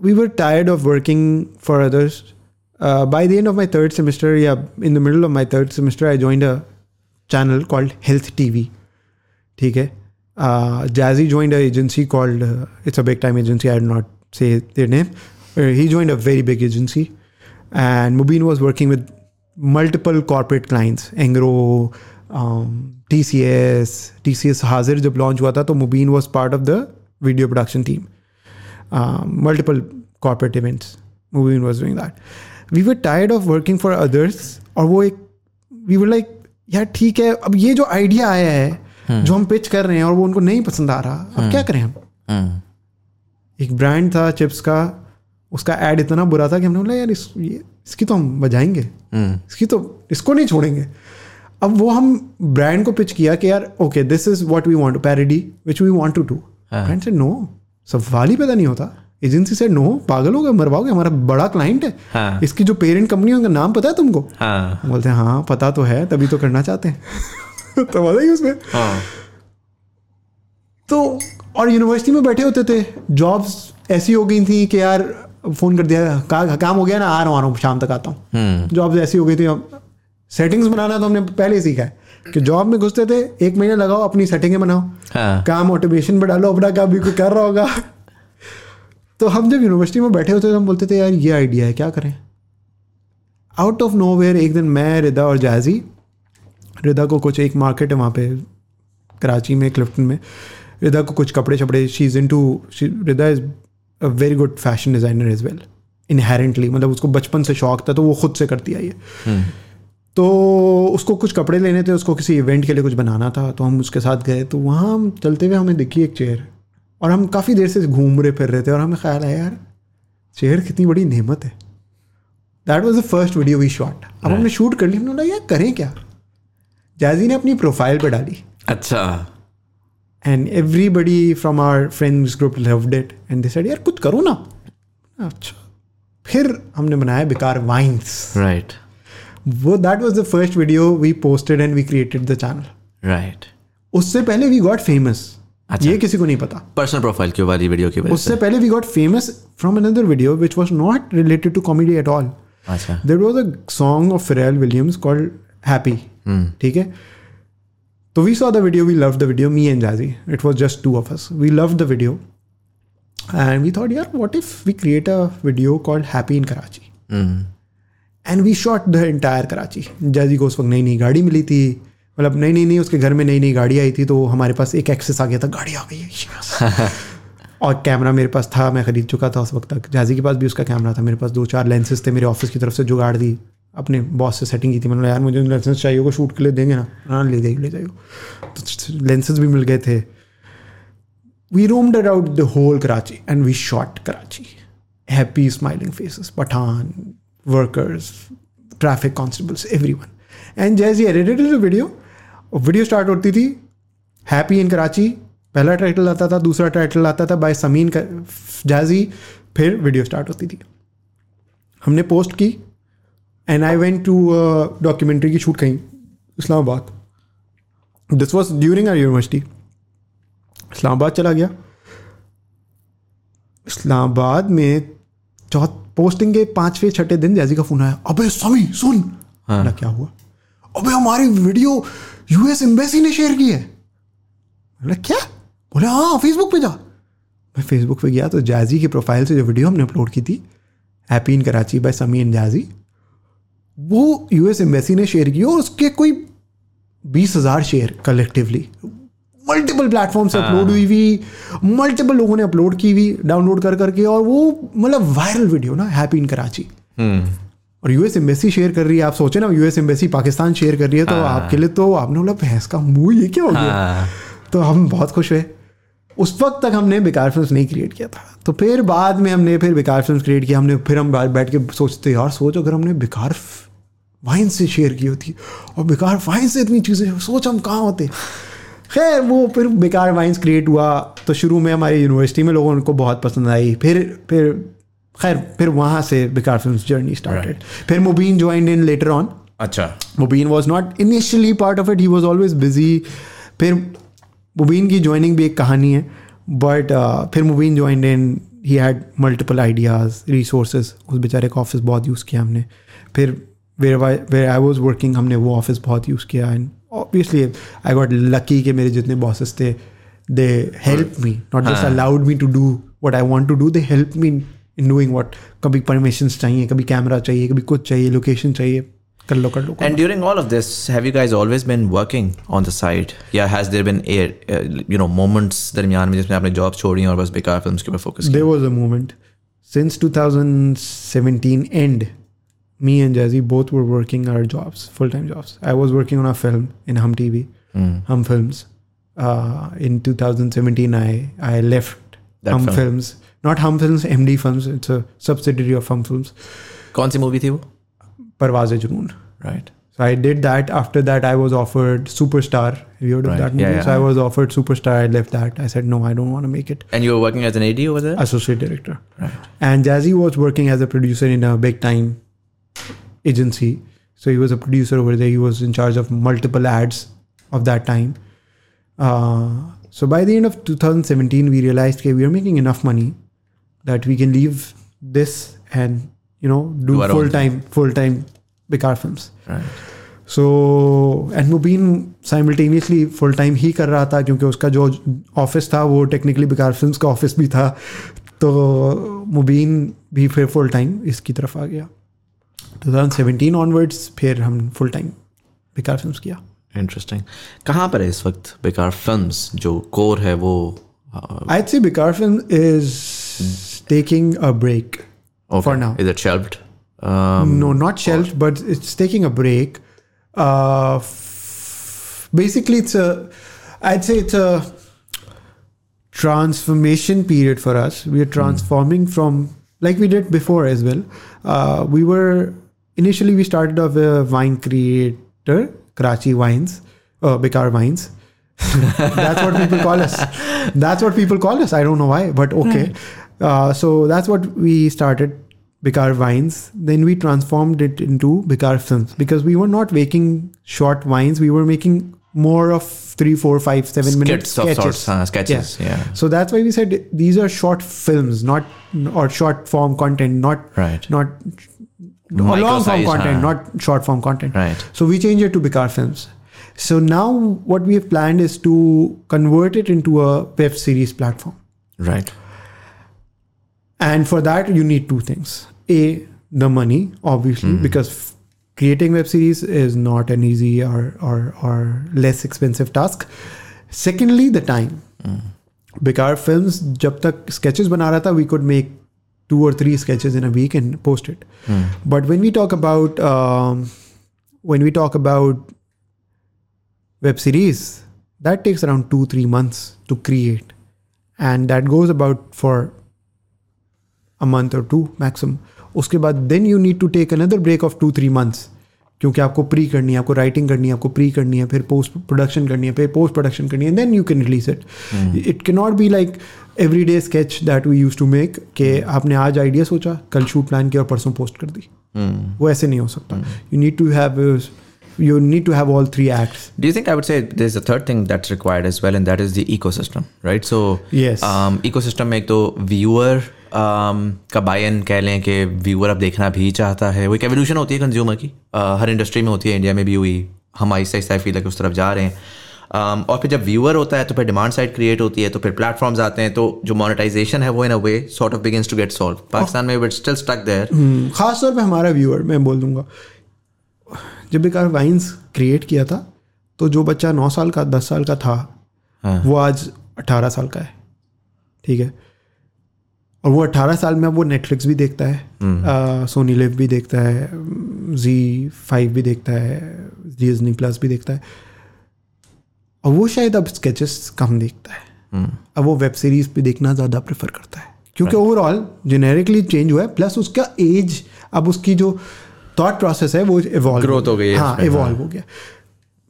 [SPEAKER 4] we were tired of working for others. Uh, by the end of my third semester, yeah, in the middle of my third semester, I joined a channel called Health TV. ठीक uh, Jazzy joined an agency called uh, it's a big time agency. I did not say their name. Uh, he joined a very big agency, and Mubin was working with multiple corporate clients, Engro, um, T C S T C S हाजिर जब launch हुआ था तो मुबीन was part of the video production team multiple corporate events Mubeen was doing that we were tired of working for others और वो एक we were like यार ठीक है अब ये जो आइडिया आया है हम्म। जो हम पिच कर रहे हैं और वो उनको नहीं पसंद आ रहा अब हम्म। क्या
[SPEAKER 5] करें हम हम्म। एक ब्रांड
[SPEAKER 4] था चिप्स का उसका एड इतना बुरा था कि हमने बोला यार इस ये इसकी तो हम बजाएंगे इसकी तो इसको नहीं छोड़ेंगे अब वो हम ब्रांड को पिच किया कि यार okay this is what we want parody which we want to do brand से नो सवाल ही पैदा नहीं होता एजेंसी से नो पागल हो गए मरवाओगे हमारा बड़ा क्लाइंट है हाँ. इसकी जो पेरेंट कंपनी है उनका नाम पता है तुमको हाँ. बोलते हैं हाँ पता तो है तभी तो करना चाहते हैं तो मजा ही उसमें हाँ. तो और यूनिवर्सिटी में बैठे होते थे जॉब्स ऐसी हो गई थी कि यार फोन कर दिया का, काम हो गया ना आ रहा हूँ आ रहा हूँ शाम तक आता हूँ जॉब्स हम्म। ऐसी हो गई थी सेटिंग्स बनाना तो हमने पहले सीखा है कि जॉब में घुसते थे एक महीना लगाओ अपनी सेटिंगें बनाओ
[SPEAKER 5] हाँ।
[SPEAKER 4] काम ऑटोमेशन पर डालो अपना काम भी कोई कर रहा होगा तो हम जब यूनिवर्सिटी में बैठे होते थे हम बोलते थे यार ये आइडिया है क्या करें आउट ऑफ नो एक दिन मैं रिदा और जायजी रिदा को कुछ एक मार्केट है वहाँ पे कराची में क्लिफ्टन में रिदा को कुछ कपड़े शपड़े she is in to Rida is a very good fashion designer is well inherently मतलब उसको बचपन से शौक था तो वो खुद से करती आई है हम्म। तो उसको कुछ कपड़े लेने थे उसको किसी इवेंट के लिए कुछ बनाना था तो हम उसके साथ गए तो वहाँ हम चलते हुए हमें दिखी एक चेयर और हम काफ़ी देर से घूम रहे फिर रहे थे और हमें ख्याल आया यार चेयर कितनी बड़ी नेमत है that was the first video we shot अब हमने शूट कर ली उन्होंने यार करें क्या जायजी ने अपनी प्रोफाइल पर डाली अच्छा and everybody from our friends group loved it and they said यार कुछ करो ना अच्छा फिर हमने बनाया बेकार वाइन्स राइट right. वो that was the first video we posted and we created the channel
[SPEAKER 5] right
[SPEAKER 4] उससे पहले वी गॉट फेमस
[SPEAKER 5] ये
[SPEAKER 4] किसी को नहीं पता
[SPEAKER 5] पर्सनल प्रोफाइल की वाली वीडियो की
[SPEAKER 4] वजह उससे पहले we got famous from another video which was not related to comedy at all
[SPEAKER 5] अच्छा
[SPEAKER 4] there was a song of Pharrell Williams called Happy ठीक है तो we saw the video we love the video me and Jazzy it was just two of us we love the video and we thought यार what if we create a video called Happy in Karachi and we shot the entire Karachi Jazzy को उस वक्त नई नई गाड़ी मिली थी मतलब नई नई नई उसके घर में नई नई गाड़ी आई थी तो हमारे पास एक एक्सेस आ गया था गाड़ी आ गई है और कैमरा मेरे पास था मैं ख़रीद चुका था उस वक्त तक जहाजी के पास भी उसका कैमरा था मेरे पास दो चार लेंसेज थे मेरे ऑफिस की तरफ से जुगाड़ दी अपने बॉस से सेटिंग की थी मैंने यार मुझे लेंसेज चाहिए होगा शूट के लिए देंगे ना हाँ, ले जाइए ले जाइए तो लेंसेज भी मिल गए थे we roamed out the whole Karachi and we shot Karachi happy smiling faces Pathan workers, traffic constables, everyone. And jazz he edited is video video start होती थी हैप्पी इन कराची पहला टाइटल आता था दूसरा टाइटल आता था बाय समीन जाजी फिर वीडियो स्टार्ट होती थी हमने पोस्ट की and I went to documentary की शूट कहीं Islamabad this was during our university Islamabad चला गया इस्लामाबाद में चौथ पोस्टिंग के पांचवें छठे दिन जैजी का फोन आया अबे स्वामी सुन हाँ। क्या हुआ अबे हमारी वीडियो यूएस एम्बेसी ने शेयर की है क्या बोले हाँ फेसबुक पे जा मैं फेसबुक पे गया तो जैजी के प्रोफाइल से जो वीडियो हमने अपलोड की थी happy in Karachi by Sami इन जैजी वो यूएस एम्बेसी ने शेयर की और उसके कोई बीस हज़ार शेयर कलेक्टिवली मल्टीपल प्लेटफॉर्म से अपलोड हुई हुई मल्टीपल लोगों ने अपलोड की हुई डाउनलोड कर करके और वो मतलब वायरल वीडियो ना हैप्पी इन कराची और यूएस एम्बेसी शेयर कर रही है आप सोचे ना यूएस एम्बेसी पाकिस्तान शेयर कर रही है तो हाँ। आपके लिए तो आपने बोला भैंस
[SPEAKER 5] का मुंह ये क्या हो गया हाँ। तो हम बहुत खुश हुए
[SPEAKER 4] उस वक्त तक हमने बेकार फिल्म नहीं क्रिएट किया था तो फिर बाद में हमने फिर बेकार फिल्म क्रिएट किया हमने फिर हम बैठ के सोचते यार सोच अगर हमने बेकार वाइन से शेयर की होती और बेकार वाइन से इतनी चीज़ें सोच हम कहाँ होते खैर वो फिर बेकार वाइन्स क्रिएट हुआ तो शुरू में हमारी यूनिवर्सिटी में लोगों को बहुत पसंद आई फिर फिर खैर फिर वहाँ से बेकार फिल्म जर्नी स्टार्टेड फिर मुबीन ज्वाइन इन लेटर ऑन
[SPEAKER 5] अच्छा
[SPEAKER 4] मुबीन was not initially part of it he was always busy फिर मुबीन की ज्वाइनिंग भी एक कहानी है बट uh, फिर मुबीन join in he had multiple ideas resource उस बेचारे का ऑफिस बहुत यूज़ किया हमने फिर where where I was working हमने वो ऑफिस बहुत यूज़ किया and obviously I got lucky कि मेरे जितने बॉसेस थे they help me not just allowed me to do what I want to do they help me in doing what कभी permission चाहिए कभी कैमरा चाहिए कभी कुछ चाहिए लोकेशन चाहिए कर लो कर लो
[SPEAKER 5] and during all of this have you guys always been working on the side या has there been air you know moments दरमियान में जिसमें आपने जॉब छोड़ी और बस बेकार फिल्म्स के ऊपर focus
[SPEAKER 4] there was a moment since 2017 and me and Jazzy both were working our jobs, full time jobs. I was working on a film in Hum TV,
[SPEAKER 5] mm.
[SPEAKER 4] Hum Films. Uh, in 2017, I, I left that Hum film. Films. Not Hum Films, MD Films. It's a subsidiary of Hum Films. कौन सी
[SPEAKER 5] movie थी वो
[SPEAKER 4] परवाज
[SPEAKER 5] जुनून Right.
[SPEAKER 4] So I did that. After that, I was offered Superstar. Have you heard right. of that movie? Yeah, yeah, so I was offered Superstar. I left that. I said, no, I don't want to make it.
[SPEAKER 5] And you were working as an AD over there?
[SPEAKER 4] Associate director.
[SPEAKER 5] Right.
[SPEAKER 4] And Jazzy was working as a producer in a big time agency. So he was a producer over there. He was in charge of multiple ads of that time. Uh, so by the end of 2017, we realized, okay, we are making enough money that we can leave this and you know do, do full time full time Bikar films.
[SPEAKER 5] Right.
[SPEAKER 4] So and Mubeen simultaneously full time ही कर रहा था क्योंकि उसका जो office था वो technically Bekaar film का ऑफिस भी था तो मुबीन भी फिर फुल टाइम इसकी तरफ आ गया 2017 ऑनवर्ड्स फिर हम फुल टाइम बेकार फिल्म किया
[SPEAKER 5] इंटरेस्टिंग कहाँ पर है इस वक्त बेकार फिल्म्स जो कोर है वो
[SPEAKER 4] I say Bekaar film is taking a break for now
[SPEAKER 5] is it shelved
[SPEAKER 4] no not shelved but it's taking a break basically it's a i'd say it's a transformation period for us we are transforming mm. from like we did before as well uh, we were initially we started off a wine creator, Karachi Wines, uh, Bikar Wines. that's what people call us. That's what people call us. I don't know why, but okay. Hmm. Uh, so that's what we started Bikar wines. Then we transformed it into Bikar films because we were not making short wines. We were making more of three, four, five, seven Skits minute sketches. Of sorts,
[SPEAKER 5] uh, sketches. Yeah. yeah.
[SPEAKER 4] So that's why we said these are short films, not or short form content, not right. not no, long form content, huh? not short form content.
[SPEAKER 5] Right.
[SPEAKER 4] So we change it to Bikar Films. So now what we have planned is to convert it into a web series platform.
[SPEAKER 5] Right.
[SPEAKER 4] And for that, you need two things. A, the money, obviously, mm-hmm. because creating web series is not an easy or, or, or less expensive task. Secondly, the time. Mm. Bikar Films, जब तक sketches बना रहा we could make two or three sketches in a week and post it. Mm. But when we talk about um, when we talk about web series, that takes around two three months to create, and that goes about for a month or two maximum. Uske baad, then you need to take another break of two three months क्योंकि आपको pre करनी है आपको writing करनी है आपको pre करनी है फिर पोस्ट प्रोडक्शन करनी है फिर पोस्ट प्रोडक्शन करनी है then you can release it it can not be like every day sketch that we use to make के आपने आज आइडिया सोचा कल शूट प्लान किया और परसों पोस्ट कर दी hmm. वो ऐसे नहीं हो सकता you need to have you need to have all three acts do you think i would say there's a third thing that's required as
[SPEAKER 5] well and that is the ecosystem right so yes um, ecosystem make the तो viewer Um, का bye कह लें कि viewer अब देखना भी चाहता है वो एक एवोल्यूशन होती है कंज्यूमर की uh, हर इंडस्ट्री में होती है इंडिया में भी हुई हम आहिस्ता आहिस्ता फील है कि उस तरफ जा रहे हैं Um, और फिर जब व्यूअर होता है तो फिर डिमांड साइड क्रिएट होती है तो फिर प्लेटफॉर्म्स आते हैं तो जो मोनेटाइजेशन है वो in a way sort of begins to get solve Pakistan में बट स्टिल स्टक देयर खासतौर पर
[SPEAKER 4] हमारा व्यूअर मैं बोल दूंगा जब एक वाइन्स क्रिएट किया था तो जो बच्चा नौ साल का दस साल का था हाँ. वो आज अठारह साल का है ठीक है और वो अट्ठारह साल में अब वो नेटफ्लिक्स भी देखता है सोनी हम्म। लिव भी देखता है जी फाइव भी देखता है डिजनी प्लस भी देखता है और वो शायद अब स्केचेस कम देखता है हम्म। अब वो वेब सीरीज भी देखना ज़्यादा प्रेफर करता है क्योंकि ओवरऑल जेनेरिकली चेंज हुआ है प्लस उसका एज अब उसकी जो थॉट प्रोसेस है वो इवॉल्व ग्रोथ
[SPEAKER 5] हो गई
[SPEAKER 4] हाँ इवॉल्व हाँ। हो गया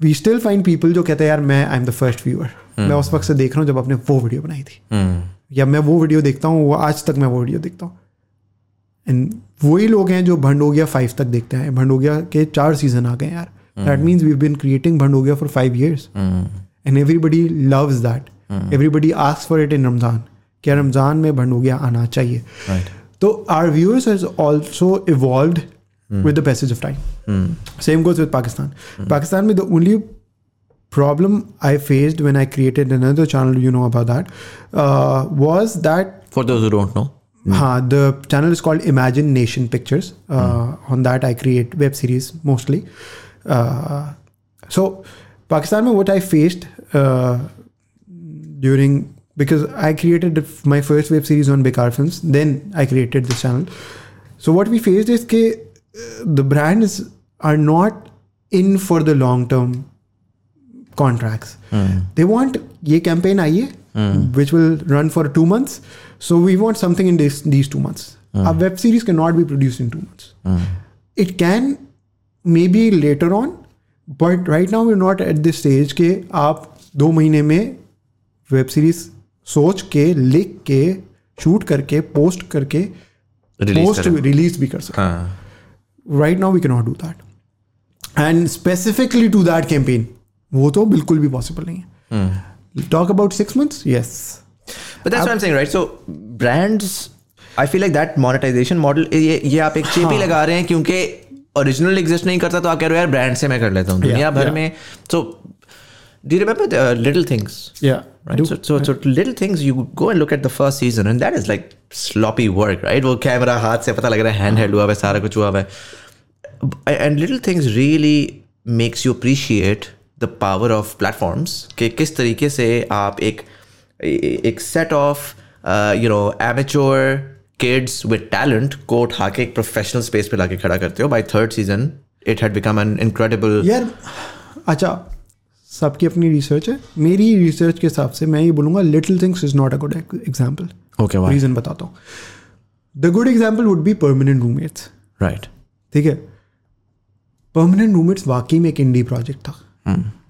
[SPEAKER 4] वी स्टिल फाइंड पीपल जो कहते हैं यार मैं I am the first viewer मैं उस वक्त से देख रहा हूँ जब आपने वो वीडियो बनाई थी हम्म। या मैं वो वीडियो देखता हूँ वो आज तक मैं वो वीडियो देखता हूँ एंड वही लोग हैं जो भंडोगिया फाइव तक देखते हैं भंडोगिया के चार सीजन आ गए यार that means we been creating भंडोगिया for five years and everybody love that everybody ask for it in Ramzan क्या रमज़ान में भंडोगिया आना चाहिए तो our viewers is also evolve with the passage of time same goes with Pakistan Pakistan में the only problem I faced when I created another channel, you know about that, uh, was that.
[SPEAKER 5] For those who don't know.
[SPEAKER 4] Uh, the channel is called Imagine Nation Pictures. Uh, mm. On that, I create web series mostly. Uh, so, Pakistan, what I faced uh, during because I created my first web series on Bikar Films, then I created this channel. So, what we faced is that uh, the brands are not in for the long term contracts. Mm. They want ये campaign आई है which will run for two months. So we want something in this, these two months. Mm. Our web series cannot be produced in two months. Mm. It can maybe later on, but right now we're not at this stage के आप दो महीने में web series सोच के लिख के shoot करके पोस्ट करके पोस्ट रिलीज भी कर सकते right now we can not do that and specifically to that campaign वो तो बिल्कुल भी पॉसिबल नहीं है talk about six months yes
[SPEAKER 5] but that's I am saying right so brands I feel like that monetization model ये ये आप एक चिप ही हाँ। लगा रहे हैं क्योंकि ओरिजिनल एग्जिस्ट नहीं करता तो आप कह रहे हो यार ब्रांड से मैं कर लेता हूँ दुनिया भर में so do you remember the uh, little things yeah right so, so, so little things you go and look at the first season and that is like sloppy work right वो camera हाथ से पता लग रहा है hand held हुआ है सारा कुछ हुआ है and little things really makes you appreciate the power of platforms कि किस तरीके से आप एक एक set of you know amateur kids with talent को उठा के एक प्रोफेशनल स्पेस पे लाके खड़ा करते हो by third season it had become an incredible
[SPEAKER 4] यार अच्छा सबकी अपनी रिसर्च है मेरी रिसर्च के हिसाब से मैं ये बोलूँगा little things is not a good example
[SPEAKER 5] okay
[SPEAKER 4] reason बताता हूँ the good example would be permanent roommates
[SPEAKER 5] right
[SPEAKER 4] ठीक है परमानेंट रूममेट्स वाकई में एक इंडी प्रोजेक्ट था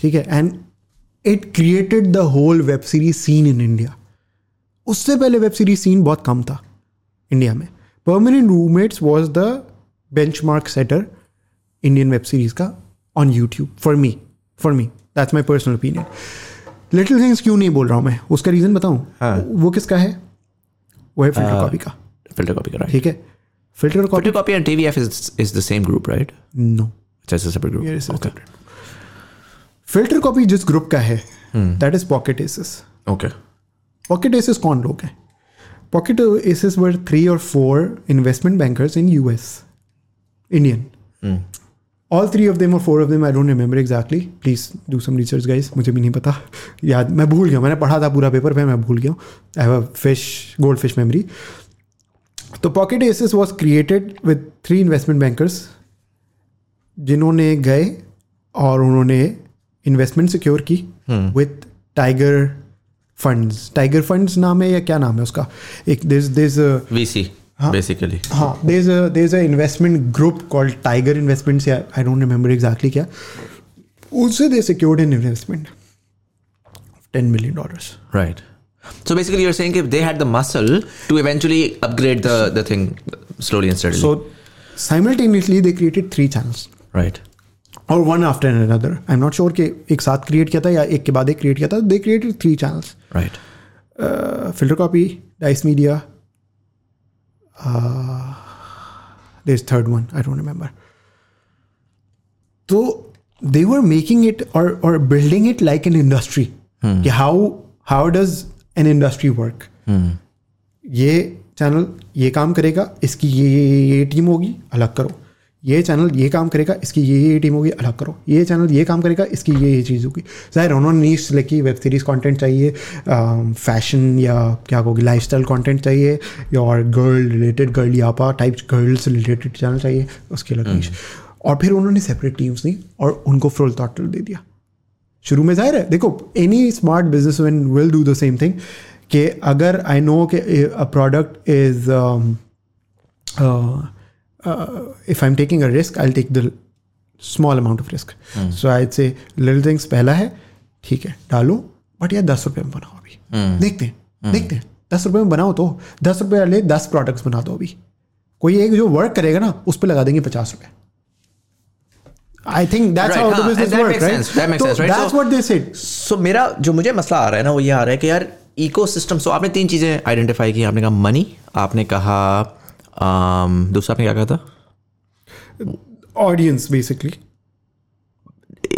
[SPEAKER 4] ठीक है and it created the whole web series scene in India उससे पहले वेब सीरीज सीन बहुत कम था इंडिया में permanent roommates was the benchmark setter Indian web series का on YouTube for me for me that's my personal opinion little things क्यों नहीं बोल रहा हूँ मैं उसका रीज़न बताऊँ हाँ. वो किसका है वो है फिल्टर कॉपी uh, का
[SPEAKER 5] फिल्टर कॉपी का
[SPEAKER 4] ठीक है
[SPEAKER 5] Filter Copy copy and TVF is is the same group right no it's a separate group
[SPEAKER 4] okay Filter Copy जिस ग्रुप का है that is Pocket Aces
[SPEAKER 5] okay
[SPEAKER 4] Pocket Aces कौन लोग हैं पॉकेट एसिस वर थ्री और four investment bankers in U S Indian all three of them और four of them I don't remember exactly please do some research guys मुझे भी नहीं पता याद मैं भूल गया मैंने पढ़ा था पूरा पेपर पर मैं भूल गया I have a fish gold fish memory तो Pocket Aces was created with three investment bankers जिन्होंने गए और उन्होंने Investment सिक्योर की with Tiger funds Tiger funds नाम है या क्या नाम है उसका एक दिस दिस
[SPEAKER 5] वीसी
[SPEAKER 4] बेसिकली हाँ there is a investment group called Tiger Investments या आई डोंट रिमेंबर एग्जैक्टली क्या उससे they secured in investment ten million dollars
[SPEAKER 5] right So basically, you're saying if they had the muscle to eventually upgrade the, the thing slowly and steadily.
[SPEAKER 4] So simultaneously, they created three channels.
[SPEAKER 5] Right.
[SPEAKER 4] और one after an another I am not sure कि एक साथ create किया था या एक के बाद एक क्रिएट किया था they created three channels
[SPEAKER 5] right
[SPEAKER 4] Filter Copy Dice Media they is third one I don't remember तो दे वर मेकिंग इट और और building it like an industry कि how how does an industry work ये channel ये काम करेगा इसकी ये ये, ये टीम होगी अलग करो ये चैनल ये काम करेगा इसकी ये ये टीम होगी अलग करो ये चैनल ये काम करेगा इसकी ये ये चीज़ होगी ज़ाहिर उन्होंने नीच लेकी वेब सीरीज़ कंटेंट चाहिए फैशन या क्या कहोगे लाइफ स्टाइल कॉन्टेंट चाहिए और गर्ल रिलेटेड गर्ल यापा टाइप गर्ल्स रिलेटेड चैनल चाहिए उसके अलग नीच हम्म। और फिर उन्होंने सेपरेट टीम्स दी और उनको फुल टॉटल दे दिया शुरू में जाहिर है देखो any smart business man will do the same thing कि अगर आई नो कि product is uh, if I'm taking a risk, I'll take the small amount of risk. Hmm. So I'd say little things पहला है ठीक है डालू but यार दस रुपये में बनाओ अभी mm. देखते हैं mm. देखते हैं दस रुपये में बनाओ तो दस रुपये वाले दस प्रोडक्ट्स बना दो अभी कोई एक जो वर्क करेगा ना उस पर लगा देंगे पचास रुपये आई थिंक दैट्स
[SPEAKER 5] सो मेरा जो मुझे मसला आ रहा है ना वो ये आ रहा है कि यार इको सिस्टम सो आपने तीन चीज़ें आइडेंटिफाई की आपने कहा मनी आपने कहा um, दूसरा आपने क्या कहा था ऑडियंस बेसिकली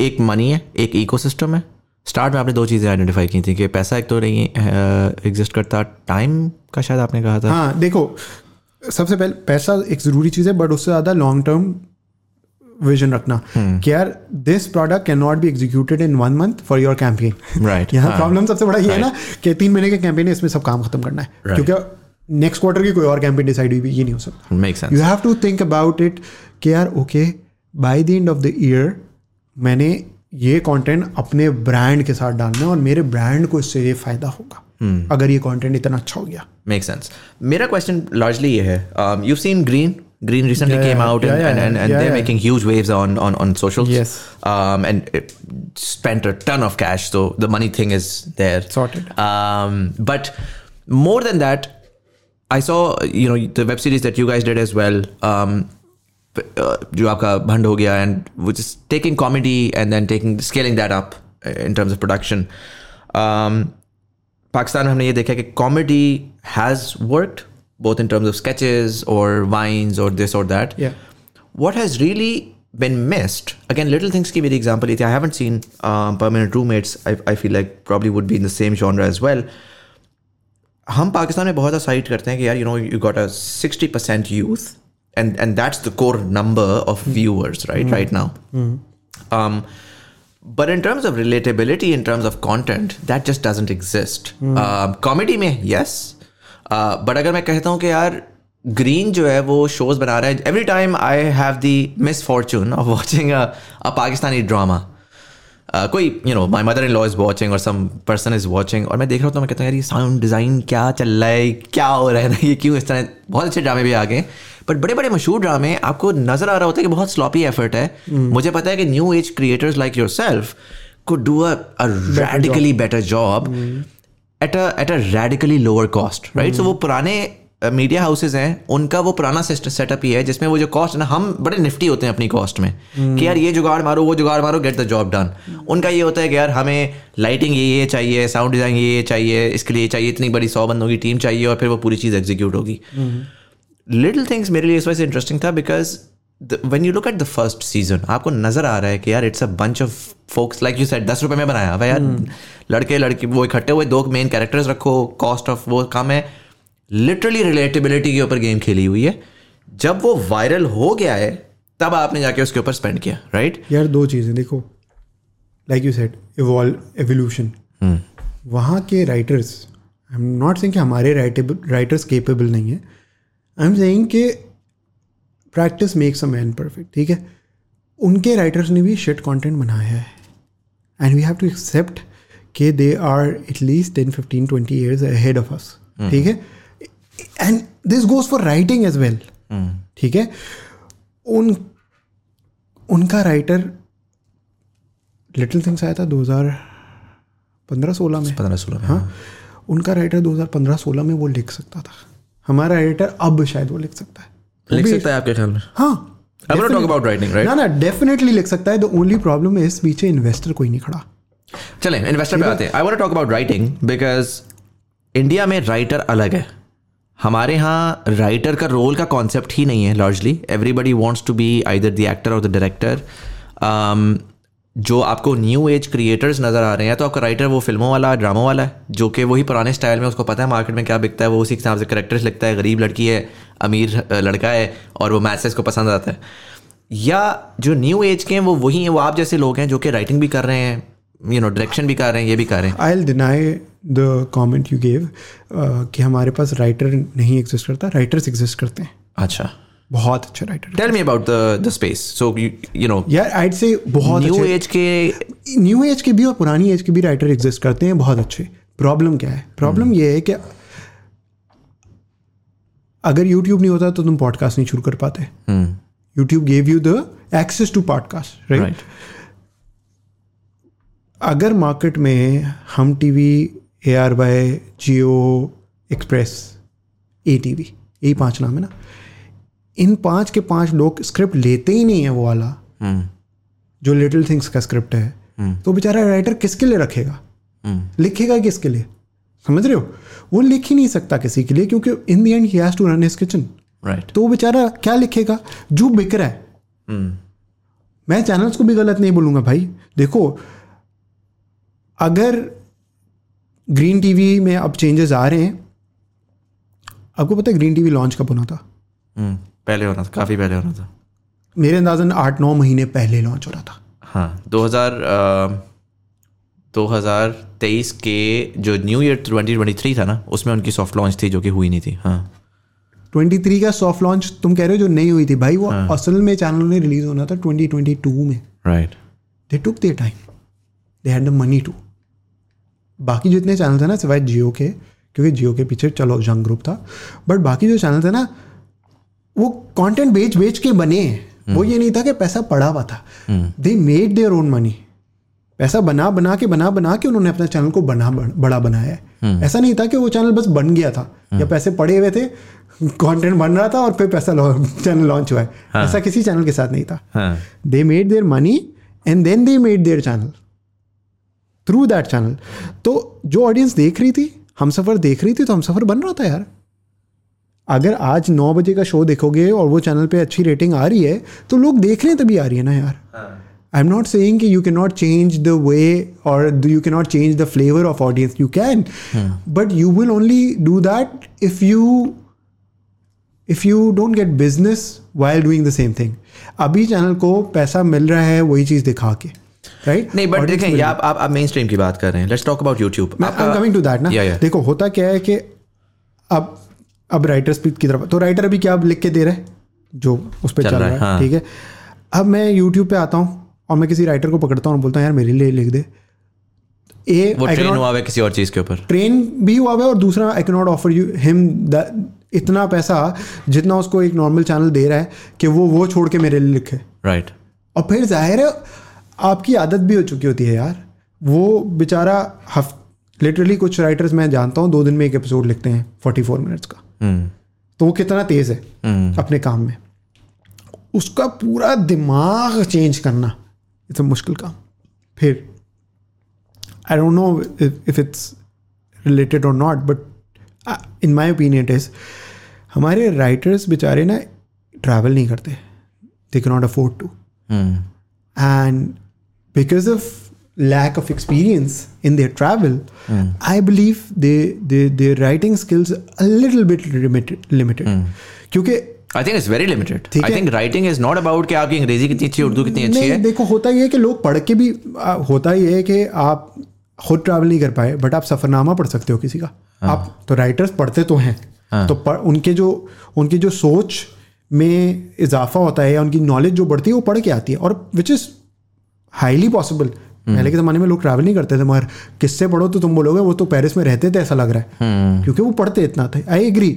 [SPEAKER 5] एक मनी है एक इकोसिस्टम है स्टार्ट में आपने दो चीज़ें आइडेंटिफाई की थी कि पैसा एक तो नहीं एग्जिस्ट uh, करता टाइम का शायद आपने कहा था हाँ देखो सबसे पहले पैसा एक ज़रूरी चीज़ है बट उससे ज़्यादा लॉन्ग टर्म विजन रखना hmm. कि यार this product can not be executed in one month for your campaign right यहाँ प्रॉब्लम हाँ। सबसे बड़ा ये है ना कि तीन महीने के कैंपेन है इसमें सब काम खत्म करना है right. क्योंकि नेक्स्ट क्वार्टर की कोई और कैंपेन डिसाइड हुई भी ये नहीं हो सकता make sense you have to think about it कि यार okay by the end of the year मैंने ये कंटेंट अपने ब्रांड के साथ डालना है और मेरे ब्रांड को इससे ये फायदा होगा hmm. अगर ये कंटेंट इतना अच्छा हो गया मेक सेंस मेरा क्वेश्चन लार्जली ये है you seen green Green recently yeah, came out yeah, and, yeah, and, and, and they're making huge waves on on, on socials. Yes. Um, and spent a ton of cash. So the money thing is there. Sorted. Um, but more than that, I saw you know the web series that you guys did as well. which um, uh, जो आपका भंड हो गया and वो just taking comedy and then taking scaling that up in terms of production Pakistan में हमने ये देखा कि comedy both in terms of sketches or vines or this or that. Yeah. What has really been missed again little things give me the example i haven't seen um, permanent roommates I feel like probably would be in the same genre as well हम पाकिस्तान में बहुत site करते हैं कि यार you know you got a sixty percent youth and and that's the core number of viewers right right now but in terms of relatability in terms of content that just doesn't exist comedy में yes but uh, अगर मैं कहता हूँ कि यार green जो है वो शोज बना रहा है every time I have the misfortune of watching a Pakistani drama Uh, कोई you know my mother in law is watching और सम पर्सन इज़ वॉचिंग और मैं देख रहा हूँ तो मैं कहता हूँ यार ये साउंड डिज़ाइन क्या चल रहा है क्या हो रहा है ये क्यों इस तरह बहुत अच्छे ड्रामे भी आ गए बट बड़े बड़े मशहूर ड्रामे आपको नज़र आ रहा होता है कि बहुत स्लॉपी एफर्ट है hmm. मुझे पता है कि new age creators like yourself को do a radically better job at a at a radically lower cost right so वो पुराने मीडिया हाउसेज हैं उनका वो पुराना सेटअप ही है जिसमें वो जो कॉस्ट ना हम बड़े निफ्टी होते हैं अपनी कॉस्ट में हम्म। कि यार ये जुगाड़ मारो वो जुगाड़ मारो गेट द जॉब डन उनका ये होता है कि यार हमें लाइटिंग ये ये चाहिए साउंड डिज़ाइन ये ये चाहिए इसके लिए चाहिए इतनी बड़ी सौ बंदों की टीम चाहिए और फिर वो पूरी चीज़ एग्जीक्यूट होगी
[SPEAKER 6] लिटिल हम्म। थिंग्स मेरे लिए इस वजह से इंटरेस्टिंग था because when you look at the first season आपको नजर आ रहा है कि यार it's a bunch of folks like you set दस रुपये में बनाया हुआ यार हम्म। लड़के लड़की वो इकट्ठे हुए दो मेन कैरेक्टर्स रखो कॉस्ट ऑफ वो कम है लिटरली रिलेटेबिलिटी के ऊपर गेम खेली हुई है जब वो वायरल हो गया है तब आपने जाके उसके ऊपर स्पेंड किया राइट right? यार दो चीज़ें देखो लाइक यू सेट एवोल्यूशन वहाँ के writers I am not saying कि हमारे राइटर्स केपेबल नहीं है आई एम सेइंग कि practice makes a man perfect ठीक है उनके राइटर्स ने भी शिट कंटेंट बनाया है and we have to accept के they are at least ten fifteen twenty years ahead of us ठीक है and this goes for writing as well ठीक है उन उनका राइटर लिटिल थिंग्स आया था 2015-16 में 15-16 में हाँ, हाँ। उनका राइटर 2015-16 में वो लिख सकता था हमारा राइटर अब शायद वो लिख सकता है लिख सकता है आपके ख्याल में हाँ ओनली प्रॉब्लम इस पीछे इन्वेस्टर कोई नहीं खड़ा इन्वेस्टर पे आते हैं I talk about writing because India में राइटर अलग है हमारे यहाँ राइटर का रोल का कॉन्सेप्ट ही नहीं है largely everybody wants to be either the actor और द डायरेक्टर जो आपको न्यू एज क्रिएटर्स नज़र आ रहे हैं तो आपका राइटर वो फिल्मों वाला ड्रामों वाला है जो कि वही पुराने स्टाइल में उसको पता है मार्केट में क्या बिकता है वो उसी हिसाब से करेक्टर्स लिखता है गरीब लड़की है अमीर लड़का है और वो मैसेज को पसंद आता है या जो न्यू एज के हैं वो वही हैं वो आप जैसे लोग हैं जो कि राइटिंग भी कर रहे हैं यू नो डायरेक्शन भी कर रहे हैं ये भी कर रहे हैं I deny the comment you gave कि हमारे पास राइटर नहीं एग्जिस्ट करता राइटर्स एग्जिस्ट करते हैं अच्छा बहुत अच्छा writer tell me about the the space so you know यार आइड से बहुत न्यू एज के न्यू एज के भी और पुरानी एज के भी राइटर एग्जिस्ट करते हैं बहुत अच्छे प्रॉब्लम क्या है प्रॉब्लम hmm. ये है कि अगर यूट्यूब नहीं होता तो तुम पॉडकास्ट नहीं शुरू कर पाते YouTube gave you the access to podcast right अगर मार्केट में हम TV A R Y Geo Express A T V यही पाँच नाम है ना इन पाँच के पाँच लोग स्क्रिप्ट लेते ही नहीं है वो वाला हम्म। जो लिटिल थिंग्स का स्क्रिप्ट है हम्म। तो बेचारा राइटर किसके लिए रखेगा हम्म। लिखेगा किसके लिए समझ रहे हो वो लिख ही नहीं सकता किसी के लिए क्योंकि in the end he has to run his kitchen right तो वो बेचारा क्या लिखेगा जो बिक रहा है मैं चैनल्स को भी गलत नहीं बोलूंगा भाई देखो अगर ग्रीन टीवी में अब चेंजेस आ रहे हैं आपको पता है ग्रीन टीवी लॉन्च कब होना था
[SPEAKER 7] हम्म, पहले होना था काफ़ी पहले होना था
[SPEAKER 6] मेरे अंदाजन आठ नौ महीने पहले लॉन्च हो रहा
[SPEAKER 7] था हाँ दो हज़ार दो हज़ार तेईस के जो new year twenty twenty three था ना उसमें उनकी सॉफ्ट लॉन्च थी जो कि हुई नहीं थी हाँ ट्वेंटी थ्री का सॉफ्ट लॉन्च
[SPEAKER 6] तुम कह रहे हो जो नहीं हुई थी भाई वो हाँ. असल में चैनल में रिलीज होना था ट्वेंटी ट्वेंटी टू में right they took their time they had the money to बाकी जितने चैनल थे ना सिवाय जियो के क्योंकि जियो के पीछे चलो जंग ग्रुप था बट बाकी जो चैनल थे ना वो कंटेंट बेच बेच के बने हम्म। वो ये नहीं था कि पैसा पड़ा हुआ था they made their own money पैसा बना बना के बना बना के उन्होंने अपने चैनल को बना बड़ा बनाया है हम्म। ऐसा नहीं था कि वो चैनल बस बन गया था या हम्म। पैसे पड़े हुए थे कंटेंट बन रहा था और फिर पैसा चैनल लॉन्च हुआ है हाँ। ऐसा किसी चैनल के साथ नहीं था they made their money and then they made their channel through that channel तो जो ऑडियंस देख रही थी हम सफ़र देख रही थी तो हम सफ़र बन रहा था यार अगर आज नौ बजे का शो देखोगे और वो चैनल पे अच्छी रेटिंग आ रही है तो लोग देख रहे हैं तभी आ रही है ना यार आई एम नॉट सेइंग कि you can not change the way और you can not change the flavour of audience you can but you will only do that if you if you don't get business while doing the same thing अभी channel को पैसा मिल रहा है वही चीज़ दिखा के राइट
[SPEAKER 7] नहीं बट देखें आप आप let's talk about YouTube
[SPEAKER 6] coming to that ना देखो होता क्या है कि अब अब राइटर स्पीड की तरफ तो राइटर अभी क्या लिख के दे रहे हैं जो उस पर चल, रहा है हाँ। ठीक है अब मैं यूट्यूब पे आता हूँ और मैं किसी राइटर को पकड़ता हूँ और बोलता हूँ यार मेरे लिए लिख दे ए वो ट्रेन हुआ है किसी और चीज़ के ऊपर ट्रेन भी हुआ है और दूसरा I can not offer you him the इतना पैसा जितना उसको एक नॉर्मल चैनल दे रहा है कि वो वो छोड़ के मेरे लिए लिखे राइट right. और फिर जाहिर है आपकी आदत भी हो चुकी होती है यार वो बेचारा हफ लिटरली कुछ राइटर्स मैं जानता हूँ दो दिन में एक एपिसोड लिखते हैं फोर्टी फोर मिनट्स का हम्म। तो वो कितना तेज है हम्म। अपने काम में उसका पूरा दिमाग चेंज करना इट्स मुश्किल काम फिर I don't know if it's related और not but in my opinion is हमारे राइटर्स बेचारे ना ट्रैवल नहीं करते they can not afford to and because of lack of experience in their travel, mm. I believe they, they their writing skills a little bit limited. limited. Mm. क्योंकि
[SPEAKER 7] I think it's very limited I think writing is not about कि आपकी अंग्रेजी कितनी अच्छी है उर्दू कितनी अच्छी है देखो होता ही
[SPEAKER 6] है कि लोग पढ़ के भी आ, होता ही है कि आप खुद ट्रैवल नहीं कर पाए बट आप सफरनामा पढ़ सकते हो किसी का हाँ. आप तो राइटर्स पढ़ते तो हैं हाँ. तो पढ़ उनके जो उनकी जो सोच में इजाफा होता है या उनकी नॉलेज जो बढ़ती है वो पढ़ के आती है और which is highly possible hmm. पहले के ज़माने में लोग ट्रैवल नहीं करते थे मगर किससे पढ़ो तो तुम बोलोगे वो तो पेरिस में रहते थे ऐसा लग रहा है hmm. क्योंकि वो पढ़ते इतना थे आई एग्री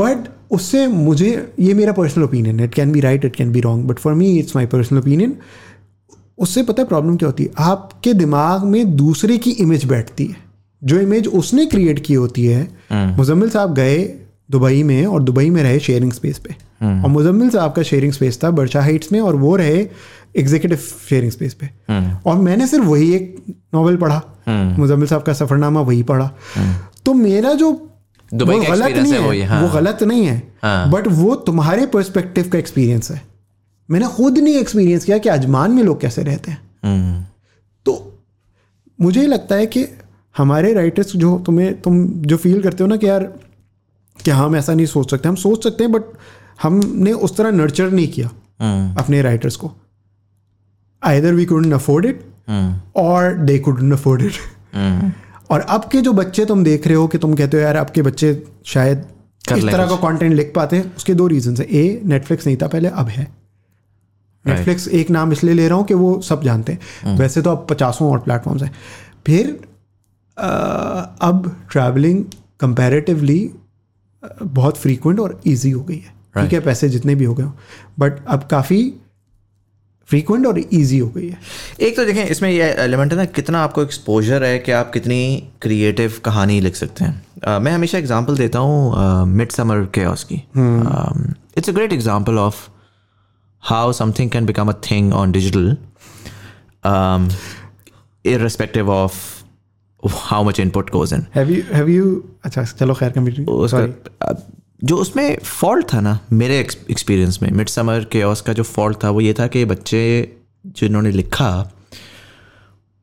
[SPEAKER 6] बट उससे मुझे ये मेरा personal opinion it can be right it can be wrong but for me it's my personal opinion उससे पता है प्रॉब्लम क्या होती है आपके दिमाग में दूसरे की इमेज बैठती है जो इमेज उसने क्रिएट की होती है hmm. मुजम्मिल साहब गए दुबई में और दुबई में रहे शेयरिंग स्पेस पे और मुजम्मिल साहब का शेयरिंग स्पेस था बर्शा हाइट्स में और वो रहे एग्जीक्यूटिव शेयरिंग स्पेस पे हम्म। और मैंने सिर्फ वही एक नॉवल पढ़ा हम्म। मुजम्मिल साहब का सफरनामा वही पढ़ा हम्म। तो मेरा जो वो गलत नहीं है, वो, हाँ। वो गलत नहीं है हाँ। बट वो तुम्हारे पर्सपेक्टिव का एक्सपीरियंस है मैंने खुद नहीं एक्सपीरियंस किया कि अजमान में लोग कैसे रहते हैं तो मुझे लगता है कि हमारे राइटर्स जो तुम्हें तुम जो फील करते हो ना कि यार कि हाँ, हम ऐसा नहीं सोच सकते हम सोच सकते हैं बट हमने उस तरह नर्चर नहीं किया अपने राइटर्स को either we couldn't afford it और दे कूडन अफोर्ड इट और अब के जो बच्चे तुम देख रहे हो कि तुम कहते हो यार अब के बच्चे शायद इस तरह का कंटेंट लिख पाते हैं उसके दो रीजन है ए नेटफ्लिक्स नहीं था पहले अब है नेटफ्लिक्स एक नाम इसलिए ले रहा हूँ कि वो सब जानते हैं hmm. वैसे तो अब पचासों और प्लेटफॉर्म्स हैं फिर आ, अब ट्रैवलिंग कंपैरेटिवली बहुत फ्रीक्वेंट और इजी हो गई है ठीक है पैसे जितने भी हो गए बट अब काफ़ी फ्रीक्वेंट और इजी हो गई
[SPEAKER 7] है एक तो देखें इसमें ये एलिमेंट है ना कितना आपको एक्सपोजर है कि आप कितनी क्रिएटिव कहानी लिख सकते हैं uh, मैं हमेशा एग्जांपल देता हूँ मिड समर के उसकी it's a great example of how something can become a thing on digital irrespective of how much input goes in.
[SPEAKER 6] Have you have you अच्छा चलो खैर कंप्यूटर
[SPEAKER 7] जो उसमें फॉल्ट था ना मेरे एक्सपीरियंस में मिड समर के का जो फॉल्ट था वो ये था कि बच्चे जो इन्होंने लिखा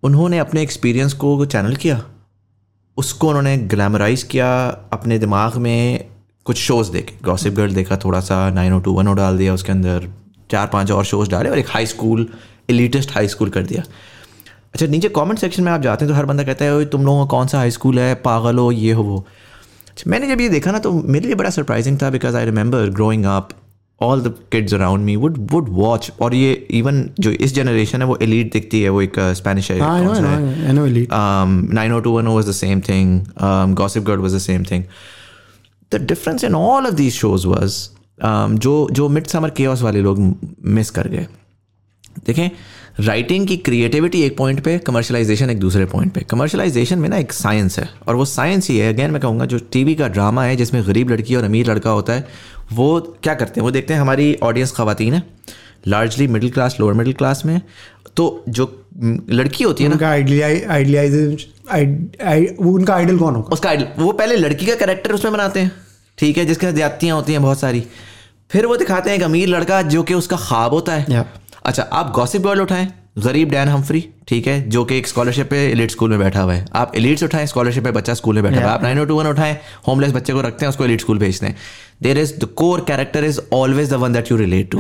[SPEAKER 7] उन्होंने अपने एक्सपीरियंस को चैनल किया उसको उन्होंने ग्लैमराइज किया अपने दिमाग में कुछ शोज़ देखे गॉसिप गर्ल देखा थोड़ा सा नाइन ओ टू वन ओ डाल दिया उसके अंदर चार पांच और शोज़ डाले और एक high school elitist high school कर दिया अच्छा नीचे कमेंट सेक्शन में आप जाते हैं तो हर बंदा कहता है तुम लोगों का कौन सा हाई स्कूल है पागल हो ये हो वो मैंने जब ये देखा ना तो मेरे लिए बड़ा सरप्राइजिंग था because I remember growing up all the kids around me would would watch और ये इवन जो इस जनरेशन है वो एलिट दिखती है वो एक स्पेनिश है nine O two one was the same thing gossip girl was the same thing the difference in all of these shows was जो जो मिड समर के वाले लोग मिस कर गए देखें राइटिंग की क्रिएटिविटी एक पॉइंट पे कमर्शलाइजेशन एक दूसरे पॉइंट पे कमर्शलाइजेशन में ना एक साइंस है और वो साइंस ही है अगेन मैं कहूँगा जो टीवी का ड्रामा है जिसमें गरीब लड़की और अमीर लड़का होता है वो क्या करते हैं वो देखते हैं हमारी ऑडियंस खातन है largely middle class lower middle class में तो जो लड़की होती है ना उनका आइडल कौन होगा उसका आइडल वो पहले लड़की का करेक्टर उसमें बनाते हैं ठीक है जिसके ज्यादतियाँ होती हैं बहुत
[SPEAKER 6] सारी फिर वो दिखाते
[SPEAKER 7] हैं एक अमीर लड़का जो कि उसका ख्वाब होता है yeah. अच्छा आप गॉसिप गर्ल उठाएं गरीब डैन हमफ्री ठीक है जो कि एक स्कॉलरशिप पे एलिट स्कूल में बैठा हुआ है आप एलिट्स उठाएं स्कॉलरशिप पे बच्चा स्कूल में बैठा हुआ है आप नाइन टू वन उठाएं होमलेस बच्चे को रखते हैं उसको एलिट स्कूल भेजते हैं there is the core character is always the one that you relate to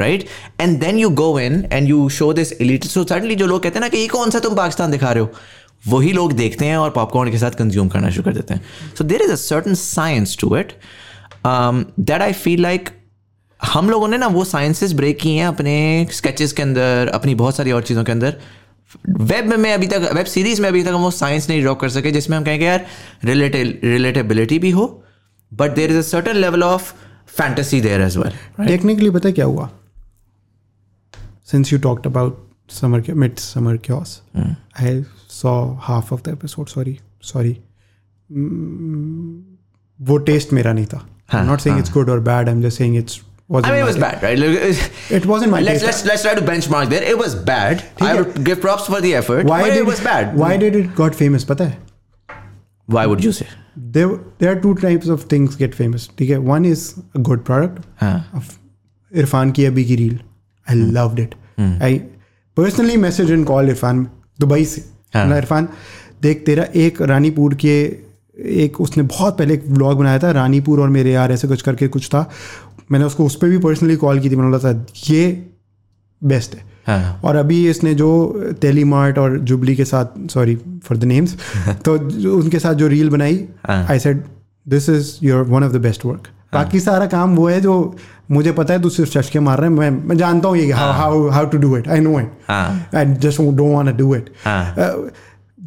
[SPEAKER 7] right and then you go in and you show this elite so suddenly जो लोग कहते हैं ना कि ये कौन सा तुम पाकिस्तान दिखा रहे हो वही लोग देखते हैं और पॉपकॉर्न के साथ कंज्यूम करना शुरू कर देते हैं so there is a certain science to it that I feel like हम लोगों ने ना वो साइंसेस ब्रेक किए हैं अपने स्केचेस के अंदर अपनी बहुत सारी और चीज़ों के अंदर वेब में अभी तक वेब सीरीज़ में अभी तक हम वो साइंस नहीं ड्रॉ कर सके जिसमें हम कहेंगे यार रिलेटे रिलेटेबिलिटी भी हो but there is a certain level of fantasy there as
[SPEAKER 6] well technically पता क्या हुआ since you talked about summer मिट summer chaos I saw half of the episode sorry sorry वो टेस्ट मेरा नहीं था नॉट सेइंग इट्स गुड और bad I am just saying it's
[SPEAKER 7] was I mean, it was bad, right? Look,
[SPEAKER 6] It wasn't
[SPEAKER 7] my let's, let's, let's try to benchmark there. It was bad. I would give props for the effort. Why but did, it was bad?
[SPEAKER 6] Why did it got famous? Pata hai?
[SPEAKER 7] Why would you say?
[SPEAKER 6] There there are two types of things get famous. Okay? One is a good product. Huh? Irfan ki abhi ki reel. I hmm. loved it. Hmm. I personally messaged and called Irfan Dubai से. हाँ. Irfan, देख तेरा एक रानीपुर के एक उसने बहुत पहले एक ब्लॉग बनाया था रानीपुर और मेरे यार ऐसे कुछ करके कुछ था मैंने उसको उस पर भी पर्सनली कॉल की थी मैंने बोला था ये बेस्ट है हाँ. और अभी इसने जो टेली मार्ट और जुबली के साथ सॉरी फॉर द नेम्स तो उनके साथ जो रील बनाई I said this is your one of the best work बाकी सारा काम वो है जो मुझे पता है तू सिर्फ चशके मार रहे हैं मैं मैं जानता हूँ ये how how to do it I know it I just don't want to do it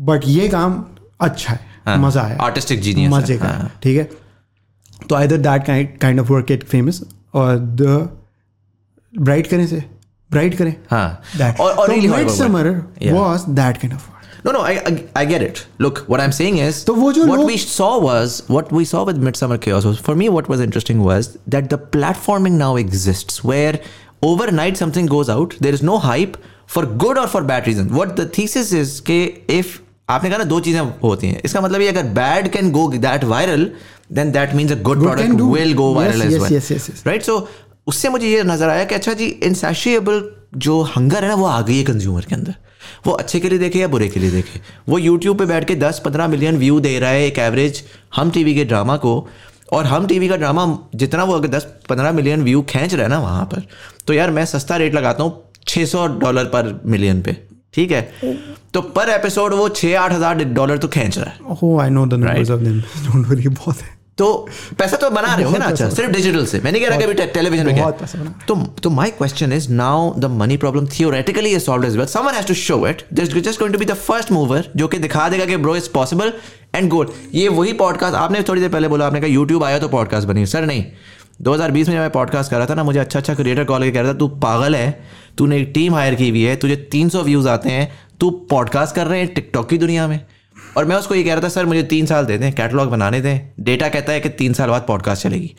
[SPEAKER 6] but ये काम अच्छा है हाँ। मज़ा आया आर्टिस्टिक जीनियस मज़े का हाँ। ठीक है तो either that kind of work get famous और द ब्राइट करें से ब्राइट करें हाँ और और really midsummer summer was that kind of
[SPEAKER 7] No, no, I, I, I, get it. Look, what I'm saying is, so what look, we saw was, what we saw with Midsummer Chaos was, for me, what was interesting was that the platforming now exists where overnight something goes out, there is no hype for good or for bad reason. What the thesis is, okay, if आपने कहा ना दो चीजें होती हैं इसका मतलब ये अगर bad can go that viral then that means a good product will go viral right so उससे मुझे ये नज़र आया कि अच्छा जी इनसेशिएबल जो हंगर है ना वो आ गई है कंज्यूमर के अंदर वो अच्छे के लिए देखे या बुरे के लिए देखे वो यूट्यूब पे बैठ के 10-15 मिलियन व्यू दे रहा है एक एवरेज हम टीवी के ड्रामा को और हम टीवी का ड्रामा जितना वो अगर दस पंद्रह मिलियन व्यू खींच रहा है ना वहाँ पर तो यार मैं सस्ता रेट लगाता हूँ सौ डॉलर पर मिलियन पे ठीक है तो पर एपिसोड वो छः आठ हजार डॉलर तो खेच रहा है
[SPEAKER 6] oh, बहुत है
[SPEAKER 7] तो पैसा तो बना रहे
[SPEAKER 6] हो
[SPEAKER 7] ना अच्छा सिर्फ डिजिटल से मैंने कह रहा कभी टेलीविजन में तो तो my question is now the money problem theoretically is solved well someone has to show it just just going to be the first mover जो कि दिखा देगा कि bro is possible and good ये वही पॉडकास्ट आपने थोड़ी देर पहले बोला आपने कहा यूट्यूब आया तो पॉडकास्ट बनी सर नहीं 2020 में जब मैं पॉडकास्ट कर रहा था ना मुझे अच्छा अच्छा क्रिएटर कॉल के कह रहा था तू पागल है तूने एक टीम हायर की हुई है तुझे 300 व्यूज़ आते हैं तू पॉडकास्ट कर रहे हैं टिकटॉक की दुनिया में और मैं उसको ये कह रहा था सर मुझे तीन साल दे दें कैटलॉग बनाने दें डेटा कहता है कि तीन साल बाद पॉडकास्ट चलेगी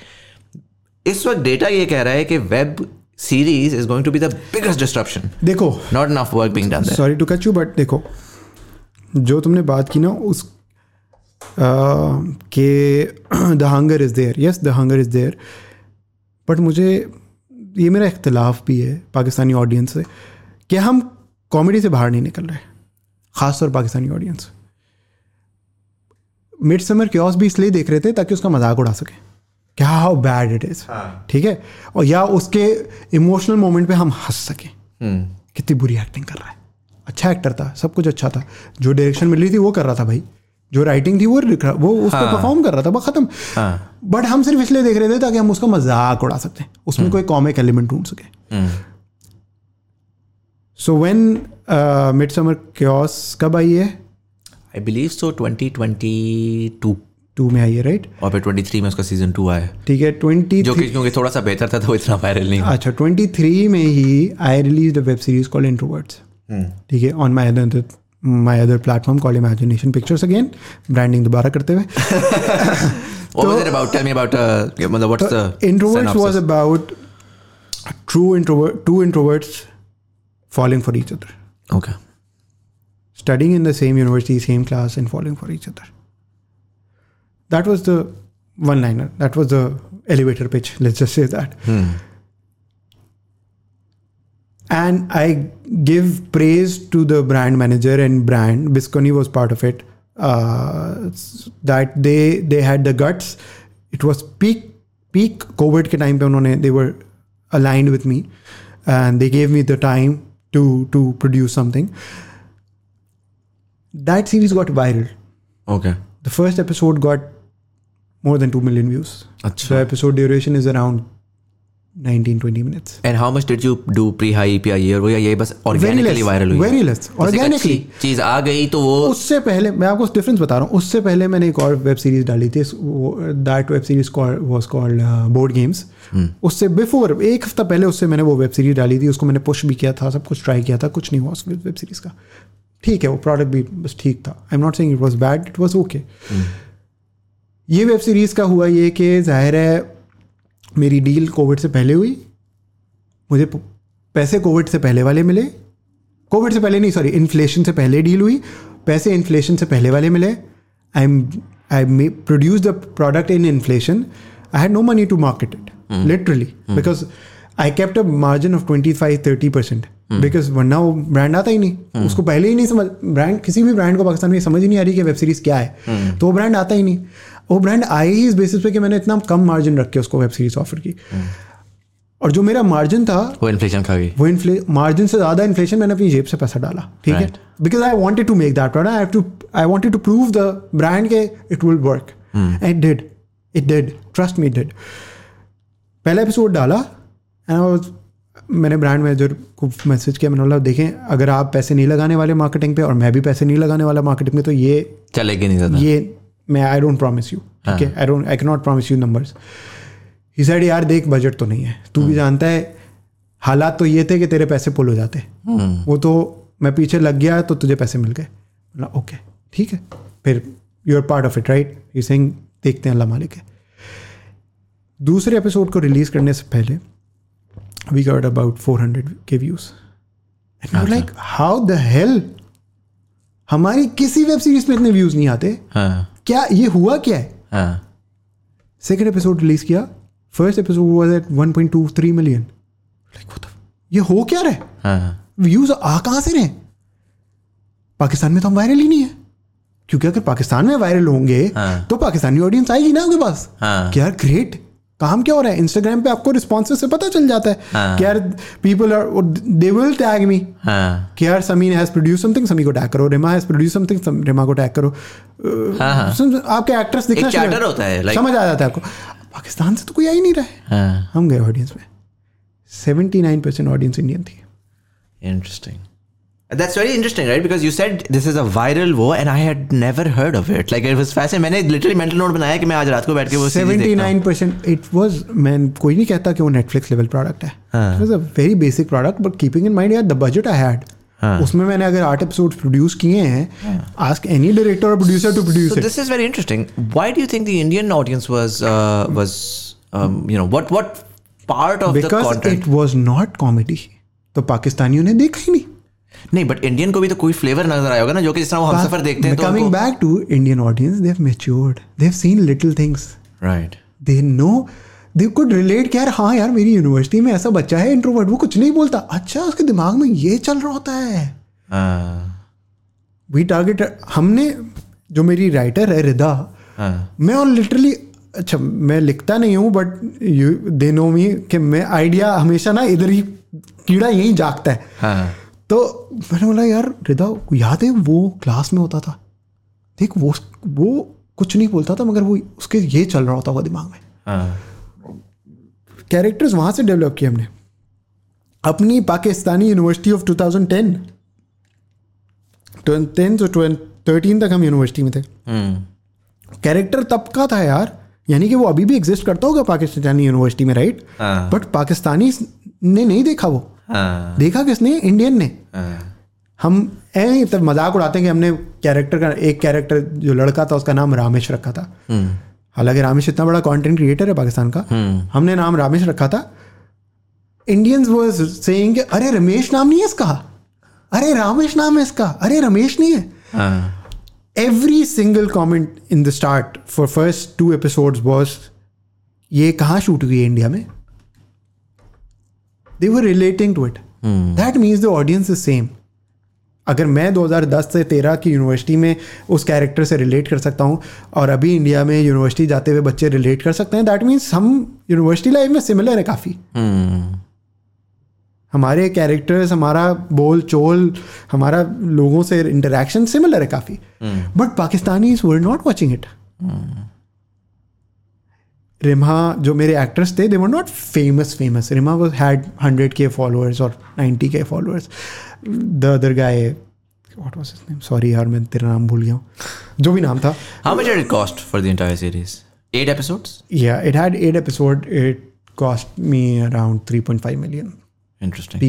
[SPEAKER 7] इस वक्त डेटा ये कह रहा है कि web series is going to be the biggest disruption देखो not enough work being done sorry to cut you but देखो जो तुमने
[SPEAKER 6] बात की ना उस Uh, कि the hunger is there yes the hunger is there but मुझे ये मेरा इख्तलाफ भी है पाकिस्तानी ऑडियंस से कि हम कॉमेडी से बाहर नहीं निकल रहे खास तौर Pakistani audience mid summer chaos भी इसलिए देख रहे थे ताकि उसका मजाक उड़ा सकें क्या हाउ बैड इट इज़ ठीक है और या उसके इमोशनल मोमेंट पे हम हंस सकें हम्म। कितनी बुरी एक्टिंग कर रहा है अच्छा एक्टर था सब कुछ अच्छा था जो डायरेक्शन मिल रही थी वो कर रहा था भाई जो राइटिंग थी वो लिख रहा वो उसको हाँ। परफॉर्म कर रहा था बस खत्म हाँ। बट हम सिर्फ इसलिए देख रहे थे ताकि हम उसका मजाक उड़ा सकते हैं उसमें हम्म। कोई कॉमिक एलिमेंट ढूंढ सके so when mid summer chaos कब आई है
[SPEAKER 7] I believe so twenty twenty two two
[SPEAKER 6] में आई है राइट
[SPEAKER 7] और फिर ट्वेंटी थ्री में उसका सीजन टू आया
[SPEAKER 6] ठीक है ट्वेंटी जो कि क्योंकि थोड़ा सा
[SPEAKER 7] बेहतर था तो इतना वायरल नहीं अच्छा
[SPEAKER 6] ट्वेंटी थ्री में ही आई release the web series call introverts ठीक है on my my other platform called Imagination Pictures again, branding dubara karte
[SPEAKER 7] hue. what was it about? Tell me about uh, what's the
[SPEAKER 6] intro? synopsis? was about true introvert, two introverts falling for each other.
[SPEAKER 7] Okay.
[SPEAKER 6] Studying in the same university, same class, and falling for each other. That was the one-liner. That was the elevator pitch. Let's just say that. Hmm. And I give praise to the brand manager and brand. Bisconi was part of it. Uh, that they they had the guts. It was peak peak COVID ke time pe unhone they were aligned with me, and they gave me the time to to produce something. That series got viral.
[SPEAKER 7] Okay.
[SPEAKER 6] The first episode got more than two million views. Achha. The episode duration is around 19 20 minutes
[SPEAKER 7] and how much did you do pre high EPI year वो या ये बस organically viral हुई
[SPEAKER 6] very
[SPEAKER 7] less
[SPEAKER 6] organically
[SPEAKER 7] चीज आ गई तो वो
[SPEAKER 6] उससे पहले मैं आपको डिफरेंस बता रहा हूँ उससे पहले मैंने एक और वेब सीरीज डाली थी that web series was called board games उससे बिफोर एक हफ्ता पहले उससे मैंने वो वेब सीरीज डाली थी उसको मैंने पुश भी किया था सब कुछ ट्राई किया था कुछ नहीं हुआ उस वेब सीरीज का ठीक है वो प्रोडक्ट भी बस ठीक था I am not saying it was bad it was okay ये वेब सीरीज का हुआ ये कि जाहिर है मेरी डील कोविड से पहले हुई मुझे पैसे कोविड से पहले वाले मिले कोविड से पहले नहीं सॉरी इन्फ्लेशन से पहले डील हुई पैसे इन्फ्लेशन से पहले वाले मिले I am I produce the product in inflation I had no money to market it literally because I kept a margin of twenty five thirty percent because वरना वो ब्रांड आता ही नहीं mm. उसको पहले ही नहीं समझ ब्रांड किसी भी ब्रांड को पाकिस्तान में समझ ही नहीं आ रही कि वेब सीरीज क्या है mm. तो वो ब्रांड आता ही नहीं वो ब्रांड आई ही इस बेसिस पे कि मैंने इतना कम मार्जिन रख के उसको वेब सीरीज ऑफर की और जो मेरा मार्जिन था
[SPEAKER 7] वो इन्फ्लेशन खा गई
[SPEAKER 6] वो मार्जिन से ज़्यादा इन्फ्लेशन मैंने अपनी जेब से पैसा डाला ठीक है because I wanted to make that product I to I wanted to prove the brand के it will work it did it did trust me did पहला एपिसोड डाला एंड मैंने ब्रांड मैनेजर को मैसेज किया मैंने बोला देखें अगर आप पैसे नहीं लगाने वाले मार्केटिंग पे और मैं भी पैसे नहीं लगाने वाला मार्केटिंग में तो ये
[SPEAKER 7] चलेगी नहीं ये
[SPEAKER 6] मैं आई डोंट प्रॉमिस यू ठीक है आई डोंट आई के not promise you numbers he said यार देख बजट तो नहीं है तू भी हाँ। जानता है हालात तो ये थे कि तेरे पैसे पुल हो जाते हाँ। वो तो मैं पीछे लग गया तो तुझे पैसे मिल गए ओके ठीक है फिर you are part of it right you sing देखते हैं अल्लाह मालिक है दूसरे एपिसोड को रिलीज करने से पहले we got about four hundred के views like how the hell हमारी किसी वेब सीरीज में इतने व्यूज नहीं आते हाँ. क्या ये हुआ क्या है सेकेंड एपिसोड रिलीज किया first episode was at 1.23 million like ये हो क्या रहा है व्यूज हाँ। आ कहाँ से रहे पाकिस्तान में तो हम वायरल ही नहीं है क्योंकि अगर पाकिस्तान में वायरल होंगे हाँ। तो पाकिस्तानी ऑडियंस आएगी ना उनके पास हाँ। क्या ग्रेट काम क्या हो रहा है इंस्टाग्राम पे आपको रिस्पॉन्सेज से पता चल जाता है हाँ। कि यार people are they will tag me कि यार Sameen has produce something Sami को टैग करो Rima has produce something Rima को टैग करो हाँ, हाँ। आपके एक्ट्रेस दिखना
[SPEAKER 7] एक
[SPEAKER 6] होता
[SPEAKER 7] है like... समझ
[SPEAKER 6] आ जाता है आपको पाकिस्तान से तो कोई आ ही नहीं रहा है हम गए ऑडियंस में seventy nine percent audience Indian थी
[SPEAKER 7] interesting That's very interesting, right? Because you said this is a viral war, and I had never heard of it. Like it was fascinating. मैंने literally mental note बनाया i मैं आज रात it बैठ
[SPEAKER 6] 79% it was मैं कोई says that it is a Netflix level product है. It was a very basic product, but keeping in mind the budget I had. हाँ. उसमें मैंने अगर आठ एपिसोड्स प्रोड्यूस किए हैं आस्क एनी डायरेक्टर और producer to produce this is very interesting why do you think the Indian audience was was you know what what part of the content because it was not comedy तो पाकिस्तानियों ने देखा ही नहीं नहीं but Indian को भी तो कोई फ्लेवर नजर आया होगा ना जो कि जिस तरह वो हम सफर देखते हैं तो coming back to Indian
[SPEAKER 8] audience they have matured they have seen little things right they know they could relate कि यार हाँ यार मेरी यूनिवर्सिटी में ऐसा बच्चा है इंट्रोवर्ट वो कुछ नहीं बोलता अच्छा उसके दिमाग में ये चल रहा होता है वी हाँ। टारगेट हमने जो मेरी राइटर है रिदा
[SPEAKER 9] हाँ।
[SPEAKER 8] मैं और लिटरली अच्छा मैं लिखता नहीं हूँ but you they know me कि मैं आइडिया हमेशा ना इधर ही कीड़ा यहीं जागता है हाँ। तो मैंने बोला यार रिदा याद
[SPEAKER 9] है
[SPEAKER 8] वो क्लास में होता था देख वो वो कुछ नहीं बोलता था मगर वो उसके ये चल रहा होता होगा दिमाग में कैरेक्टर्स हाँ। वहाँ से डेवलप किए हमने अपनी पाकिस्तानी यूनिवर्सिटी ऑफ 2010 टेन से थर्टीन तक हम यूनिवर्सिटी में थे कैरेक्टर हम्म। तब का था यार यानी कि वो अभी भी एग्जिस्ट करता होगा पाकिस्तानी यूनिवर्सिटी में राइट हाँ। बट पाकिस्तानी ने नहीं देखा वो हाँ। देखा किसने इंडियन ने
[SPEAKER 9] हाँ।
[SPEAKER 8] हम ए तब मजाक उड़ाते हैं कि हमने कैरेक्टर का एक कैरेक्टर जो लड़का था उसका नाम रामेश रखा था
[SPEAKER 9] हम्म।
[SPEAKER 8] हालांकि रामेश इतना बड़ा कंटेंट क्रिएटर है पाकिस्तान का
[SPEAKER 9] हम्म। हमने नाम रामेश रखा था
[SPEAKER 8] इंडियंस वो सेइंग अरे रमेश नाम नहीं है इसका अरे रामेश नाम है इसका अरे रमेश नहीं है every single comment in the start for first two episode boss ये कहाँ शूट हुई है इंडिया में they were relating to it
[SPEAKER 9] that
[SPEAKER 8] means the audience is same अगर मैं 2010 से 13 की यूनिवर्सिटी में उस कैरेक्टर से रिलेट कर सकता हूँ और अभी इंडिया में यूनिवर्सिटी जाते हुए बच्चे रिलेट कर सकते हैं दैट मीन्स हम यूनिवर्सिटी लाइफ में सिमिलर है काफ़ी hmm. हमारे कैरेक्टर्स हमारा बोल चोल हमारा लोगों से इंटरेक्शन सिमिलर है काफ़ी but Pakistani were not watching it Rimha, जो मेरे एक्टर्स थे they were not famous. Famous Rima was had hundred के फॉलोअर्स और नाइन्टी के followers the other guy what was his name sorry I am tera naam bhul gaya hu jo bhi naam tha
[SPEAKER 9] how much did it cost for the entire series 8 episodes
[SPEAKER 8] yeah it had 8 episode it cost me around 3.5 million
[SPEAKER 9] Interesting.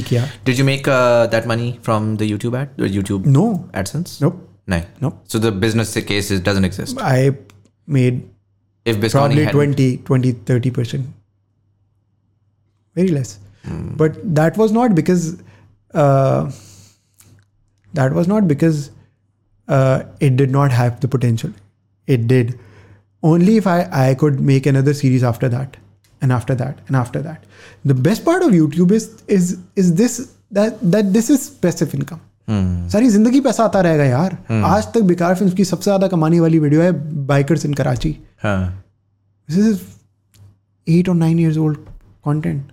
[SPEAKER 9] Did you make uh, that money from the YouTube ad? YouTube?
[SPEAKER 8] No.
[SPEAKER 9] AdSense?
[SPEAKER 8] Nope. No.
[SPEAKER 9] Nope. So the business case doesn't exist.
[SPEAKER 8] I made if probably 20 20 30 percent very less
[SPEAKER 9] mm.
[SPEAKER 8] but that was not because uh, that was not because uh, it did not have the potential it did only if I, I could make another series after that and after that and after that the best part of youtube is is is this that that this is passive
[SPEAKER 9] income hmm.
[SPEAKER 8] सारी जिंदगी पैसा आता रहेगा यार hmm. आज तक बेकार film की सबसे ज्यादा कमाने वाली वीडियो है बाइकर्स इन कराची हाँ दिस इज एट और nine years old content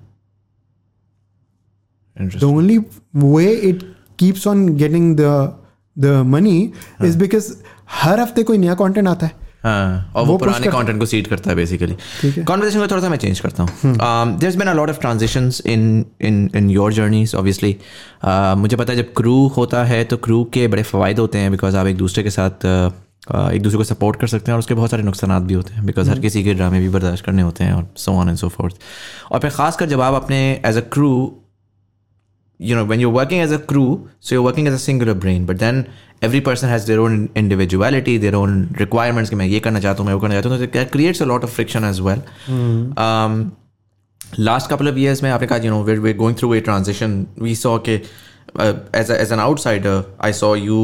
[SPEAKER 9] the only
[SPEAKER 8] way it keeps on getting the the money हाँ. is because हर हफ्ते कोई नया कंटेंट आता है
[SPEAKER 9] हाँ, और वो, वो पुराने कंटेंट को सीट करता है बेसिकली कॉन्वर्जेशन को थोड़ा सा मैं चेंज करता हूँ there is been a lot of transaction in in in your journeys obviously मुझे पता है जब क्रू होता है तो क्रू के बड़े फ़ायदे होते हैं बिकॉज आप एक दूसरे के साथ uh, एक दूसरे को सपोर्ट कर सकते हैं और उसके बहुत सारे नुकसान भी होते हैं बिकॉज हर हम्म। किसी के ड्रामे भी बर्दाश्त करने होते हैं और so on and so forth और फिर खासकर जब आप अपने as a crew you know when you working as a crew so you working as a singular brain but then every person has their own individuality their own requirements कि मैं ये करना चाहता हूँ मैं वो करना चाहता हूँ तो creates a lot of friction as well last couple of years में आपने कहा you know where way going through a transaction we saw के as an outsider I saw you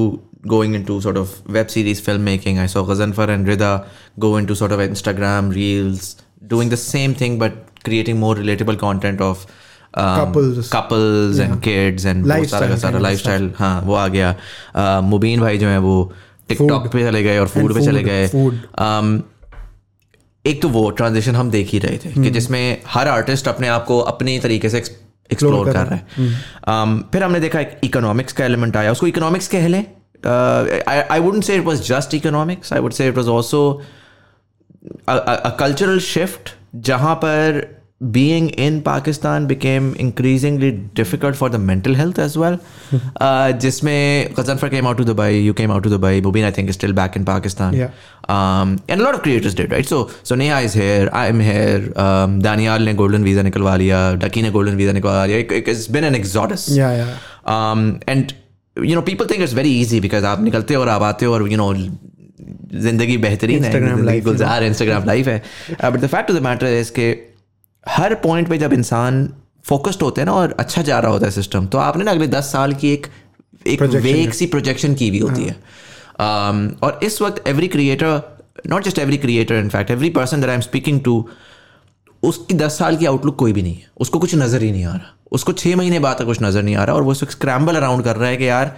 [SPEAKER 9] going into sort of web series filmmaking. I saw Ghazanfar and Rida go into sort of Instagram reels, doing the same thing but creating more relatable content of
[SPEAKER 8] um, couples
[SPEAKER 9] couples yeah. and kids and
[SPEAKER 8] lifestyle, सारा
[SPEAKER 9] सारा lifestyle हाँ वो आ गया uh, मुबीन भाई जो है वो TikTok पे चले गए और फूड पे चले गए एक तो वो ट्रांजिशन हम देख ही रहे थे कि जिसमें हर आर्टिस्ट अपने आप को अपने तरीके से एक्सप्लोर कर रहा है फिर हमने देखा एक इकोनॉमिक्स का एलिमेंट आया उसको इकोनॉमिक्स कह लें uh, I, I wouldn't say it was just economics. I would say it was also a, a cultural shift where being in Pakistan became increasingly difficult for the mental health as well. uh, जिसमें came out to Dubai, you came out to Dubai, Mubin I think is still back in Pakistan. Yeah. Um, and a lot of creators did, right? So so Neha is here, I am here, um, Daniel ne golden visa निकलवा लिया, ne golden visa निकलवा It, has been an exodus. Yeah, yeah. Um, and you know people think it's very easy because आप निकलते हो और आप आते हो और यू नो जिंदगी बेहतरीन
[SPEAKER 8] है
[SPEAKER 9] गुलजार इंस्टाग्राम लाइफ है but the fact of the matter is के हर पॉइंट पे जब इंसान फोकस्ड होते हैं ना और अच्छा जा रहा होता है सिस्टम तो आपने ना अगले दस साल की एक एक वेक सी प्रोजेक्शन की हुई होती हाँ। है um, और इस वक्त every creator not just every creator in fact every person that I am speaking to उसकी दस साल की आउटलुक कोई भी नहीं है उसको कुछ नज़र ही नहीं आ रहा उसको छः महीने बाद तक कुछ नज़र नहीं आ रहा और वो उसको स्क्रैम्बल अराउंड कर रहा है कि यार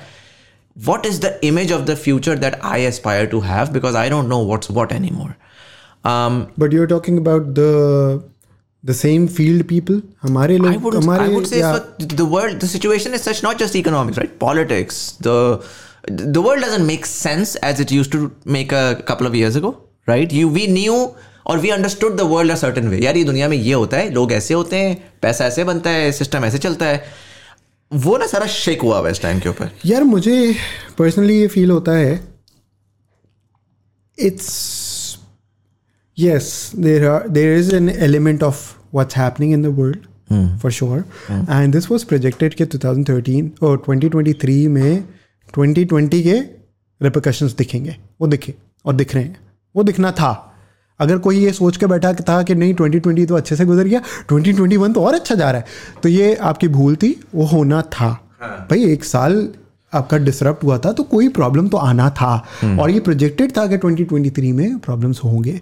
[SPEAKER 9] what is the image of the future that I aspire to have because I don't know what's what any more
[SPEAKER 8] but you are talking about the the same field people हमारे
[SPEAKER 9] लोग
[SPEAKER 8] हमारे
[SPEAKER 9] the world the situation is such not just economics right politics the the world doesn't make sense as it use to make a couple of years ago right you we knew और we understood the world a certain way यार ये दुनिया में ये होता है लोग ऐसे होते हैं पैसा ऐसे बनता है सिस्टम ऐसे चलता है वो ना सारा शेक हुआ हुआ इस टाइम के ऊपर
[SPEAKER 8] यार मुझे पर्सनली ये फील होता है it's yes there are there is an element of what's happening in the world
[SPEAKER 9] mm. for
[SPEAKER 8] sure
[SPEAKER 9] mm. and
[SPEAKER 8] this was projected ke 2013 or 2023 में 2020 के रिपोकशंस दिखेंगे वो दिखे और दिख रहे हैं वो दिखना था अगर कोई ये सोच के बैठा था कि नहीं 2020 तो अच्छे से गुजर गया 2021 तो और अच्छा जा रहा है तो ये आपकी भूल थी वो होना था हाँ। भाई एक साल आपका डिसरप्ट हुआ था तो कोई प्रॉब्लम तो आना था हम्म। और ये प्रोजेक्टेड था कि 2023 में प्रॉब्लम्स होंगे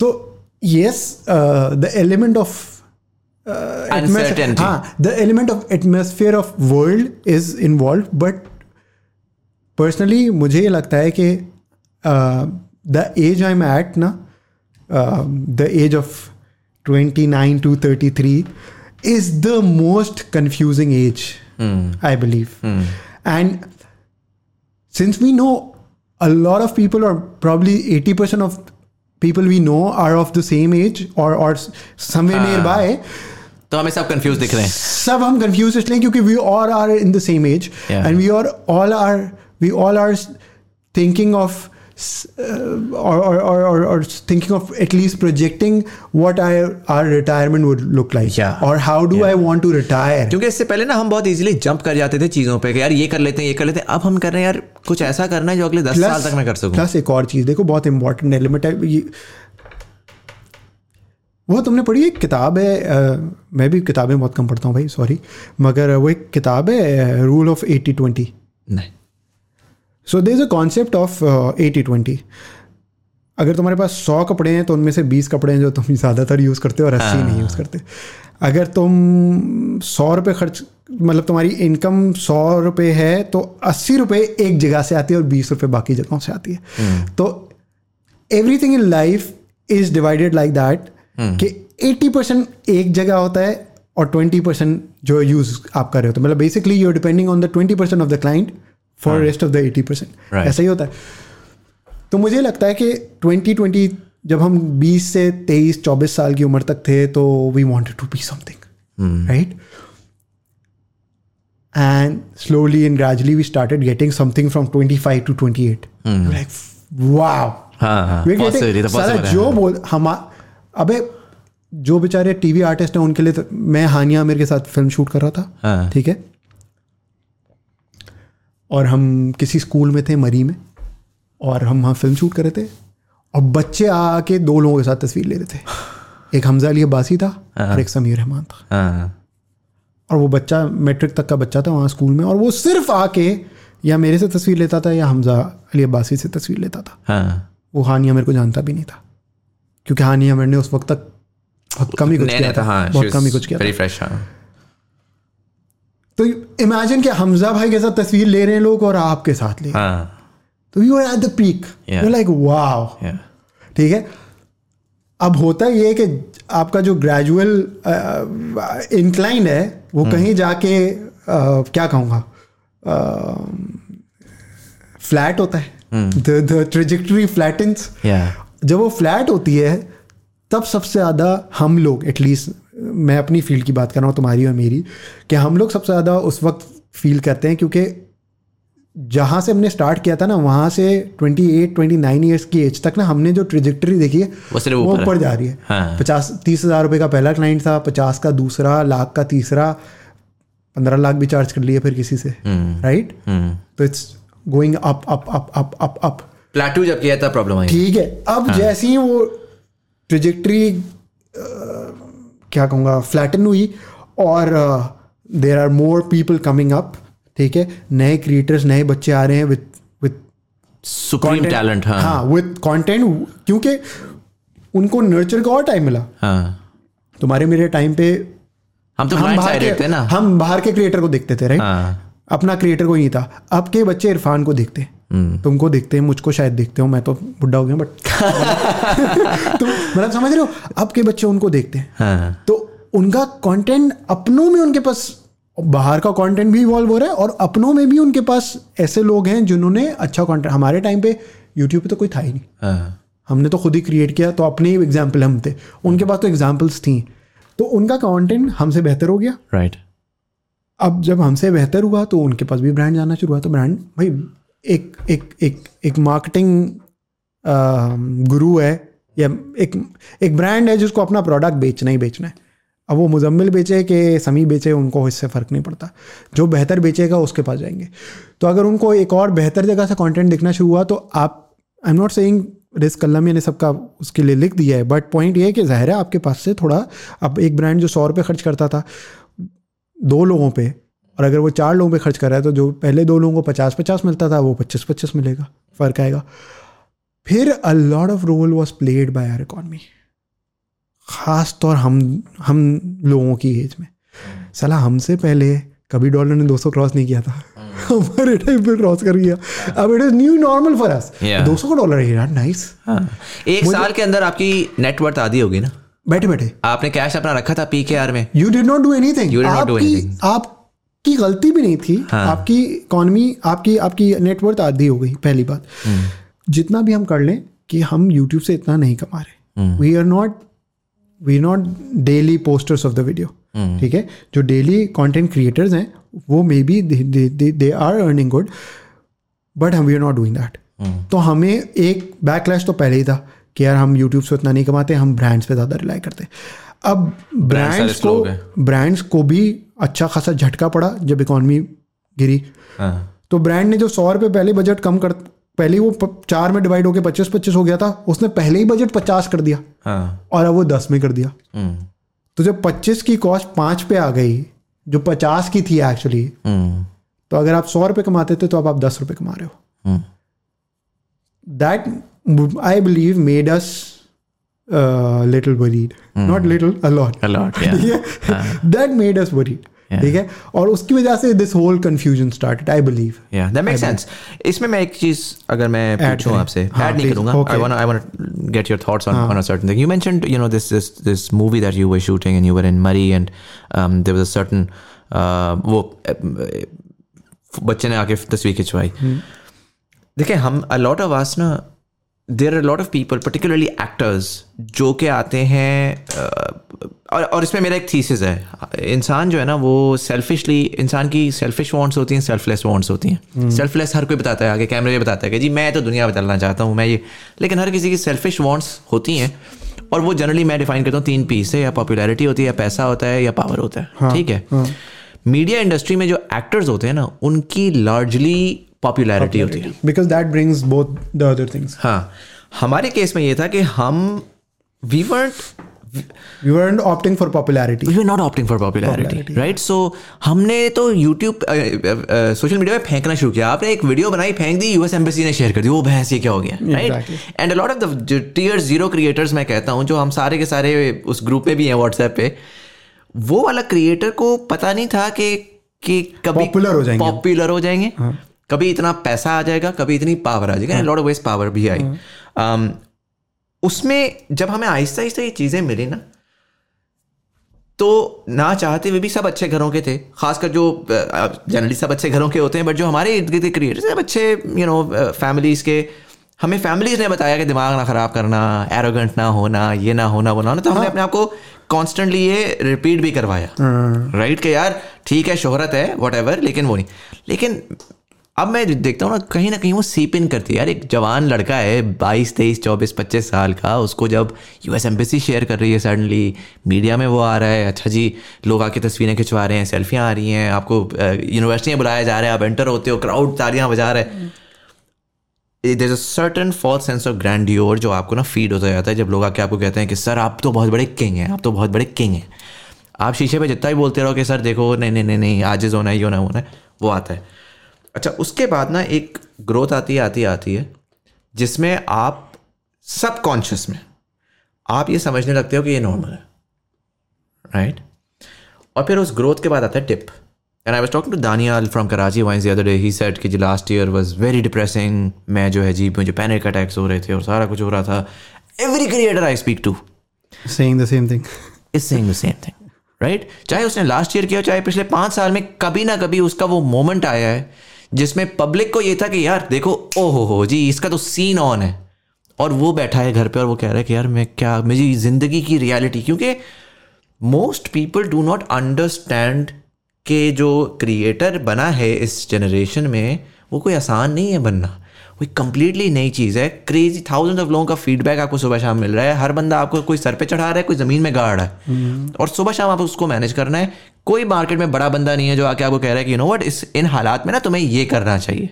[SPEAKER 8] तो यस द एलिमेंट ऑफ
[SPEAKER 9] हाँ
[SPEAKER 8] the element of atmosphere of world is involve but personally मुझे ये लगता है कि uh, the age I'm at, na, uh, the age of 29 to 33, is the most confusing age,
[SPEAKER 9] mm. I
[SPEAKER 8] believe.
[SPEAKER 9] Mm.
[SPEAKER 8] And since we know a lot of people, or probably 80% of people we know, are of the same age or, or somewhere ah. nearby.
[SPEAKER 9] तो हमें सब confuse दिख रहे हैं
[SPEAKER 8] सब हम confuse इसलिए क्योंकि we all are in the same age
[SPEAKER 9] and we
[SPEAKER 8] are all are we all are thinking of Uh, or, or, or, or, thinking of at least projecting what I, our retirement
[SPEAKER 9] would look like yeah. or how
[SPEAKER 8] do yeah. I want to retire
[SPEAKER 9] क्योंकि इससे पहले ना हम बहुत easily jump कर जाते थे चीज़ों पे कि यार ये कर लेते हैं ये कर लेते हैं अब हम कर रहे हैं यार कुछ ऐसा करना है जो अगले दस साल
[SPEAKER 8] तक मैं कर सकूं प्लस एक और चीज़ देखो बहुत इंपॉर्टेंट एलिमेंट है ये वो तुमने पढ़ी एक किताब है आ, मैं भी किताबें बहुत कम पढ़ता हूँ भाई सॉरी मगर वो एक किताब है रूल ऑफ एटी ट्वेंटी नहीं so they is a concept of eighty twenty अगर तुम्हारे पास सौ कपड़े हैं तो उनमें से बीस कपड़े हैं जो तुम ज़्यादातर यूज़ करते हो और अस्सी नहीं यूज़ हाँ। करते अगर तुम सौ रुपये खर्च मतलब तुम्हारी इनकम सौ रुपये है तो अस्सी रुपये एक जगह से आती है और बीस रुपये बाकी जगहों से आती है हम्म। तो everything in life is divided like that
[SPEAKER 9] कि
[SPEAKER 8] एटी परसेंट एक जगह होता है और ट्वेंटी परसेंट जो यूज़ आप कर रहे हो तो मतलब basically you are depending on the twenty percent of the client for rest of the eighty percent ऐसा ही होता है तो मुझे लगता है कि ट्वेंटी ट्वेंटी जब हम बीस से तेईस चौबीस साल की उम्र तक थे तो we wanted to be
[SPEAKER 9] something right
[SPEAKER 8] and slowly and gradually we started getting something from twenty five to twenty eight like wow जो बोल हम अबे जो बेचारे टीवी आर्टिस्ट हैं उनके लिए तो मैं हानिया आमिर के साथ फिल्म शूट कर रहा था हाँ। ठीक है और हम किसी स्कूल में थे मरी में और हम वहाँ फिल्म शूट कर रहे थे और बच्चे आके दो लोगों के साथ तस्वीर ले रहे थे एक हमजा अली अब्बासी था
[SPEAKER 9] हाँ। और
[SPEAKER 8] एक समीर रहमान
[SPEAKER 9] था हाँ।
[SPEAKER 8] और वो बच्चा मैट्रिक तक का बच्चा था वहाँ स्कूल में और वो सिर्फ आके या मेरे से तस्वीर लेता था या हमजा अली अब्बासी से तस्वीर लेता था हाँ। वो हानिया मेरे को जानता भी नहीं था क्योंकि हानिया मेरे ने उस वक्त तक बहुत कम ही कुछ किया था बहुत कम ही कुछ किया था तो इमेजिन के हमजा भाई के साथ तस्वीर ले रहे हैं लोग और आपके साथ ले हाँ। तो you are at the peak
[SPEAKER 9] you
[SPEAKER 8] like wow ठीक है अब होता ये है कि आपका जो ग्रेजुअल इंक्लाइन है वो hmm. कहीं जाके आ, क्या कहूँगा फ्लैट होता है द ट्रेजेक्टरी फ्लैट जब वो फ्लैट होती है तब सबसे ज़्यादा हम लोग एटलीस्ट मैं अपनी फील्ड की बात कर रहा हूँ तुम्हारी और मेरी कि हम लोग सबसे ज़्यादा उस वक्त फील करते हैं क्योंकि जहाँ से हमने स्टार्ट किया था ना वहाँ से 28, 29 ईयर्स की एज तक ना हमने जो ट्रिजेक्टरी देखी
[SPEAKER 9] है वो ऊपर
[SPEAKER 8] जा रही
[SPEAKER 9] है हाँ। पचास
[SPEAKER 8] तीस हज़ार रुपये का पहला क्लाइंट था पचास का दूसरा लाख का तीसरा पंद्रह लाख भी चार्ज कर लिए फिर किसी से राइट हम्म। हम्म। तो it's going up up up up
[SPEAKER 9] up up plateau जब किया था प्रॉब्लम ठीक है अब हाँ। जैसे ही वो
[SPEAKER 8] ट्रिजेक्ट्री uh, क्या कहूँगा फ्लैटन हुई और there are more people coming up ठीक है नए क्रिएटर्स नए बच्चे आ रहे हैं विथ विथ
[SPEAKER 9] सुप्रीम टैलेंट हाँ
[SPEAKER 8] विथ हाँ, कंटेंट क्योंकि उनको नर्चर का और टाइम मिला
[SPEAKER 9] हाँ
[SPEAKER 8] तुम्हारे मेरे टाइम पे
[SPEAKER 9] हम तो हम बाहर के ना
[SPEAKER 8] हम बाहर के क्रिएटर को देखते थे
[SPEAKER 9] राइट हाँ.
[SPEAKER 8] अपना क्रिएटर को ही था अब के बच्चे इरफान को देखते हैं हम्म। तुमको देखते हैं मुझको शायद देखते हो मैं तो बुढ़ा हो गया बट तुम तो मतलब समझ रहे हो अब के बच्चे उनको देखते हैं
[SPEAKER 9] हाँ।
[SPEAKER 8] तो उनका कंटेंट अपनों में उनके पास बाहर का कंटेंट भी इवॉल्व हो रहा है और अपनों में भी उनके पास ऐसे लोग हैं जिन्होंने अच्छा कंटेंट हमारे टाइम पे
[SPEAKER 9] यूट्यूब पे तो कोई था ही नहीं हाँ। हमने तो खुद ही क्रिएट किया
[SPEAKER 8] तो अपने ही एग्जाम्पल हम थे उनके पास तो एग्जाम्पल्स थी तो उनका कंटेंट हमसे बेहतर हो गया राइट right. अब जब हमसे बेहतर हुआ तो उनके पास भी ब्रांड जाना शुरू हुआ तो ब्रांड भाई एक एक एक एक मार्केटिंग गुरु um, है या एक एक ब्रांड है जिसको अपना प्रोडक्ट बेचना ही बेचना है अब वो मुजम्मिल बेचे कि समी बेचे उनको इससे फ़र्क नहीं पड़ता जो बेहतर बेचेगा उसके पास जाएंगे तो अगर उनको एक और बेहतर जगह से कंटेंट दिखना शुरू हुआ तो आप I am not saying risk कल्लमी ने सबका उसके लिए लिख दिया है बट पॉइंट ये है कि ज़ाहिर है आपके पास से थोड़ा अब एक ब्रांड जो सौ रुपये खर्च करता था दो लोगों पे और अगर वो चार लोगों पे खर्च कर रहा है तो जो पहले दो लोगों को पचास पचास मिलता था वो पच्चीस पच्चीस मिलेगा फ़र्क आएगा फिर a lot of role was played by our economy ख़ास तौर हम हम लोगों की एज में सलाह हमसे पहले कभी डॉलर ने 200 क्रॉस नहीं किया था hmm. हमारे टाइम पे क्रॉस कर गया अब it is
[SPEAKER 9] new normal for us 200 का डॉलर है यार नाइस हाँ। एक साल के अंदर आपकी नेटवर्थ आधी
[SPEAKER 8] होगी ना बैठे बैठे आपने कैश अपना रखा था पीकेआर में you did not do
[SPEAKER 9] anything you did not do anything आप आपकी
[SPEAKER 8] गलती भी नहीं थी हाँ. आपकी इकॉनमी आपकी आपकी नेटवर्थ आधी हो गई पहली बात हम्म। जितना भी हम कर लें कि हम यूट्यूब से इतना नहीं कमा रहे we are not we not daily posters of the video ठीक है जो डेली कंटेंट क्रिएटर्स हैं वो may be they are earning good but हम we are not doing that तो हमें एक बैकलैश तो पहले ही था कि यार हम यूट्यूब से उतना नहीं कमाते हम ब्रांड्स पे ज़्यादा रिलाई करते हैं अब ब्रांड्स को ब्रांड्स को भी अच्छा खासा झटका पड़ा जब इकोनॉमी गिरी हाँ। तो ब्रांड ने जो सौ रुपये पहले बजट कम कर पहले वो चार में डिवाइड होकर पच्चीस पच्चीस हो गया था उसने पहले ही बजट पचास कर दिया हाँ। और अब वो दस में कर दिया हम्म। तो जब पच्चीस की कॉस्ट पांच पे आ गई जो पचास की थी एक्चुअली हम्म। तो अगर आप सौ रुपये कमाते थे तो अब आप दस रुपये कमा रहे हो that I believe made us little worried not little a lot
[SPEAKER 9] a lot
[SPEAKER 8] ठीक है दैट मेड अस वरीड
[SPEAKER 9] ठीक है और
[SPEAKER 8] उसकी वजह से this whole confusion started I believe
[SPEAKER 9] या दैट मेक्स सेंस इसमें मैं एक चीज अगर मैं पूछूं आपसे ऐड
[SPEAKER 8] हाँ, नहीं
[SPEAKER 9] करूंगा I want I want get your thoughts on on a certain thing you mentioned you know this this this movie that you were shooting and you were in Murree and there was a certain वो बच्चे ने आके तस्वीर
[SPEAKER 8] खिंचवाई हम्म। देखिए हम
[SPEAKER 9] a lot of आस ना there are lot of people particularly actors जो के आते हैं और और इसमें मेरा एक थीसिस है इंसान जो है ना वो सेल्फिशली इंसान की सेल्फिश वॉन्ट्स होती हैं सेल्फलेस वॉन्ट्स होती हैं सेल्फलेस hmm. हर कोई बताता है आगे कैमरे में बताता है कि जी मैं तो दुनिया बदलना चाहता हूँ मैं ये लेकिन हर किसी की सेल्फिश वॉन्ट्स होती हैं और वो जनरली मैं डिफाइन करता हूँ तीन पीस है या पॉपुलैरिटी होती है या पैसा होता है या पावर होता है
[SPEAKER 8] हाँ, ठीक है मीडिया हाँ। इंडस्ट्री में जो
[SPEAKER 9] एक्टर्स होते हैं ना
[SPEAKER 8] उनकी लार्जली पॉपुलैरिटी होती है because that brings both the other things हाँ हमारे केस में ये था कि हम we वर्ट We we were not opting for popularity we were not opting popularity popularity right So हमने तो यूट्यूब सोशल मीडिया में फेंकना शुरू किया आपने एक वीडियो बनाई फेंक दी यूएस एम्बेसी ने शेयर कर दी वो बहस ये क्या हो गया right and a lot of the tier zero creators मैं कहता हूँ जो हम सारे के सारे उस ग्रुप में भी हैं व्हाट्सएप पे वो वाला क्रिएटर को पता नहीं था कि कि कभी पॉपुलर हो जाएंगे पॉपुलर हो जाएंगे हाँ. कभी इतना पैसा आ जाएगा कभी इतनी पावर आ जाएगी लॉर्ड वेस्ट पावर भी आई हाँ। um, उसमें जब हमें आहिस्ता आहिस्ता ये चीज़ें मिली ना तो ना चाहते हुए भी सब अच्छे घरों के थे खासकर जो जनरली सब अच्छे घरों के होते हैं बट जो हमारे इर्द गिर्द क्रिएटर सब अच्छे यू नो फैमिलीज़ के हमें फैमिलीज़ ने बताया कि दिमाग ना ख़राब करना एरोगेंट ना होना ये ना होना वो ना होना तो हमने हाँ। अपने आप को कॉन्स्टेंटली ये रिपीट भी करवाया राइट हाँ। के कि यार ठीक है शोहरत है वट लेकिन वो नहीं लेकिन अब मैं देखता हूँ ना कहीं ना कहीं वो सीप इन करती है यार एक जवान लड़का है बाईस तेईस चौबीस पच्चीस साल का उसको जब यू एस एम्बेसी शेयर कर रही है सडनली मीडिया में वो आ रहा है अच्छा जी लोग आके तस्वीरें खिंचवा रहे हैं सेल्फियाँ आ रही हैं आपको यूनिवर्सिटियाँ बुलाया जा रहा है आप एंटर होते हो क्राउड तारियाँ बजा रहे हैं there a certain false sense of grand जो आपको ना फीड होता जाता है जब लोग आके आपको कहते हैं कि सर आप तो बहुत बड़े किंग हैं आप तो बहुत बड़े किंग हैं आप शीशे पर जितना भी बोलते रहो कि सर देखो नहीं नहीं नहीं नहीं आज इज़ होना है यो होना होना है वो आता है अच्छा उसके बाद ना एक ग्रोथ आती आती आती है जिसमें आप सब कॉन्शियस में आप ये समझने लगते हो कि ये नॉर्मल है राइट और फिर उस ग्रोथ के बाद आता है tip and I was talking to Danial from Karachi wise other day he said कि जी last year was very depressing मैं जो है जी मुझे पैनिक अटैक्स हो रहे थे और सारा कुछ हो रहा था every creator I speak to saying the same thing is saying the same thing right चाहे उसने लास्ट ईयर किया चाहे पिछले पाँच साल में कभी ना कभी उसका वो मोमेंट आया है जिसमें पब्लिक को ये था कि यार देखो ओ हो हो जी इसका तो सीन ऑन है और वो बैठा है घर पे और वो कह रहा है कि यार मैं क्या मेरी ज़िंदगी की रियलिटी क्योंकि most people do not understand के जो क्रिएटर बना है इस जनरेशन में वो कोई आसान नहीं है बनना कोई कंप्लीटली नई चीज़ है क्रेजी थाउजेंड ऑफ लोगों का फीडबैक आपको सुबह शाम मिल रहा है हर बंदा आपको कोई सर पे चढ़ा रहा है कोई ज़मीन में गाड़ रहा है हम्म। और सुबह शाम आप उसको मैनेज करना है कोई मार्केट में बड़ा बंदा नहीं है जो आके आपको कह रहा है कि यू नो वट इस इन हालात में ना तुम्हें ये करना चाहिए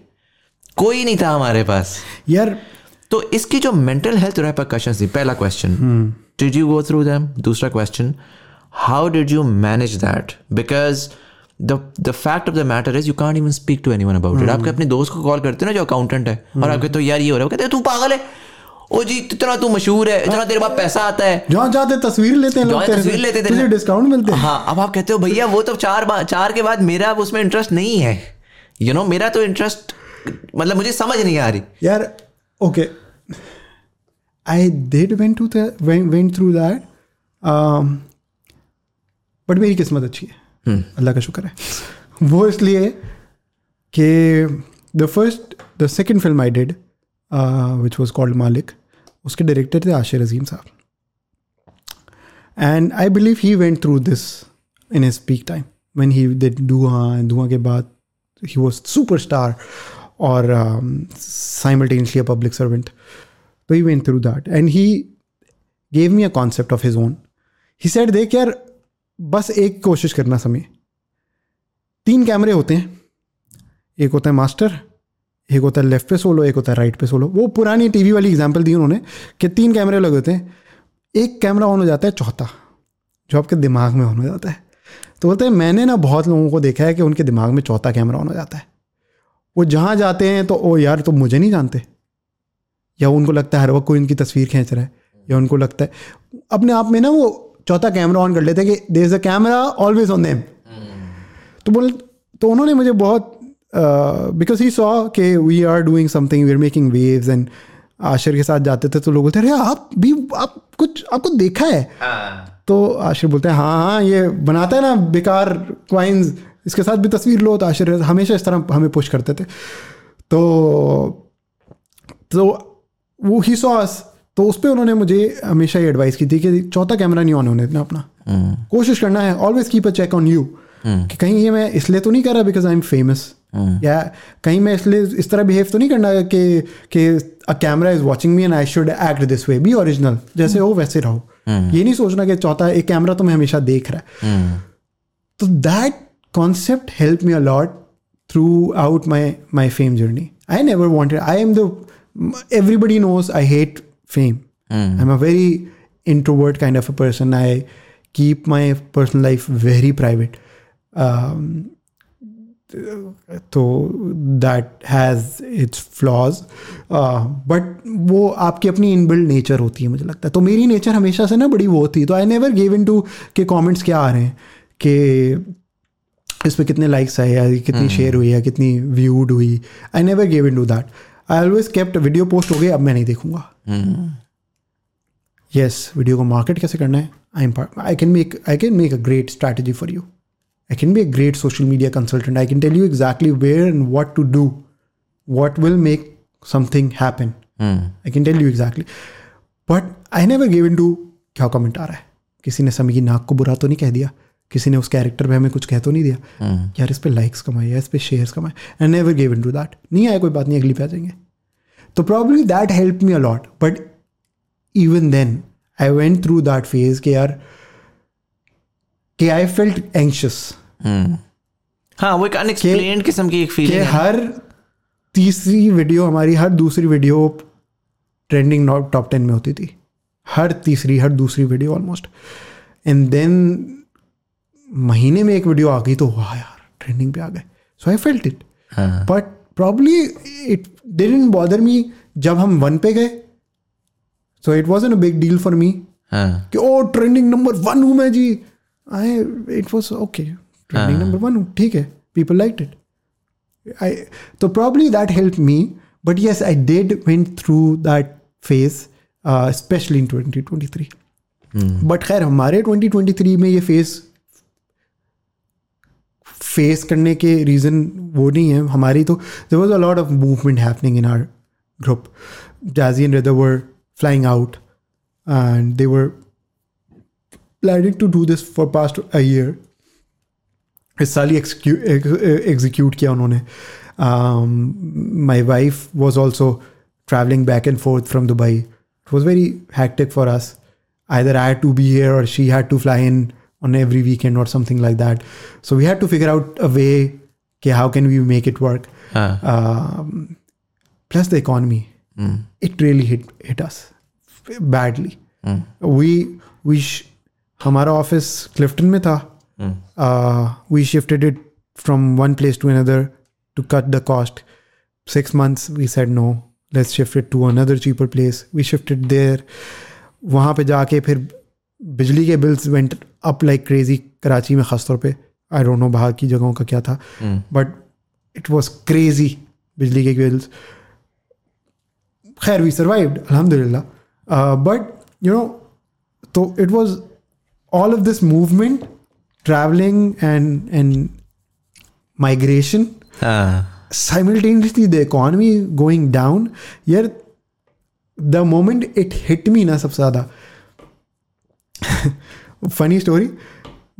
[SPEAKER 8] कोई नहीं था हमारे पास यार तो इसकी जो मेंटल हेल्थ रहा रेपरकशन थी पहला question did you go through them दूसरा question how did you manage that because the the fact of the matter is you can't even speak to anyone about it आपके अपने दोस्त को call करते हो ना जो अकाउंटेंट है और hmm. आपके तो यार ये हो रहा है कहते तू पागल है ओ जी इतना तू मशहूर है इतना तेरे पास हाँ। पैसा आता है जहाँ जाते तस्वीर लेते हैं लोग तस्वीर लेते हैं डिस्काउंट मिलते हैं हाँ अब आप कहते हो भैया वो तो चार चार के बाद मेरा अब उसमें इंटरेस्ट नहीं है यू नो मेरा तो इंटरेस्ट मतलब मुझे समझ नहीं आ रही यार okay I dead went to went through that but मेरी किस्मत अच्छी है Hmm. अल्लाह का शुक्र है वो इसलिए कि the first the second film I did which was called Maalik उसके डायरेक्टर थे आशिर अजीम साहब and I believe he went through this in a speak time when he Dhuan Dhuan के बाद ही वॉज सुपर स्टार और साइमल्टेनियसली अ पब्लिक सर्वेंट तो he went through that and he gave me a concept of his own he said देख यार बस एक कोशिश करना समय तीन कैमरे होते हैं एक होता है मास्टर एक होता है लेफ्ट पे सोलो एक होता है राइट पे सोलो वो पुरानी टीवी वाली एग्जांपल दी उन्होंने कि तीन कैमरे लगे होते हैं एक कैमरा ऑन हो जाता है चौथा जो आपके दिमाग में ऑन हो जाता है तो बोलते हैं मैंने ना बहुत लोगों को देखा है कि उनके दिमाग में चौथा कैमरा ऑन हो जाता है वो जहाँ जाते हैं तो ओ यार तो मुझे नहीं जानते या उनको लगता है हर वक्त कोई उनकी तस्वीर खींच रहा है या उनको लगता है अपने आप में ना वो चौथा कैमरा ऑन कर लेते हैं कि दे is a camera always on them तो बोल तो उन्होंने मुझे बहुत बिकॉज ही सॉ के we are doing something we are making waves and Ashir के साथ जाते थे तो लोग बोलते अरे आप भी आप कुछ आपको देखा है uh. तो आशिर बोलते हैं हाँ हाँ ये बनाता है ना बेकार क्वाइंस इसके साथ भी तस्वीर लो तो आशिर हमेशा इस तरह हमें पुश करते थे तो तो वो ही सॉस तो उस पर उन्होंने मुझे हमेशा ये एडवाइस की थी कि चौथा कैमरा नहीं ऑन होने देना अपना हम्म। कोशिश करना है always keep a check on you कि कहीं ये मैं इसलिए तो नहीं कर रहा बिकॉज आई एम फेमस या कहीं मैं इसलिए इस तरह बिहेव तो नहीं करना कि कि a camera is watching me and I should act this way be original जैसे हो वैसे रहो हम्म। ये नहीं सोचना कि चौथा एक कैमरा तो मैं हमेशा देख रहा है हम्म। तो that concept help me a lot throughout my my fame journey I never wanted I am the everybody knows I hate fame. Mm. I'm a very introvert kind of a person. I keep my personal life very private. Um, तो that has its flaws but वो आपकी अपनी inbuilt nature होती है मुझे लगता है तो मेरी नेचर हमेशा से ना बड़ी वो थी तो I never gave in to के कॉमेंट्स क्या आ रहे हैं कि इस पर कितने लाइक्स आए या कितनी शेयर hmm. हुई या कितनी व्यूड हुई I never gave in to that I always kept video post हो गई अब मैं नहीं देखूंगा यस hmm. yes, वीडियो को मार्केट कैसे करना है I am I can make I can make a great strategy for you I can be a great social media consultant I can tell you exactly where and what to do what will make something happen I can tell you exactly but I never give in to क्या comment आ रहा है किसी ने समी की नाक को बुरा तो नहीं कह दिया किसी ने उस कैरेक्टर पे हमें कुछ कह तो नहीं दिया नहीं। हाँ। यार इस पर लाइक्स कमाए या इस पर शेयर्स कमाए and never gave in to that नहीं आया कोई बात नहीं अगली पे आ जाएंगे तो probably that help me a lot but even then I went through that phase के यार के आई फेल्ट एंशियस हाँ वो एक अनएक्सप्लेन्ड किस्म की एक फील है हर तीसरी वीडियो हमारी हर दूसरी वीडियो ट्रेंडिंग टॉप टेन में होती थी हर तीसरी हर दूसरी वीडियो ऑलमोस्ट एंड देन महीने में एक वीडियो आ गई तो वाह यार ट्रेंडिंग पे आ गए so I felt it but probably it didn't bother me जब हम वन पे गए so it was an a big deal for me कि ओ ट्रेंडिंग नंबर वन हूँ मैं जी I it was okay trending number one हूँ ठीक है पीपल लाइक इट आई तो probably that help me but yes I dead went through that phase specially in twenty twenty three but खैर हमारे twenty twenty three में ये phase face करने के रीज़न वो नहीं है हमारी तो there was a lot of movement happening in our group जैजी and rather were flying out and they were planning to do this for past a year इस साल ही एग्जीक्यूट किया उन्होंने my wife was also travelling back and forth from Dubai it was very hectic for us either I had to be here or she had to fly in on every weekend or something like that. So we had to figure out a way. Okay, how can we make it work? Ah. Um, plus the economy, hmm. it really hit hit us badly. Hmm. We we, our office Clifton mein tha. Hmm. Uh, we shifted it from one place to another to cut the cost. Six months, we said no. Let's shift it to another cheaper place. We shifted there. वहाँ पे जाके फिर बिजली के bills went up like crazy Karachi में ख़ासतौर पे I don't know बाहर की जगहों का क्या था बट इट वॉज क्रेजी बिजली के बिल्स खैर वी सर्वाइव्ड अल्हम्दुलिल्लाह बट यू नो तो it was all of this movement travelling and and migration simultaneously the economy going down यार the moment it hit me ना सबसे ज़्यादा फनी स्टोरी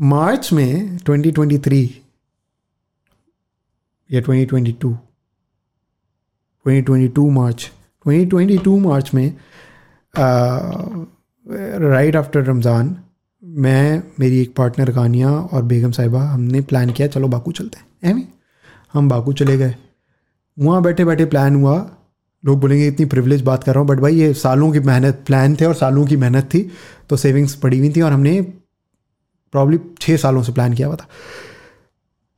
[SPEAKER 8] मार्च में 2023 या 2022 2022 मार्च 2022 मार्च में राइट आफ्टर रमज़ान मैं मेरी एक पार्टनर कानिया और बेगम साहिबा हमने प्लान किया चलो बाकू चलते हैं हम बाकू चले गए वहाँ बैठे बैठे प्लान हुआ लोग बोलेंगे इतनी प्रिविलेज बात कर रहा हूँ बट भाई ये सालों की मेहनत प्लान थे और सालों की मेहनत थी तो सेविंग्स पड़ी हुई थी और हमने प्रॉब्ली छः सालों से प्लान किया हुआ था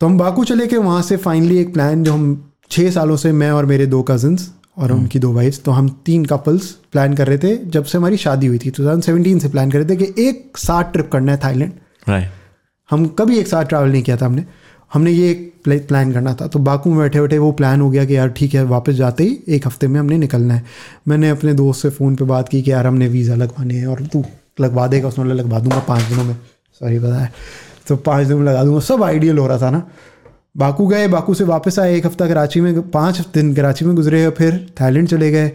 [SPEAKER 8] तो हम बाकू चले के वहाँ से फाइनली एक प्लान जो हम छः सालों से मैं और मेरे दो कज़न्स और हम्म। उनकी दो वाइफ तो हम तीन कपल्स प्लान कर रहे थे जब से हमारी शादी हुई थी 2017 से प्लान कर रहे थे कि एक साथ ट्रिप करना है थाईलैंड right. हम कभी एक साथ ट्रैवल नहीं किया था हमने हमने ये एक प्लान करना था तो बाकू में बैठे बैठे वो प्लान हो गया कि यार ठीक है वापस जाते ही एक हफ्ते में हमने निकलना है मैंने अपने दोस्त से फ़ोन पे बात की कि यार हमने वीज़ा लगवाने हैं और तू लगवा देगा उसने लगवा दूंगा पाँच दिनों में सॉरी पता है तो पाँच दिनों में लगा दूंगा सब आइडियल हो रहा था ना बाकू गए बाकू से वापस आए एक हफ़्ता कराची में पाँच दिन कराची में गुजरे और फिर थाईलैंड चले गए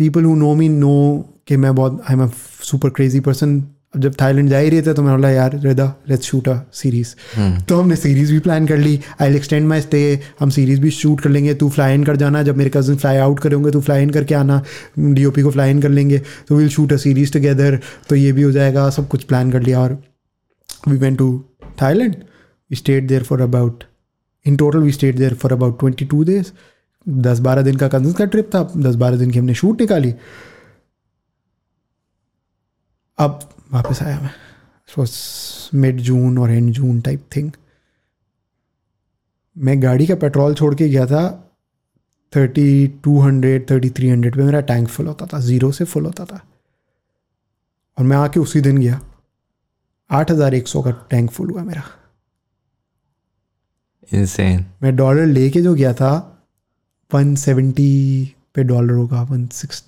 [SPEAKER 8] people who know me know कि मैं बहुत I am a super crazy person अब जब थाईलैंड जा ही रहे थे तो मैंने बोला यार रेदा लेट्स शूट अ सीरीज तो हमने सीरीज भी प्लान कर ली I will extend my stay हम सीरीज भी शूट कर लेंगे तू फ्लाई इन कर जाना जब मेरे कजन फ्लाई आउट करेंगे तो फ्लाई इन करके आना डी को फ्लाई इन कर लेंगे तो will shoot a series together तो ये भी हो जाएगा सब कुछ प्लान कर लिया और we went to Thailand stayed there for about in total we stayed there for about twenty two days दस बारह दिन का कजन का ट्रिप था दस बारह दिन की हमने शूट निकाली अब वापस आया मैं मिड जून और एंड जून टाइप थिंग मैं गाड़ी का पेट्रोल छोड़ के गया था thirty two hundred thirty three hundred पर मेरा टैंक फुल होता था ज़ीरो से फुल होता था और मैं आके उसी दिन गया आठ हज़ार एक सौ का टैंक फुल हुआ मेरा इंसेन मैं डॉलर लेके जो गया था वन सेवेंटी पे डॉलर होगा one six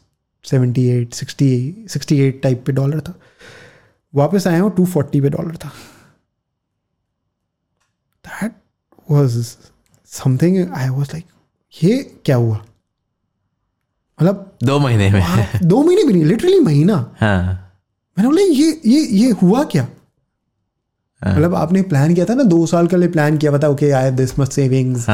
[SPEAKER 8] seventy eight sixty sixty eight type पे डॉलर था वापस आया हूँ टू फोर्टी पे डॉलर था that was something I was like ये क्या हुआ मतलब दो महीने में हाँ, दो महीने भी नहीं लिटरली महीना हाँ. मैंने बोला ये ये ये हुआ क्या हाँ। मतलब आपने प्लान किया था ना दो साल के लिए प्लान किया था okay I have this much savings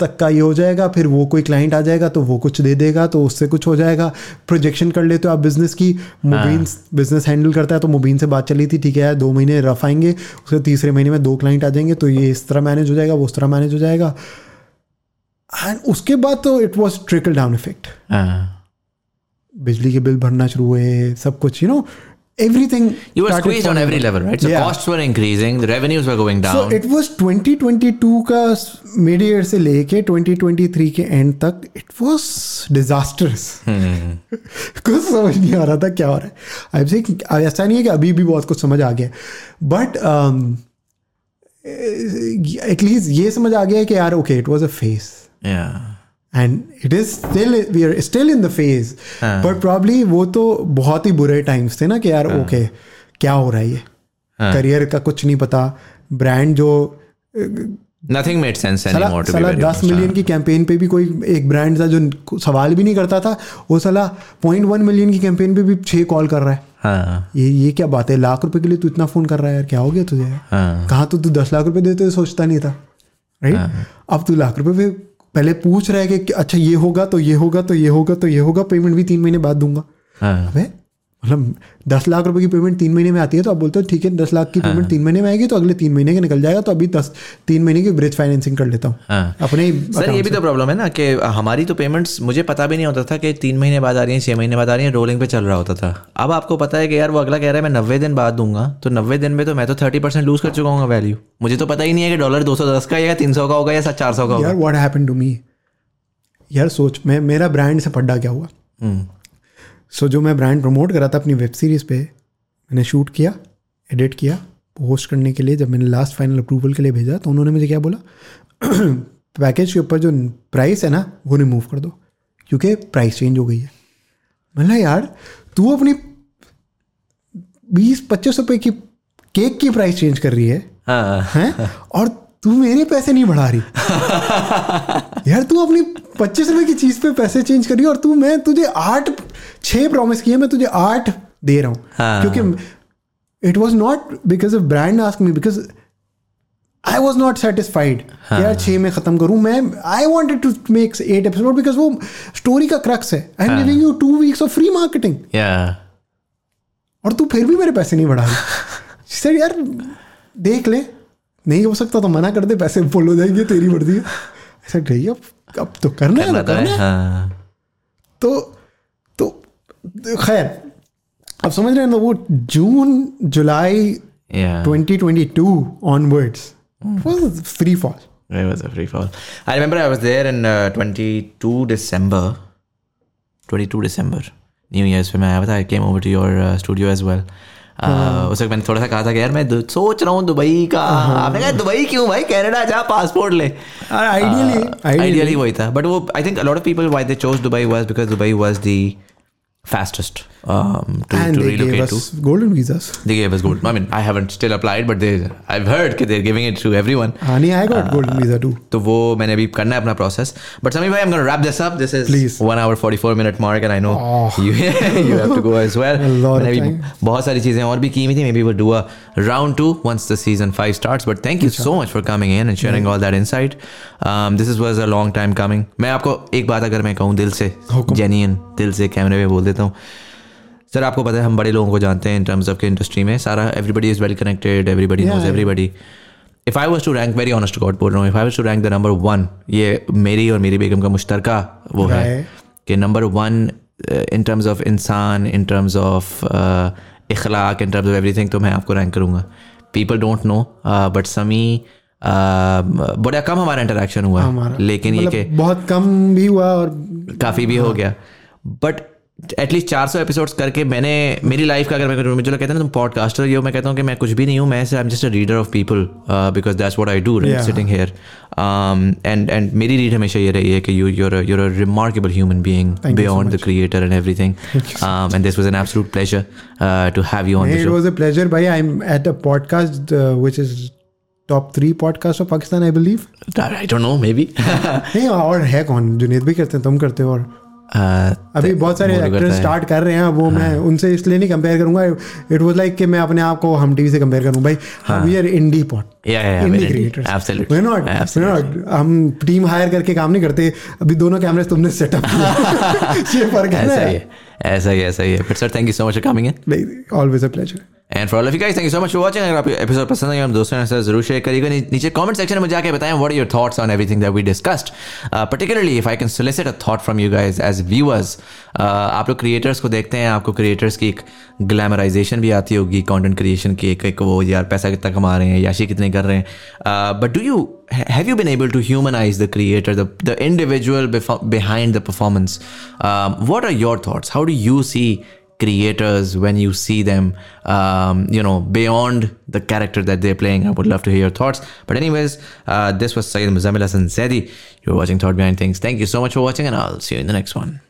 [SPEAKER 8] तक का ये हो जाएगा फिर वो कोई क्लाइंट आ जाएगा तो वो कुछ दे देगा तो उससे कुछ हो जाएगा प्रोजेक्शन कर लेते हो आप बिजनेस की मुबीन बिजनेस हैंडल करता है तो मुबीन से बात चली थी ठीक है यार दो महीने रफ आएंगे उसके तीसरे महीने में दो क्लाइंट आ जाएंगे तो ये इस तरह मैनेज हो जाएगा वो उस तरह मैनेज हो जाएगा एंड उसके बाद तो it was trickle down effect बिजली के बिल भरना शुरू हुए सब कुछ you you know know, everything. You were squeezed on every level, right? So yeah. costs were increasing, the revenues were going down. So it was 2022 का mid year से 2023 के end तक it was disastrous. Hmm. कुछ समझ नहीं आ रहा था क्या हो रहा है. I'm saying ऐसा नहीं है कि अभी भी बहुत कुछ समझ आ गया. But um, at least ये समझ आ गया कि यार okay it was a phase. Yeah. And it is still we are still in the phase but probably वो तो बहुत ही बुरे टाइम्स थे ना कि यार ओके हाँ। uh. okay, क्या हो रहा है ये करियर हाँ। uh. का कुछ नहीं पता ब्रांड जो nothing made sense anymore to be very 10 million की कैंपेन पे भी कोई एक ब्रांड था जो सवाल भी नहीं करता था वो सलाह पॉइंट वन मिलियन की कैंपेन पे भी छह कॉल कर रहा है हाँ. ये ये क्या बात है लाख रुपए के लिए तू इतना फोन कर रहा है यार क्या हो गया तुझे हाँ. कहाँ तो तू दस लाख रुपए देते सोचता नहीं था राइट हाँ. अब तू लाख रुपए पे पहले पूछ रहा है कि अच्छा ये होगा तो ये होगा तो ये होगा तो ये होगा पेमेंट भी तीन महीने बाद दूंगा हाँ। मतलब दस लाख रुपए की पेमेंट तीन महीने में आती है तो आप बोलते हो ठीक है दस लाख की हाँ, पेमेंट तीन महीने में आएगी तो अगले तीन महीने के निकल जाएगा तो अभी दस तीन महीने की ब्रिज फाइनेंसिंग कर लेता हूँ हाँ, अपने सर ये भी तो प्रॉब्लम है ना कि हमारी तो पेमेंट्स मुझे पता भी नहीं होता था कि तीन महीने बाद आ रही है छः महीने बाद आ रही है रोलिंग पे चल रहा होता था अब आपको पता है कि यार वो अगला कह रहा है मैं नब्बे दिन बाद दूंगा तो नब्बे दिन में तो मैं तो थर्टी परसेंट लूज कर चुका हूँ वैल्यू मुझे तो पता ही नहीं है कि डॉलर दो सौ दस का या तीन सौ का होगा या चार सौ का होगा यार वॉट हैपन टू मी यार सोच मैं मेरा ब्रांड से पड्डा क्या हुआ हम्म। सो so, जो मैं ब्रांड प्रमोट करा था अपनी वेब सीरीज़ पे मैंने शूट किया एडिट किया पोस्ट करने के लिए जब मैंने लास्ट फाइनल अप्रूवल के लिए भेजा तो उन्होंने मुझे क्या बोला पैकेज के ऊपर जो प्राइस है ना वो रिमूव कर दो क्योंकि प्राइस चेंज हो गई है मतलब यार तू अपनी बीस पच्चीस रुपये की केक की प्राइस चेंज कर रही है हाँ, हैं और तू मेरे पैसे नहीं बढ़ा रही यार तू अपनी पच्चीस रुपए की चीज पे पैसे चेंज कर रही है और तू मैं तुझे आठ छह प्रॉमिस किए मैं तुझे आठ दे रहा हूँ हाँ. क्योंकि it was not because of brand ask me because I was not satisfied यार छः में ख़त्म करूँ मैं I wanted to make eight episode because वो स्टोरी का क्रक्स है I am giving you two weeks of free marketing और तू फिर भी मेरे पैसे नहीं बढ़ा सर यार देख ले नहीं हो सकता तो मना कर दे पैसे फुल हो जाएंगे तेरी बढ़ती है ऐसा है अब तो करना है ना करना तो है हाँ। तो खैर अब समझ रहे हैं ना वो June July twenty twenty two onwards free fall It was a free fall. I remember I new years studio as well उस वक्त मैंने थोड़ा सा कहा था कि यार मैं सोच रहा हूँ दुबई का uh-huh. आपने कहा दुबई क्यों भाई कनाडा जा पासपोर्ट ले आइडियली uh, आइडियली uh, वही था बट वो I think a lot of people why they chose Dubai was because Dubai was the fastest um, to, and to they relocate gave us to. golden visas they gave us gold i mean i haven't still applied but they i've heard that they're giving it to everyone honey i got uh, golden visa too to wo maine abhi karna hai apna process but sami bhai i'm going to wrap this up this is Please. 1 hour 44 minute mark and i know oh. you, you have to go as well मैंने अभी बहुत सारी चीज़ें और Many की हुई थी maybe वो do a round two once the season five starts but thank you so much for coming in and sharing all that insight this is was a long time coming मैं आपको एक बात अगर मैं कहूँ दिल से जेन्यून दिल से कैमरे में बोल देता हूँ सर आपको पता है हम बड़े लोगों को जानते हैं इन टर्म्स ऑफ के इंडस्ट्री में सारा everybody is well connected everybody knows everybody if I was to rank very honest God बोल रहा हूँ if I was to rank the number one ये मेरी और मेरी बेगम का मुश्तर वो है कि number one in terms of इंसान इन टर्म्स ऑफ इखलाक in terms of everything तो मैं आपको रैंक करूँगा पीपल डोंट नो बट समी uh, बड़ा कम हमारा इंटरेक्शन हुआ लेकिन ये मतलब बहुत कम भी हुआ और काफ़ी भी हो हाँ। गया बट एटलीस्ट चार सौ एपिसोड्स करके मैंने मेरी लाइफ का अगर मैं मुझे कहते हैं ना तुम पॉडकास्टर ये मैं कहता हूँ कि मैं कुछ भी नहीं हूँ मैं I am just a reader of people because that's what I do sitting here and and मेरी रीड हमेशा ये रही है कि you your your a remarkable human being beyond the creator and everything and this was an absolute pleasure to have you on was a pleasure भाई I am at a podcast which is top three podcast of Pakistan I believe I don't know maybe और है कौन जुनेद भी करते हैं तुम करते हो और Uh, अभी बहुत सारे एक्टर्स स्टार्ट कर रहे हैं वो हाँ। मैं उनसे इसलिए नहीं कंपेयर करूंगा इट वाज लाइक कि मैं अपने आप को हम टीवी से कंपेयर करूं भाई we are indie pot indie creators we not we not हम टीम हायर करके काम नहीं करते अभी दोनों कैमरे तुमने सेटअप किए फर्क है ऐसा ही ऐसा ही है sir thank you so much for coming in always a pleasure and for all of you guys thank you so much for watching अगर आपको एपिसोड पसंद आया हम दोस्तों के साथ जरूर शेयर करिएगा नीचे कमेंट सेक्शन में जाके बताएं what your thoughts on everything that we discussed particularly if I can solicit a thought from you guys as viewers आप लोग क्रिएटर्स को देखते हैं आपको क्रिएटर्स की एक ग्लैमराइजेशन भी आती होगी कंटेंट क्रिएशन की एक एक वो यार पैसा कितना कमा रहे हैं याशी कितने कर रहे हैं but do you have you been able to humanize the creator, the, the individual befo- behind the performance? Um, what are your thoughts? How do you see creators when you see them um, you know beyond the character that they're playing i would love to hear your thoughts but anyways uh, this was Sayyid Muzamil and Zedi you're watching Thought Behind Things thank you so much for watching and I'll see you in the next one